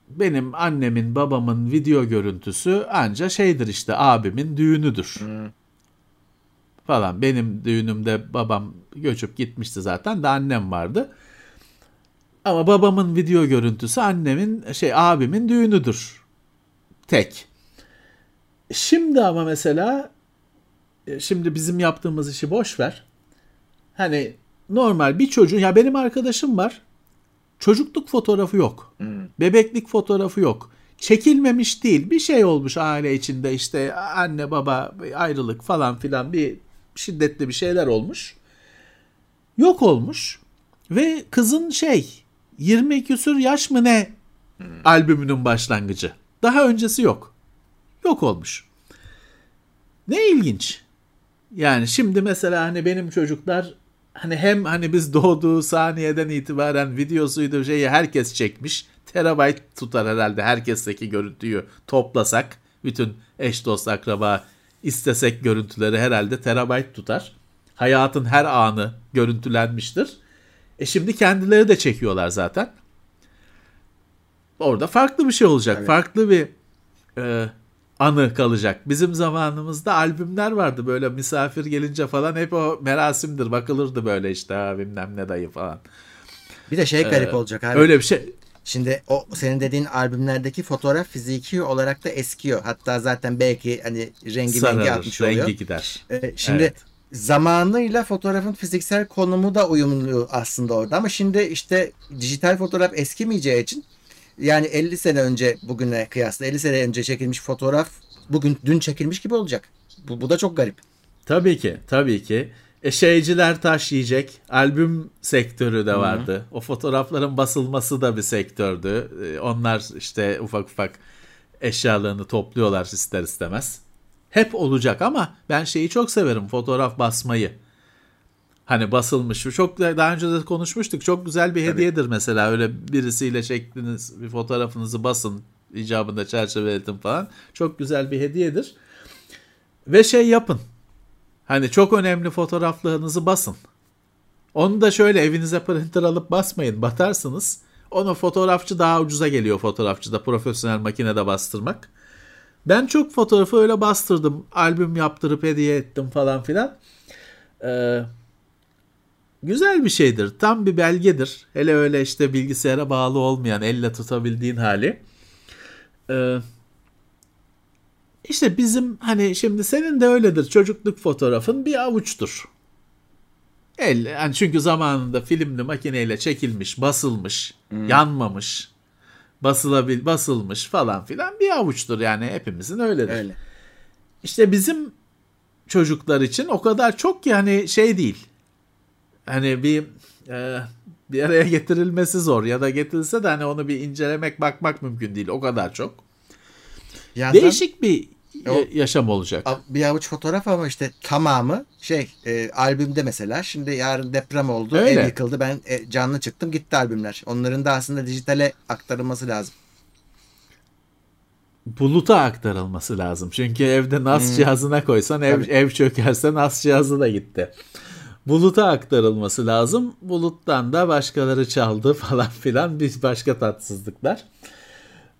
benim annemin babamın video görüntüsü anca şeydir işte abimin düğünüdür falan. Benim düğünümde babam göçüp gitmişti zaten de annem vardı. Ama babamın video görüntüsü annemin şey abimin düğünüdür. Tek. Şimdi ama mesela şimdi bizim yaptığımız işi boş ver. Hani normal bir çocuğun ya benim arkadaşım var. Çocukluk fotoğrafı yok. Bebeklik fotoğrafı yok. Çekilmemiş değil. Bir şey olmuş aile içinde işte anne baba ayrılık falan filan bir şiddetli bir şeyler olmuş. Yok olmuş. Ve kızın şey 20 küsür yaş mı ne albümünün başlangıcı. Daha öncesi yok. Yok olmuş. Ne ilginç. Yani şimdi mesela hani benim çocuklar hani hem hani biz doğduğu saniyeden itibaren videosuydu şeyi herkes çekmiş. Terabayt tutar herhalde herkesteki görüntüyü toplasak. Bütün eş dost akraba istesek görüntüleri herhalde terabayt tutar. Hayatın her anı görüntülenmiştir. E şimdi kendileri de çekiyorlar zaten. Orada farklı bir şey olacak. Evet. Farklı bir e, anı kalacak. Bizim zamanımızda albümler vardı böyle misafir gelince falan hep o merasimdir. Bakılırdı böyle işte ha, bilmem ne dayı falan. bir de şey garip Ee, olacak abi. Öyle bir şey. Şimdi o senin dediğin albümlerdeki fotoğraf fiziki olarak da eskiyor. Hatta zaten belki hani rengi rengi Sararır, atmış oluyor. rengi gider. Ee, şimdi Evet. zamanıyla fotoğrafın fiziksel konumu da uyumlu aslında orada ama şimdi işte dijital fotoğraf eskimeyeceği için yani 50 sene önce bugüne kıyasla 50 sene önce çekilmiş fotoğraf bugün dün çekilmiş gibi olacak. Bu, bu da çok garip. Tabii ki, tabii ki. E, şeyciler taş yiyecek. Albüm sektörü de vardı. O fotoğrafların basılması da bir sektördü. E, onlar işte ufak ufak eşyalarını topluyorlar ister istemez. Hep olacak ama ben şeyi çok severim fotoğraf basmayı. Hani basılmış. Çok daha önce de konuşmuştuk. Çok güzel bir hediyedir mesela. Öyle birisiyle çektiğiniz bir fotoğrafınızı basın icabında çerçeveletin falan. Çok güzel bir hediyedir. Ve şey yapın. Hani çok önemli fotoğraflarınızı basın. Onu da şöyle evinize printer alıp basmayın. Batarsınız. Onu fotoğrafçı daha ucuza geliyor fotoğrafçıda. Profesyonel makinede bastırmak. Ben çok fotoğrafı öyle bastırdım. Albüm yaptırıp hediye ettim falan filan. Ee, güzel bir şeydir. Tam bir belgedir. Hele öyle işte bilgisayara bağlı olmayan, elle tutabildiğin hali. Ee, işte bizim hani şimdi senin de öyledir. Çocukluk fotoğrafın bir avuçtur. El, yani çünkü zamanında filmli makineyle çekilmiş, basılmış, hmm. yanmamış, basılabil, basılmış falan filan bir avuçtur yani hepimizin öyledir. Öyle. İşte bizim çocuklar için o kadar çok ki hani şey değil. Hani bir e, bir araya getirilmesi zor ya da getirilse de hani onu bir incelemek bakmak mümkün değil o kadar çok. Ya Değişik bir o, yaşam olacak. Bir avuç fotoğraf ama işte tamamı şey e, albümde mesela şimdi yarın deprem oldu Öyle. ev yıkıldı ben e, canlı çıktım gitti albümler. Onların da aslında dijitale aktarılması lazım. Buluta aktarılması lazım. Çünkü evde NAS hmm. cihazına koysan ev, ev çökerse NAS cihazı da gitti. Buluta aktarılması lazım. Buluttan da başkaları çaldı falan filan bir başka tatsızlıklar.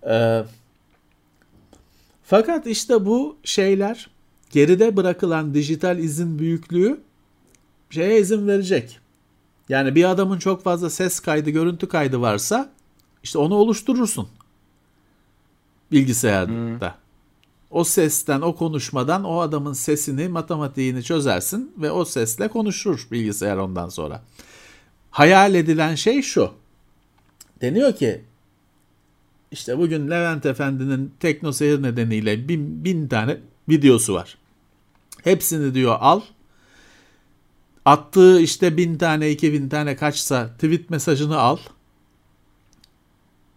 Ee, fakat işte bu şeyler geride bırakılan dijital izin büyüklüğü şeye izin verecek. Yani bir adamın çok fazla ses kaydı, görüntü kaydı varsa işte onu oluşturursun bilgisayarda. Hmm. O sesten, o konuşmadan o adamın sesini, matematiğini çözersin ve o sesle konuşur bilgisayar ondan sonra. Hayal edilen şey şu. Deniyor ki işte bugün Levent Efendi'nin Tekno Seyir nedeniyle bin, bin tane videosu var. Hepsini diyor al. Attığı işte bin tane iki bin tane kaçsa tweet mesajını al.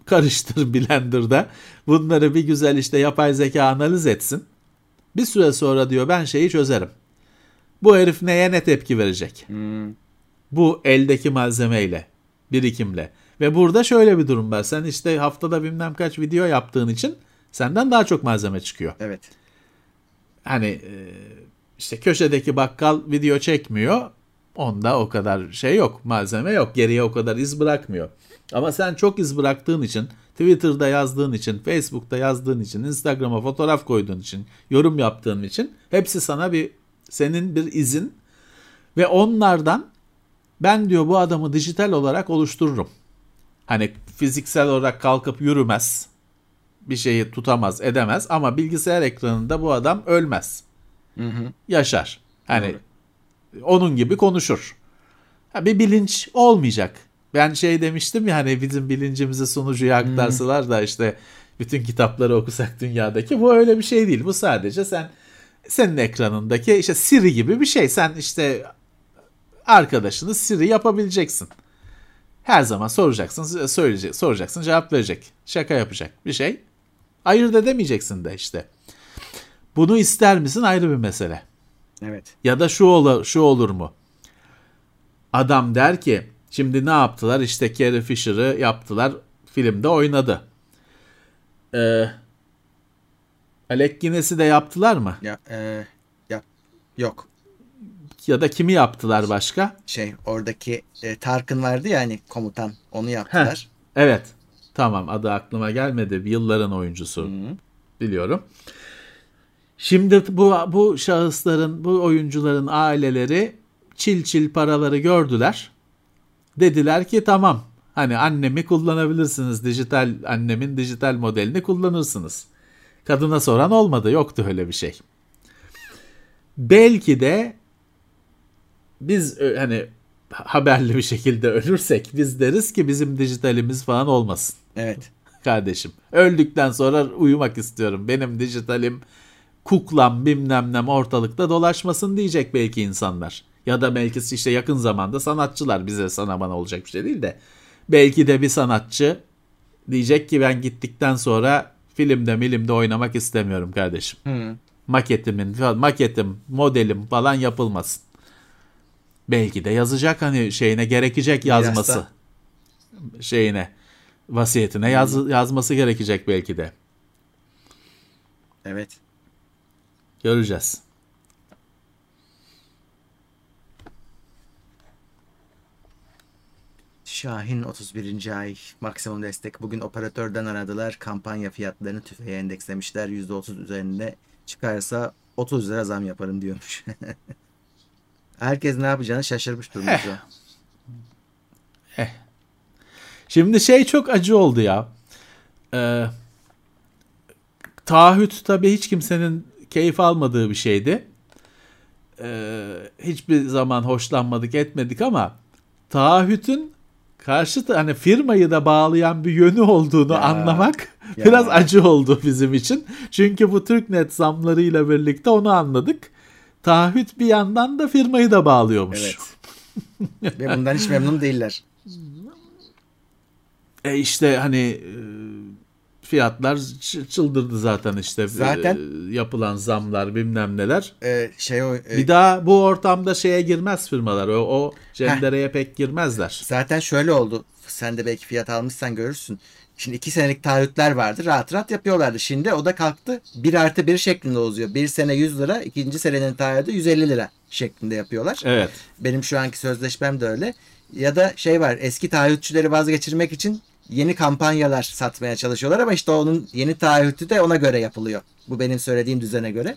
Karıştır Blender'da. Bunları bir güzel işte yapay zeka analiz etsin. Bir süre sonra diyor ben şeyi çözerim. Bu herif neye ne tepki verecek? Hmm. Bu eldeki malzemeyle, birikimle. Ve burada şöyle bir durum var. Sen işte haftada bilmem kaç video yaptığın için senden daha çok malzeme çıkıyor. Evet. Hani e, işte köşedeki bakkal video çekmiyor. Onda o kadar şey yok, malzeme yok. Geriye o kadar iz bırakmıyor. Ama sen çok iz bıraktığın için, Twitter'da yazdığın için, Facebook'ta yazdığın için, Instagram'a fotoğraf koyduğun için, yorum yaptığın için hepsi sana bir senin bir izin ve onlardan ben diyor bu adamı dijital olarak oluştururum. Hani fiziksel olarak kalkıp yürümez. Bir şeyi tutamaz, edemez ama bilgisayar ekranında bu adam ölmez. Hı hı. Yaşar. Hani Doğru. Onun gibi konuşur. Ha, bir bilinç olmayacak. Ben şey demiştim ya hani bizim bilincimizi sunucuya aktarsalar da işte bütün kitapları okusak dünyadaki bu öyle bir şey değil. Bu sadece sen senin ekranındaki işte Siri gibi bir şey. Sen işte arkadaşını Siri yapabileceksin. Her zaman soracaksın, söyleyecek, soracaksın, cevap verecek. Şaka yapacak bir şey. Ayırt edemeyeceksin de işte. Bunu ister misin ayrı bir mesele. Evet. Ya da şu olur, şu olur mu? Adam der ki, şimdi ne yaptılar? İşte Carrie Fisher'ı yaptılar, filmde oynadı. Ee, Alec Guinness'i de yaptılar mı? Ya, e, yap, yok ya da kimi yaptılar başka? Şey oradaki e, Tarkın vardı ya hani komutan onu yaptılar. Heh, evet tamam adı aklıma gelmedi yılların oyuncusu Hı-hı. biliyorum. Şimdi bu bu şahısların bu oyuncuların aileleri çil çil paraları gördüler. Dediler ki tamam hani annemi kullanabilirsiniz dijital annemin dijital modelini kullanırsınız. Kadına soran olmadı yoktu öyle bir şey. Belki de biz hani haberli bir şekilde ölürsek biz deriz ki bizim dijitalimiz falan olmasın. Evet. Kardeşim öldükten sonra uyumak istiyorum. Benim dijitalim kuklam bilmem ne ortalıkta dolaşmasın diyecek belki insanlar. Ya da belki işte yakın zamanda sanatçılar bize sana bana olacak bir şey değil de. Belki de bir sanatçı diyecek ki ben gittikten sonra filmde milimde oynamak istemiyorum kardeşim. Hı. maketimin, maketim, modelim falan yapılmasın. Belki de yazacak hani şeyine gerekecek yazması. Mirasta. Şeyine vasiyetine yaz, yazması gerekecek belki de. Evet. Göreceğiz. Şahin 31. ay maksimum destek. Bugün operatörden aradılar. Kampanya fiyatlarını tüfeğe endekslemişler. %30 üzerinde çıkarsa 30 lira zam yaparım diyormuş. Herkes ne yapacağını şaşırmış durumda. Eh. eh. Şimdi şey çok acı oldu ya. Ee, taahhüt tabii hiç kimsenin keyif almadığı bir şeydi. Ee, hiçbir zaman hoşlanmadık etmedik ama taahhütün karşı hani firmayı da bağlayan bir yönü olduğunu ya, anlamak ya. biraz acı oldu bizim için. Çünkü bu TürkNet zamlarıyla birlikte onu anladık. Taahhüt bir yandan da firmayı da bağlıyormuş. Evet. Ve bundan hiç memnun değiller. E işte hani e, fiyatlar çıldırdı zaten işte. Zaten e, yapılan zamlar bilmem neler. E, şey o e, bir daha bu ortamda şeye girmez firmalar. O, o cendereye heh, pek girmezler. Zaten şöyle oldu. Sen de belki fiyat almışsan görürsün. Şimdi iki senelik taahhütler vardı. Rahat rahat yapıyorlardı. Şimdi o da kalktı. Bir artı bir şeklinde uzuyor. Bir sene 100 lira. ikinci senenin taahhütü 150 lira şeklinde yapıyorlar. Evet. Benim şu anki sözleşmem de öyle. Ya da şey var eski taahhütçüleri vazgeçirmek için yeni kampanyalar satmaya çalışıyorlar ama işte onun yeni taahhütü de ona göre yapılıyor. Bu benim söylediğim düzene göre.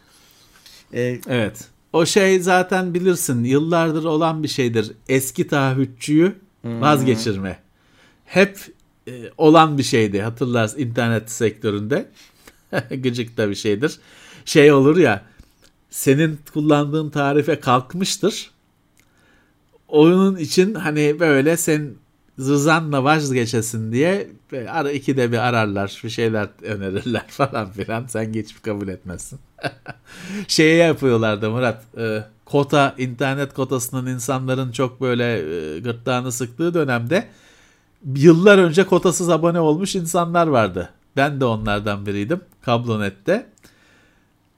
Ee, evet. O şey zaten bilirsin yıllardır olan bir şeydir. Eski taahhütçüyü vazgeçirme. Hep e, olan bir şeydi. Hatırlarsın internet sektöründe. Gıcık da bir şeydir. Şey olur ya senin kullandığın tarife kalkmıştır. Onun için hani böyle sen Zızan'la vazgeçesin diye ara ikide bir ararlar bir şeyler önerirler falan filan sen geçip kabul etmezsin. Şeye yapıyorlardı Murat e, kota internet kotasının insanların çok böyle e, gırtlağını sıktığı dönemde yıllar önce kotasız abone olmuş insanlar vardı. Ben de onlardan biriydim Kablonet'te.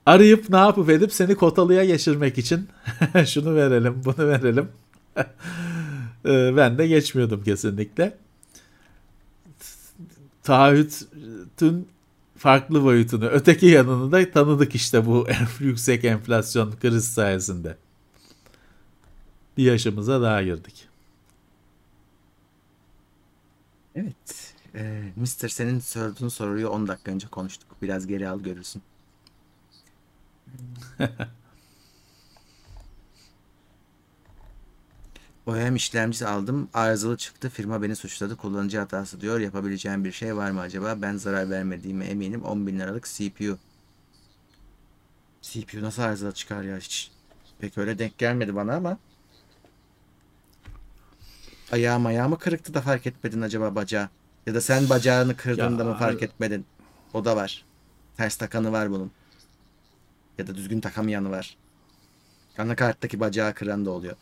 Arayıp ne yapıp edip seni kotalıya geçirmek için şunu verelim bunu verelim. Ee, ben de geçmiyordum kesinlikle. Taahhütün farklı boyutunu, öteki yanını da tanıdık işte bu yüksek enflasyon kriz sayesinde. Bir yaşımıza daha girdik. Evet. Ee, Mister senin sorduğun soruyu 10 dakika önce konuştuk. Biraz geri al görürsün. OEM işlemcisi aldım. Arızalı çıktı. Firma beni suçladı. Kullanıcı hatası diyor. Yapabileceğim bir şey var mı acaba? Ben zarar vermediğime eminim. 10 bin liralık CPU. CPU nasıl arızalı çıkar ya? Hiç pek öyle denk gelmedi bana ama. Ayağım ayağımı kırıktı da fark etmedin acaba bacağı. Ya da sen bacağını kırdığında mı fark etmedin? O da var. Ters takanı var bunun. Ya da düzgün takamayanı var. Anakarttaki bacağı kıran da oluyor.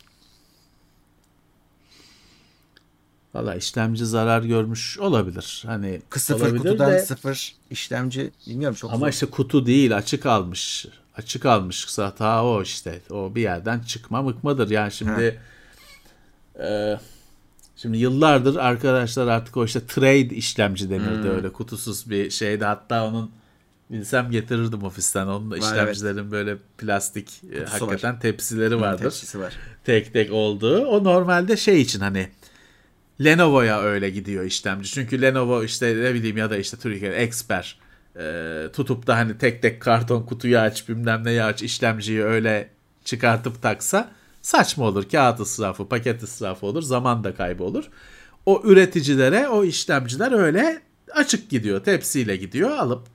Valla işlemci zarar görmüş olabilir. Hani sıfır olabilir kutudan de, sıfır işlemci bilmiyorum çok Ama zor. işte kutu değil açık almış. Açık almış hata o işte. O bir yerden çıkma mıkmadır. Yani şimdi e, şimdi yıllardır arkadaşlar artık o işte trade işlemci denirdi hmm. öyle kutusuz bir şeydi. Hatta onun bilsem getirirdim ofisten. Onun da işlemcilerin evet. böyle plastik e, hakikaten var. tepsileri vardır. Tepsisi var. Tek tek olduğu. O normalde şey için hani Lenovo'ya öyle gidiyor işlemci. Çünkü Lenovo işte ne bileyim ya da işte Türkiye Expert e, tutup da hani tek tek karton kutuyu aç bilmem neyi aç işlemciyi öyle çıkartıp taksa saçma olur. Kağıt israfı, paket israfı olur, zaman da kaybı olur. O üreticilere o işlemciler öyle açık gidiyor, tepsiyle gidiyor. Alıp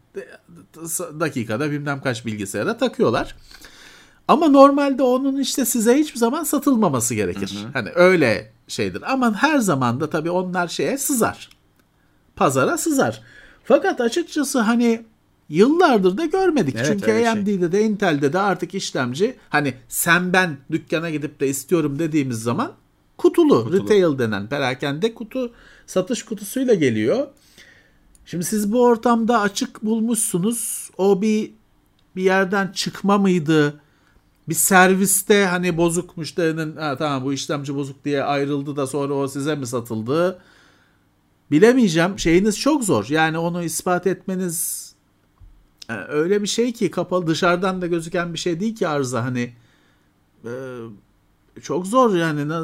dakikada bilmem kaç bilgisayara takıyorlar. Ama normalde onun işte size hiçbir zaman satılmaması gerekir. Hı hı. Hani öyle şeydir. Ama her zaman da tabii onlar şeye sızar. Pazara sızar. Fakat açıkçası hani yıllardır da görmedik. Evet, Çünkü AMD'de şey. de Intel'de de artık işlemci hani sen ben dükkana gidip de istiyorum dediğimiz zaman kutulu, kutulu. retail denen perakende kutu satış kutusuyla geliyor. Şimdi siz bu ortamda açık bulmuşsunuz. O bir bir yerden çıkma mıydı? Bir serviste hani bozuk müşterinin ha, tamam bu işlemci bozuk diye ayrıldı da sonra o size mi satıldı? Bilemeyeceğim. Şeyiniz çok zor. Yani onu ispat etmeniz e, öyle bir şey ki kapalı dışarıdan da gözüken bir şey değil ki arıza hani e, çok zor yani e,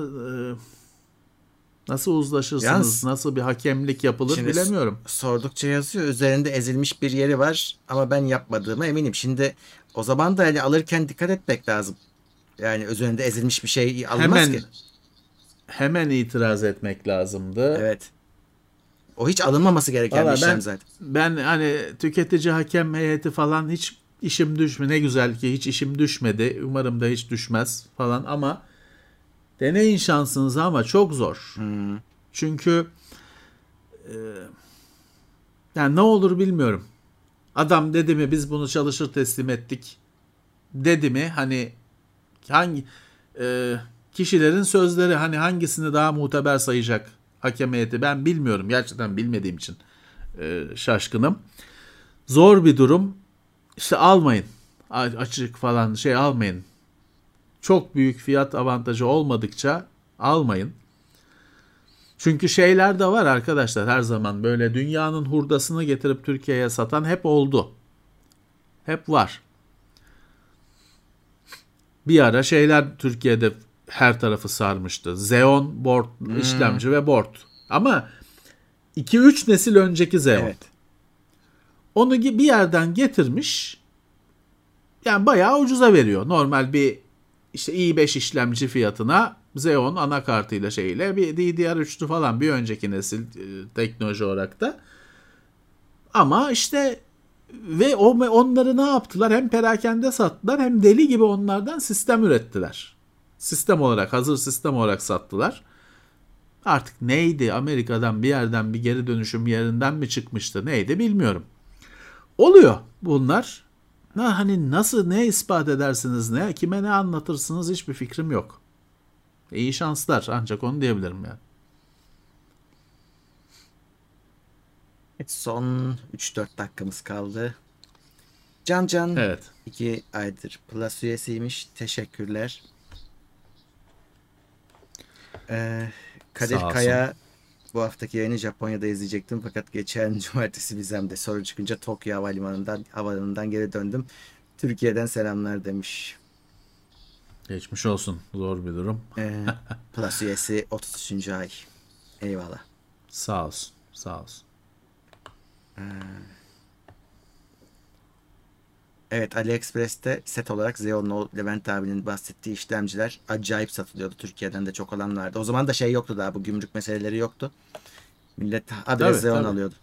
nasıl uzlaşırsınız Yalnız- nasıl bir hakemlik yapılır bilemiyorum. Sordukça yazıyor. Üzerinde ezilmiş bir yeri var ama ben yapmadığıma eminim. Şimdi o zaman da hani alırken dikkat etmek lazım. Yani üzerinde ezilmiş bir şey alınmaz Hemen ki. hemen itiraz etmek lazımdı. Evet. O hiç alınmaması gereken Valla bir işlem ben- zaten. Ben hani tüketici hakem heyeti falan hiç işim düşme ne güzel ki hiç işim düşmedi. Umarım da hiç düşmez falan ama deneyin şansınızı ama çok zor. Hmm. Çünkü e, yani ne olur bilmiyorum. Adam dedi mi biz bunu çalışır teslim ettik dedi mi hani hangi e, kişilerin sözleri hani hangisini daha muteber sayacak hakem heyeti ben bilmiyorum gerçekten bilmediğim için e, şaşkınım. Zor bir durum. İşte almayın. Açık falan şey almayın. Çok büyük fiyat avantajı olmadıkça almayın. Çünkü şeyler de var arkadaşlar her zaman böyle dünyanın hurdasını getirip Türkiye'ye satan hep oldu. Hep var. Bir ara şeyler Türkiye'de her tarafı sarmıştı. Xeon board işlemci ve board. Ama 2-3 nesil önceki Xeon. Evet. Onu bir yerden getirmiş. Yani bayağı ucuza veriyor. Normal bir işte i5 işlemci fiyatına Xeon anakartıyla şeyle bir DDR3'lü falan bir önceki nesil e, teknoloji olarak da. Ama işte ve onları ne yaptılar? Hem perakende sattılar hem deli gibi onlardan sistem ürettiler. Sistem olarak hazır sistem olarak sattılar. Artık neydi? Amerika'dan bir yerden bir geri dönüşüm yerinden mi çıkmıştı? Neydi bilmiyorum. Oluyor bunlar. Na, hani nasıl ne ispat edersiniz ne kime ne anlatırsınız hiçbir fikrim yok. İyi şanslar ancak onu diyebilirim yani. Son 3-4 dakikamız kaldı. Can Can Evet. 2 aydır Plus üyesiymiş. Teşekkürler. Ee, Kadir. Kaya bu haftaki yayını Japonya'da izleyecektim fakat geçen cumartesi vizemde sorun çıkınca Tokyo Havalimanı'ndan havalimanından geri döndüm. Türkiye'den selamlar demiş. Geçmiş olsun. Zor bir durum. Ee, Plus üyesi 33. ay. Eyvallah. Sağ olsun. Sağ olsun. Evet AliExpress'te set olarak Xeon o Levent abinin bahsettiği işlemciler acayip satılıyordu. Türkiye'den de çok vardı. O zaman da şey yoktu daha bu gümrük meseleleri yoktu. Millet habire Tabii, Xeon tabii. alıyordu.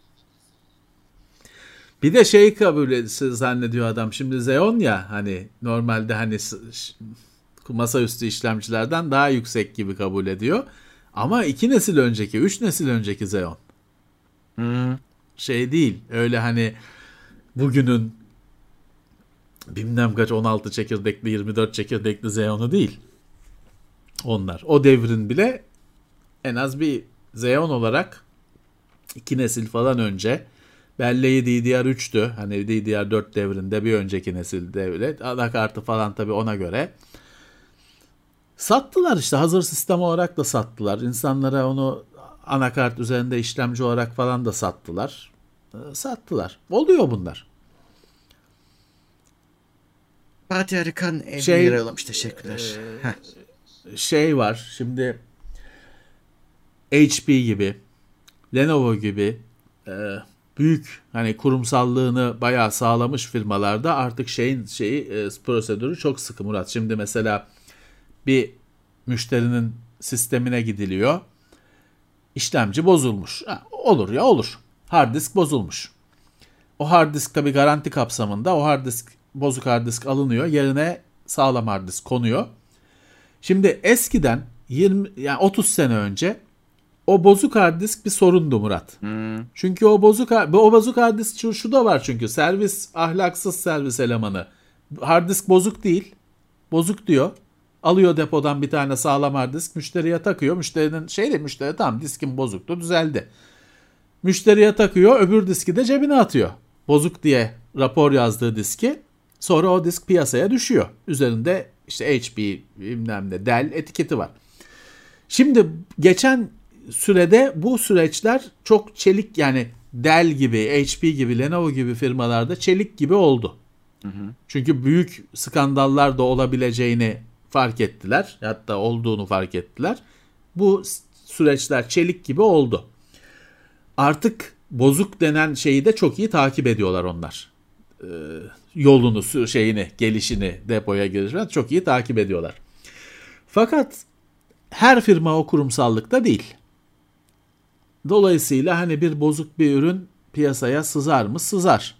Bir de şey kabul zannediyor adam. Şimdi Xeon ya hani normalde hani masaüstü işlemcilerden daha yüksek gibi kabul ediyor. Ama iki nesil önceki, üç nesil önceki Xeon. Hmm. Şey değil. Öyle hani bugünün bilmem kaç 16 çekirdekli 24 çekirdekli Xeon'u değil. Onlar. O devrin bile en az bir Xeon olarak iki nesil falan önce belleği DDR3'tü. Hani DDR4 devrinde bir önceki nesil devlet. Anakartı falan tabii ona göre. Sattılar işte hazır sistem olarak da sattılar. İnsanlara onu anakart üzerinde işlemci olarak falan da sattılar. Ee, Sattılar. Oluyor bunlar. Fatih Arıkan 50 Şey, lira yollamış. Teşekkürler. Heh. şey var. Şimdi HP gibi, Lenovo gibi e, büyük hani kurumsallığını bayağı sağlamış firmalarda artık şeyin şeyi e, prosedürü çok sıkı Murat. Şimdi mesela bir müşterinin sistemine gidiliyor. İşlemci bozulmuş. Ha, olur ya olur. Hard disk bozulmuş. O hard disk tabi garanti kapsamında o hard disk bozuk hard disk alınıyor. Yerine sağlam hard disk konuyor. Şimdi eskiden 20 yani 30 sene önce o bozuk hard disk bir sorundu Murat. Hmm. Çünkü o bozuk o bozuk hard disk şu, şu da var çünkü servis ahlaksız servis elemanı. Hard disk bozuk değil. Bozuk diyor. Alıyor depodan bir tane sağlam hard disk müşteriye takıyor. Müşterinin şey de müşteri tamam diskin bozuktu düzeldi. Müşteriye takıyor öbür diski de cebine atıyor. Bozuk diye rapor yazdığı diski Sonra o disk piyasaya düşüyor. Üzerinde işte HP bilmem ne Dell etiketi var. Şimdi geçen sürede bu süreçler çok çelik yani Dell gibi, HP gibi, Lenovo gibi firmalarda çelik gibi oldu. Hı hı. Çünkü büyük skandallar da olabileceğini fark ettiler. Hatta olduğunu fark ettiler. Bu süreçler çelik gibi oldu. Artık bozuk denen şeyi de çok iyi takip ediyorlar onlar. Ee, yolunu, şeyini, gelişini, depoya girişini çok iyi takip ediyorlar. Fakat her firma o kurumsallıkta değil. Dolayısıyla hani bir bozuk bir ürün piyasaya sızar mı? Sızar.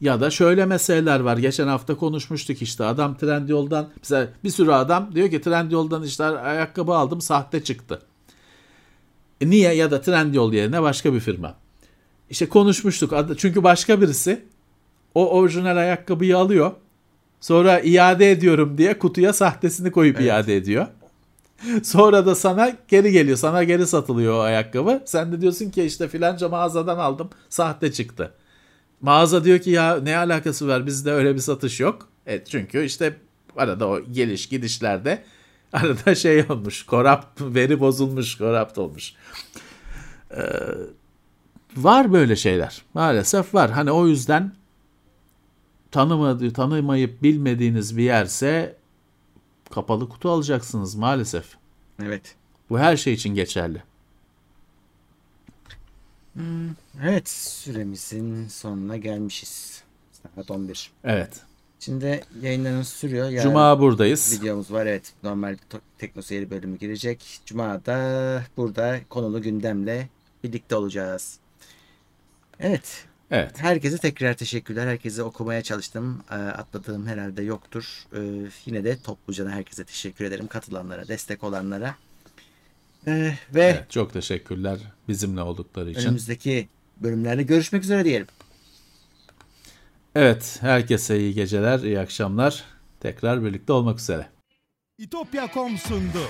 Ya da şöyle meseleler var. Geçen hafta konuşmuştuk işte adam Trendyol'dan mesela bir sürü adam diyor ki Trendyol'dan işte ayakkabı aldım sahte çıktı. E niye ya da Trendyol yerine başka bir firma. İşte konuşmuştuk. Çünkü başka birisi o orijinal ayakkabıyı alıyor. Sonra iade ediyorum diye kutuya sahtesini koyup evet. iade ediyor. Sonra da sana geri geliyor. Sana geri satılıyor o ayakkabı. Sen de diyorsun ki işte filanca mağazadan aldım. Sahte çıktı. Mağaza diyor ki ya ne alakası var bizde öyle bir satış yok. Evet çünkü işte arada o geliş gidişlerde arada şey olmuş. Korap veri bozulmuş, korapt olmuş. Ee, var böyle şeyler. Maalesef var. Hani o yüzden tanımadı, tanımayıp bilmediğiniz bir yerse kapalı kutu alacaksınız maalesef. Evet. Bu her şey için geçerli. Hmm, evet süremizin sonuna gelmişiz. Saat 11. Evet. Şimdi yayınlarımız sürüyor. Yarın Cuma buradayız. Videomuz var evet. Normal Tekno Seyri bölümü girecek. Cuma'da burada konulu gündemle birlikte olacağız. Evet. Evet. Herkese tekrar teşekkürler. Herkese okumaya çalıştım. Ee, atladığım herhalde yoktur. Ee, yine de topluca herkese teşekkür ederim. Katılanlara, destek olanlara. Ee, ve evet, çok teşekkürler bizimle oldukları için. Önümüzdeki bölümlerde görüşmek üzere diyelim. Evet, herkese iyi geceler, iyi akşamlar. Tekrar birlikte olmak üzere. İtopya.com sundu.